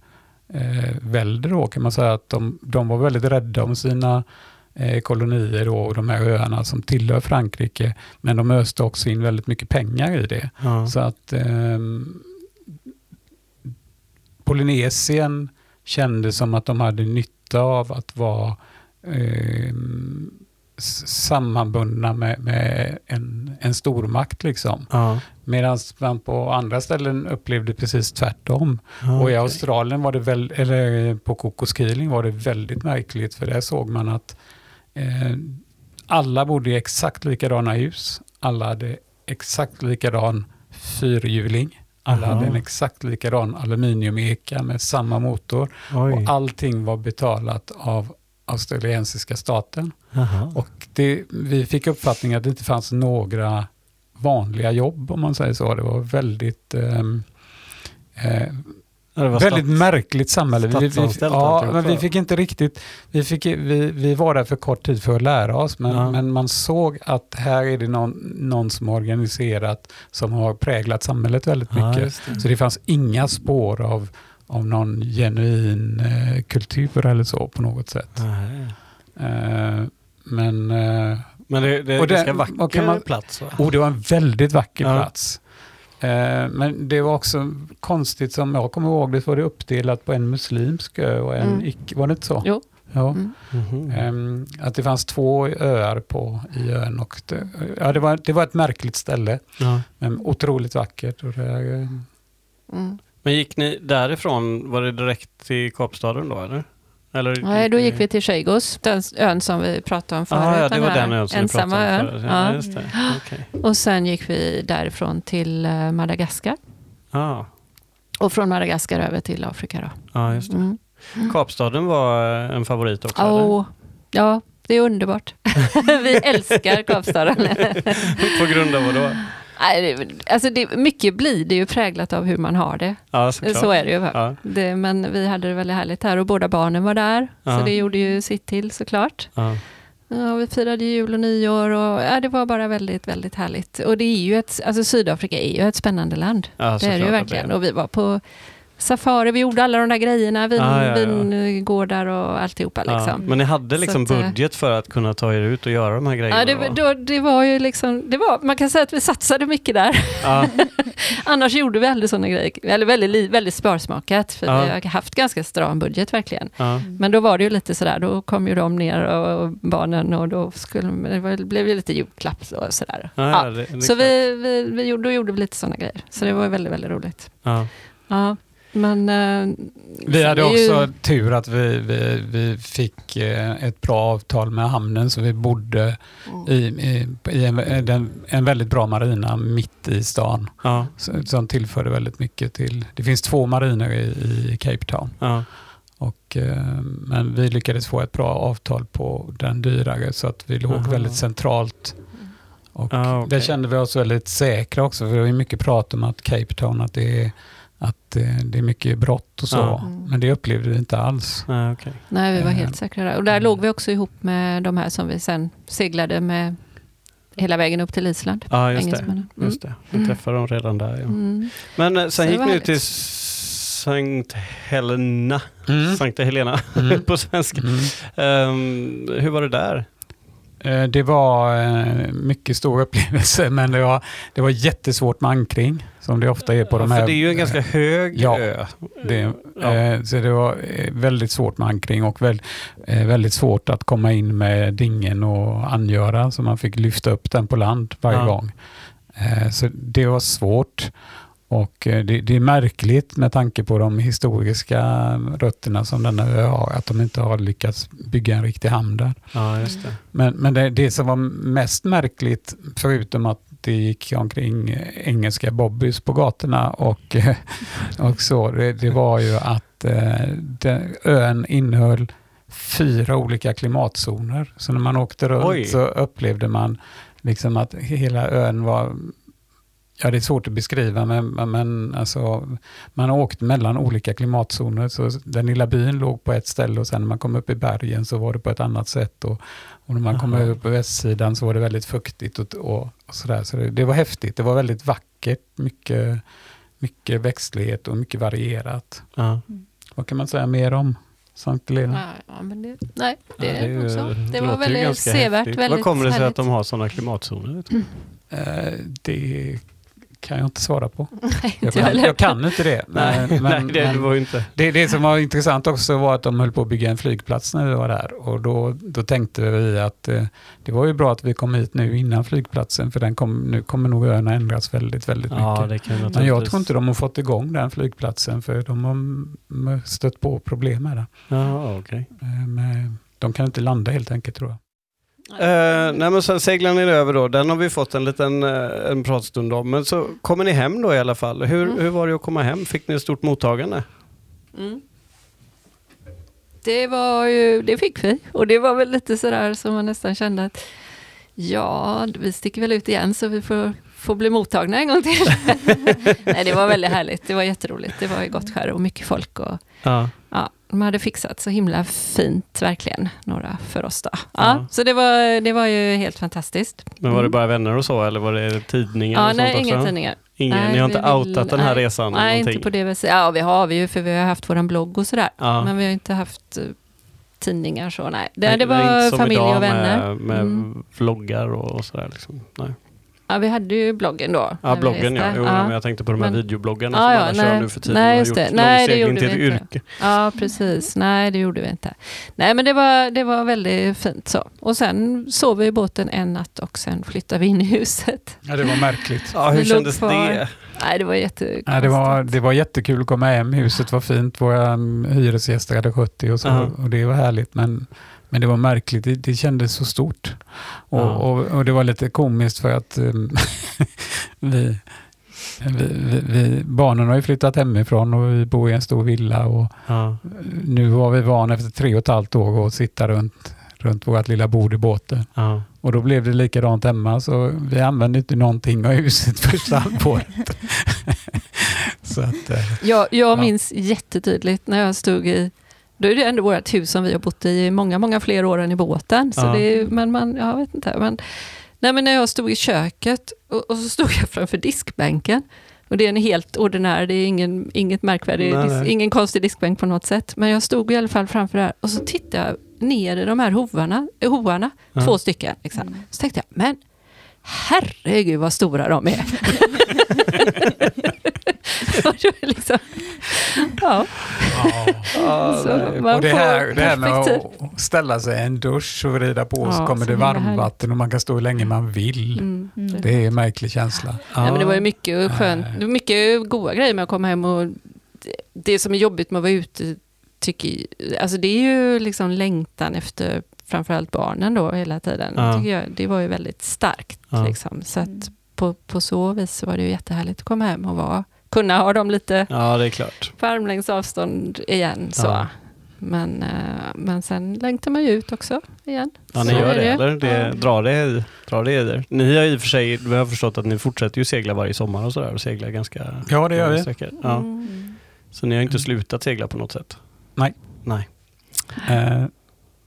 eh, då kan man säga att de, de var väldigt rädda om sina kolonier då, och de här öarna som tillhör Frankrike. Men de öste också in väldigt mycket pengar i det. Ja. Så att ehm, Polynesien kände som att de hade nytta av att vara eh, sammanbundna med, med en, en stormakt. Liksom. Ja. Medan man på andra ställen upplevde precis tvärtom. Ja, Och i. Australien var det väl, eller på Kokoskilling var det väldigt märkligt för där såg man att eh, alla bodde i exakt likadana hus. Alla hade exakt likadan fyrhjuling. Alla Jaha. hade en exakt likadan aluminiumeka med samma motor. Oj. Och allting var betalat av australiensiska staten. Jaha. Och det, vi fick uppfattningen att det inte fanns några vanliga jobb om man säger så. Det var väldigt ehm, eh, var Väldigt stats- märkligt samhälle. Vi, vi, ja, men vi fick inte riktigt, vi, fick, vi, vi var där för kort tid för att lära oss, men, Ja. men man såg att här är det någon, någon som har organiserat, som har präglat samhället väldigt Ja, mycket. det. Så det fanns inga spår av, av någon genuin eh, kultur eller så på något sätt. Eh, men eh, Men det, det Och det- ganska och vacker man- plats va? Och det var en väldigt vacker Ja. plats. Eh, men det var också konstigt, som jag kommer ihåg det, så var det uppdelat på en muslimsk ö och en Mm. icke, var det inte så? Jo. Ja. Mm. Ehm, att det fanns två öar på i ön och det, ja, det, var, det var ett märkligt ställe, Ja. men otroligt vackert. Och det, Mm. Men gick ni därifrån, var det direkt till Kapstaden då eller? Eller Nej, då gick vi till Chagos, den ön som vi pratade om förut. Ah, ja, det var den ön som ensamma vi pratade om förut. Ja, just det. Okej. Och sen gick vi därifrån till eh, Madagaskar. Ah, Och från Madagaskar över till Afrika då. ja, just det. Mm. Kapstaden var eh, en favorit också? eller? Åh, ja, det är underbart. vi älskar Kapstaden. På grund av vad då? Alltså det, mycket blir det ju präglat av hur man har det. Ja. Så är det ju. Ja, Det, men vi hade det väldigt härligt här och båda barnen var där. Ja. Så det gjorde ju sitt till såklart. ja. Ja, vi firade jul och nyår och ja, det var bara väldigt, väldigt härligt. Och det är ju ett, alltså Sydafrika är ju ett spännande land. ja det är det ju verkligen. Och vi var på safari, vi gjorde alla de där grejerna, vin, Ja, ja, ja. vingårdar och alltihopa Ja, liksom. men ni hade liksom att, eh, budget för att kunna ta er ut och göra de här grejerna? Ja, det, då? då, det var ju liksom, det var, man kan säga att vi satsade mycket där. Ja, Annars gjorde vi aldrig sådana grejer. Eller väldigt, väldigt sparsmakat, för Ja. vi har haft ganska stram budget verkligen. ja. Men då var det ju lite sådär, då kom ju de ner och, och barnen och då skulle, det var, blev ju lite julklapp och sådär. Ja, Ja. det- det Så vi, vi, vi gjorde, då gjorde vi lite sådana grejer. Så det var väldigt, väldigt roligt. Ja. Men... eh, vi hade är ju- också tur att vi, vi, vi fick eh, ett bra avtal med hamnen, så vi bodde i, i, i en, den, en väldigt bra marina mitt i stan. Ja, Så- som tillförde väldigt mycket till... Det finns två mariner i, i Cape Town. ja. Och, eh, men vi lyckades få ett bra avtal på den dyrare så att vi låg Aha. väldigt centralt. Och Ah, okej. Där kände vi oss väldigt säkra också för det var ju mycket prat om att Cape Town att det är, att, eh, det är mycket brott och så. Ja. Mm. Men det upplevde vi inte alls. Nej, okej. Nej, vi var Eh, helt säkra där. Och där mm. låg vi också ihop med de här som vi sen seglade med hela vägen upp till Island. Ja, just det. Mm. Just det. Vi Mm. träffade dem redan där. Ja. Mm. Men eh, sen gick ni ut till Sankt Helena, Sankta Helena Mm. på svenska. Mm. Ehm, hur var det där? Det var mycket stor upplevelse men det var, det var jättesvårt med ankring som det ofta är på de För här. det är ju en ganska hög ja. ö. Det, Ja. eh, så det var eh, väldigt svårt med ankring och väl, eh, väldigt svårt att komma in med dingen och angöra så man fick lyfta upp den på land varje Ja. gång. Så det var svårt och det, det är märkligt med tanke på de historiska rötterna som denna ö har att de inte har lyckats bygga en riktig hamn där. Ja, just det. Men, men det, det som var mest märkligt, förutom att det gick omkring engelska bobbys på gatorna och, och så, det, det var ju att eh, den, ön innehöll fyra olika klimatzoner. Så när man åkte runt Oj. så upplevde man liksom att hela ön var Ja, det är svårt att beskriva, men, men alltså, man har åkt mellan olika klimatzoner. Så den lilla byn låg på ett ställe och sen när man kom upp i bergen så var det på ett annat sätt. Och, och när man kom Aha. upp på västsidan så var det väldigt fuktigt och, och, och sådär. Så det, det var häftigt. Det var väldigt vackert. Mycket, mycket växtlighet och mycket varierat. Ja. Vad kan man säga mer om Sankt Helena? Ja, men det, nej, det, Ja, är ju- också. Det var väldigt ganska sevärt. Väldigt Vad kommer det sig härligt. att de har sådana klimatzoner? du? Eh, det kan jag inte svara på. Nej, Jag inte jag kan, jag kan inte det. Nej, Men, nej det, men- det var inte... Det, det som var intressant också var att de höll på att bygga en flygplats när vi var där. Och då, då tänkte vi att eh, det var ju bra att vi kom hit nu innan flygplatsen för den kom, nu kommer nog öarna ändras väldigt, väldigt Ja, mycket. det kan Men jag tror inte de har fått igång den flygplatsen för de har stött på problem med det. Ja, okej. Eh, med- De kan inte landa helt enkelt tror jag. Eh, nej men sen seglar ni över då, den har vi fått en liten eh, en pratstund om. Men så kommer ni hem då i alla fall. Hur, Mm. hur var det att komma hem? Fick ni ett stort mottagande? Mm. Det var ju, det fick vi. Och det var väl lite sådär som man nästan kände att ja, vi sticker väl ut igen så vi får, får bli mottagna en gång till. Nej, det var väldigt härligt. Det var jätteroligt. Det var i gott skär och mycket folk. Och, Ja. ja, de hade fixat så himla fint, verkligen, några för oss då. Ja, Ja. Så det var, det var ju helt fantastiskt. Men var det Mm. bara vänner och så eller var det tidningar Ja, och nej, sånt inga också? tidningar. Ingen, Nej, ni har inte vi vill- outat den här nej. resan? Nej, någonting? inte på det viset. Ja, vi har vi ju, för vi har haft våran blogg och sådär. Ja. Men vi har inte haft eh, tidningar så, nej. Det, Nej, det var familj och vänner. Med, med Mm. vloggar och, och sådär. Liksom. Nej. Ja, vi hade ju bloggen då. Ja, bloggen ja. Jo, ja. men jag tänkte på de här Men- videobloggarna Ja, som ja, alla kör nej. nu för tiden. Nej, just det. Nej, det gjorde till vi inte. yrke. Ja, precis. Nej, det gjorde vi inte. Nej, men det var, det var väldigt fint så. Och sen sov vi i båten en natt och sen flyttade vi in i huset. Ja, det var märkligt. Ja, hur kändes kvar. det? Nej, det var jättekonstigt. Ja, det, var, det var jättekul att komma hem. Huset var fint. Våra hyresgäster hade skött det och, så, Ja. och det var härligt. Men, men det var märkligt. Det, det kändes så stort. Och, Ja. och, och det var lite komiskt för att um, vi, vi, vi, vi, barnen har ju flyttat hemifrån och vi bor i en stor villa. Och Ja. nu var vi van efter tre och ett halvt år att sitta runt, runt vårt lilla bord i båten. Ja. Och då blev det likadant hemma så vi använde inte någonting av huset första halvåret. så att, eh, Jag, jag Ja. minns jättetydligt när jag stod i då är det ändå vårt hus som vi har bott i i många, många fler år än i båten. Så Ja. det är, men man, jag vet inte. Men, nej, men när jag stod i köket och, och så stod jag framför diskbänken. Och det är en helt ordinär, det är ingen, inget märkvärdigt, Nej, dis, nej. ingen konstig diskbänk på något sätt. Men jag stod i alla fall framför det här och så tittade jag ner i de här hovarna, eh, hovarna Ja. två stycken. Liksom. Så tänkte jag, men herregud vad stora de är. Liksom, ja, Ja, Så nej. man och det här, det här med att ställa sig i en dusch och vrida på Ja, så kommer det varmvatten och man kan stå hur länge man vill. Mm. Mm. Det är en märklig känsla. Nej, men det var ju mycket skönt, Nej. det var mycket goda grejer med att komma hem och det, som är jobbigt med att vara ute, tycker, alltså det är ju liksom längtan efter framförallt barnen då hela tiden. Ja. Tycker jag, det var ju väldigt starkt. Ja. Liksom. Så att Mm. på, på så vis så var det ju jättehärligt att komma hem och vara, kunna ha dem lite Ja, det är klart. på armlängds avstånd igen. Så. Ja. Men, eh, men sen längtar man ju ut också igen. Ja, ni Så gör är det, eller? Det, Ja. drar, det i, drar det i er? Ni har i och för sig, vi har förstått att ni fortsätter ju segla varje sommar och sådär och segla ganska Ja, det gör vi. Ja. Mm. Så ni har inte slutat segla på något sätt? Nej. Nej. Eh,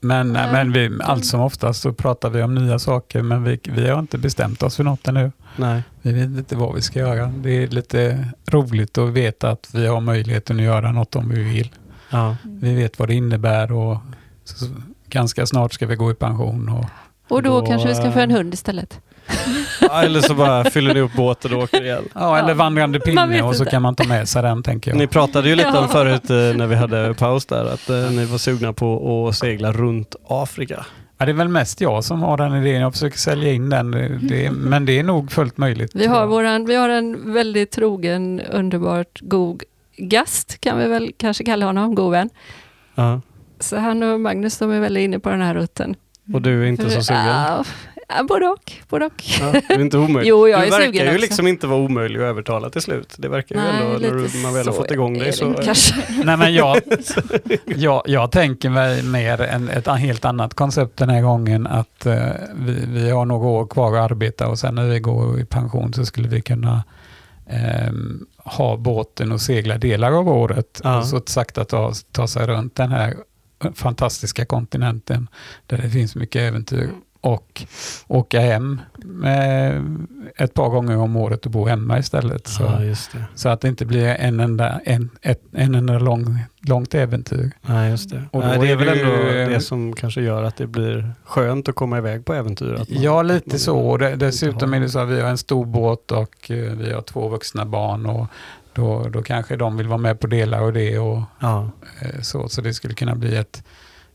Men, Ja. men vi, allt som oftast så pratar vi om nya saker men vi, vi har inte bestämt oss för något ännu. Nej. Vi vet inte vad vi ska göra. Det är lite roligt att veta att vi har möjligheten att göra något om vi vill. Ja. Vi vet vad det innebär och så, ganska snart ska vi gå i pension. Och, Och då, Då, kanske vi ska få en eh, hund istället. Eller så bara fyller ni upp båten och åker igen. ja, eller vandrande pinne och så inte. kan man ta med sig den tänker jag. Ni pratade ju lite om förut eh, när vi hade paus där att eh, ni var sugna på att segla runt Afrika. Ja, det är väl mest jag som har den idén. Jag försöker sälja in den. Det, men det är nog fullt möjligt. Vi har, våran, vi har en väldigt trogen, underbart god gast, kan vi väl kanske kalla honom, god vän. Ja. Så han och Magnus de är väldigt inne på den här rutten. Och du är inte så sugen? Ja, både och. Både och. Ja, det är inte omöjligt. Jo, jag du är verkar sugen ju också. liksom inte vara omöjlig att övertala till slut. Det verkar ju ändå, när du, man väl har fått igång dig det så... Kanske. Nej, men jag, jag, jag tänker mig mer en, ett helt annat koncept den här gången. Att eh, vi, vi har några år kvar att arbeta och sen när vi går i pension så skulle vi kunna ehm, ha båten och segla delar av året. Ja. Och så sakta ta, ta sig runt den här fantastiska kontinenten där det finns mycket äventyr. Och åka hem eh, ett par gånger om året och bo hemma istället. Så, Ja, så att det inte blir en enda, en, ett, en enda lång, långt äventyr. Nej, just det. Och Nej, det är är väl det ändå det som kanske gör att det blir skönt att komma iväg på äventyr. Man- Ja, att man lite så. Och dessutom är det så att vi har en stor båt och eh, vi har två vuxna barn. och då, då kanske de vill vara med på delar av det. Och, Ja, eh, så, så det skulle kunna bli ett,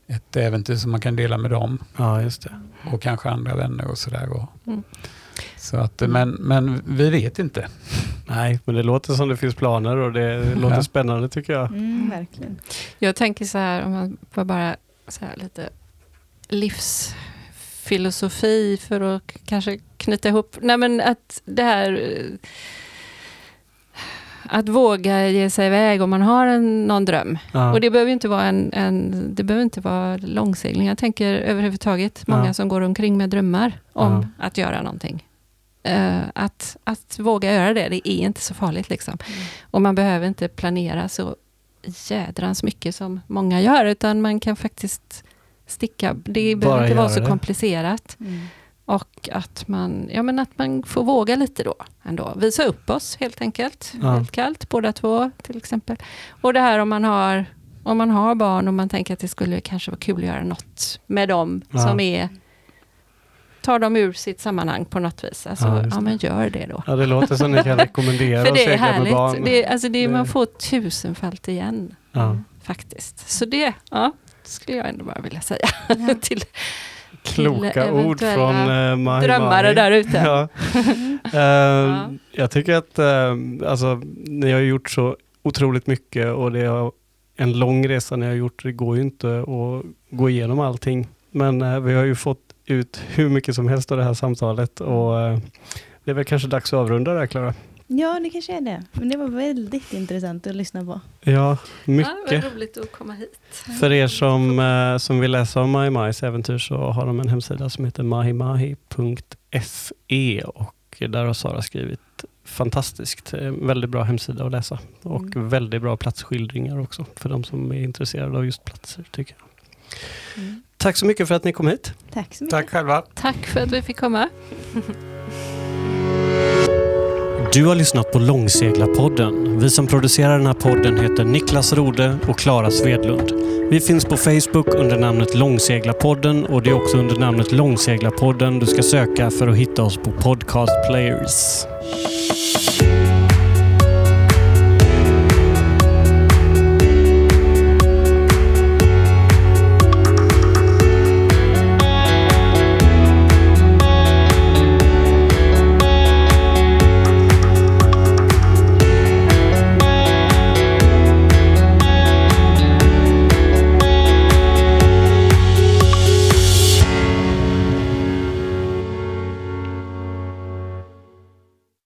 ett äventyr som man kan dela med dem ja, just det. och kanske andra vänner och sådär. Mm. så att, men, men vi vet inte. Nej, men det låter som det finns planer och det låter Ja. spännande tycker jag. Mm, verkligen. Jag tänker så här, om man får bara så här lite livsfilosofi för att kanske knyta ihop. Nej men att det här eh, att våga ge sig iväg om man har en, någon dröm. Ja. Och det behöver inte vara en, en, det behöver inte vara långsegling. Jag tänker överhuvudtaget många Ja. som går omkring med drömmar om Ja. att göra någonting. Eh, att, att våga göra det, det är inte så farligt liksom. Och man behöver inte planera så jädrans mycket som många gör, utan man kan faktiskt sticka. Det Bara behöver inte vara så det. komplicerat. Mm. Och att man, ja, men att man får våga lite då. Ändå. Visa upp oss helt enkelt. Ja. Helt kallt, båda två till exempel. Och det här om man har, om man har barn och man tänker att det skulle kanske vara kul att göra något med dem Ja. som är tar dem ur sitt sammanhang på något vis. Alltså, Ja, ja, men gör det då. Ja, det låter som ni kan rekommendera För att det är med härligt. barn. Det, alltså det, Det- Man får tusenfalt igen Ja. faktiskt. Så det ja, skulle jag ändå bara vilja säga Ja. till Kloka ord från uh, Mahi drömmare Mahi. där ute. Ja. Eh, Ja. Jag tycker att eh, alltså, ni har gjort så otroligt mycket och det är en lång resa ni har gjort. Det går ju inte att gå igenom allting. Men eh, vi har ju fått ut hur mycket som helst av det här samtalet och eh, det är väl kanske dags att avrunda där Klara. Ja, det kanske är det. Men det var väldigt intressant att lyssna på. Ja, Ja, mycket. det var roligt att komma hit. För er som, eh, som vill läsa om Mahi Mahis äventyr så har de en hemsida som heter mahimahi.se och där har Sara skrivit fantastiskt, eh, väldigt bra hemsida att läsa och Mm. väldigt bra platsskildringar också för de som är intresserade av just platser tycker jag. Mm. Tack så mycket för att ni kom hit. Tack så mycket. Tack själva. Tack för att vi fick komma. Du har lyssnat på Långseglarpodden. Vi som producerar den här podden heter Niklas Rode och Klara Svedlund. Vi finns på Facebook under namnet Långseglarpodden och det är också under namnet Långseglarpodden du ska söka för att hitta oss på podcast players.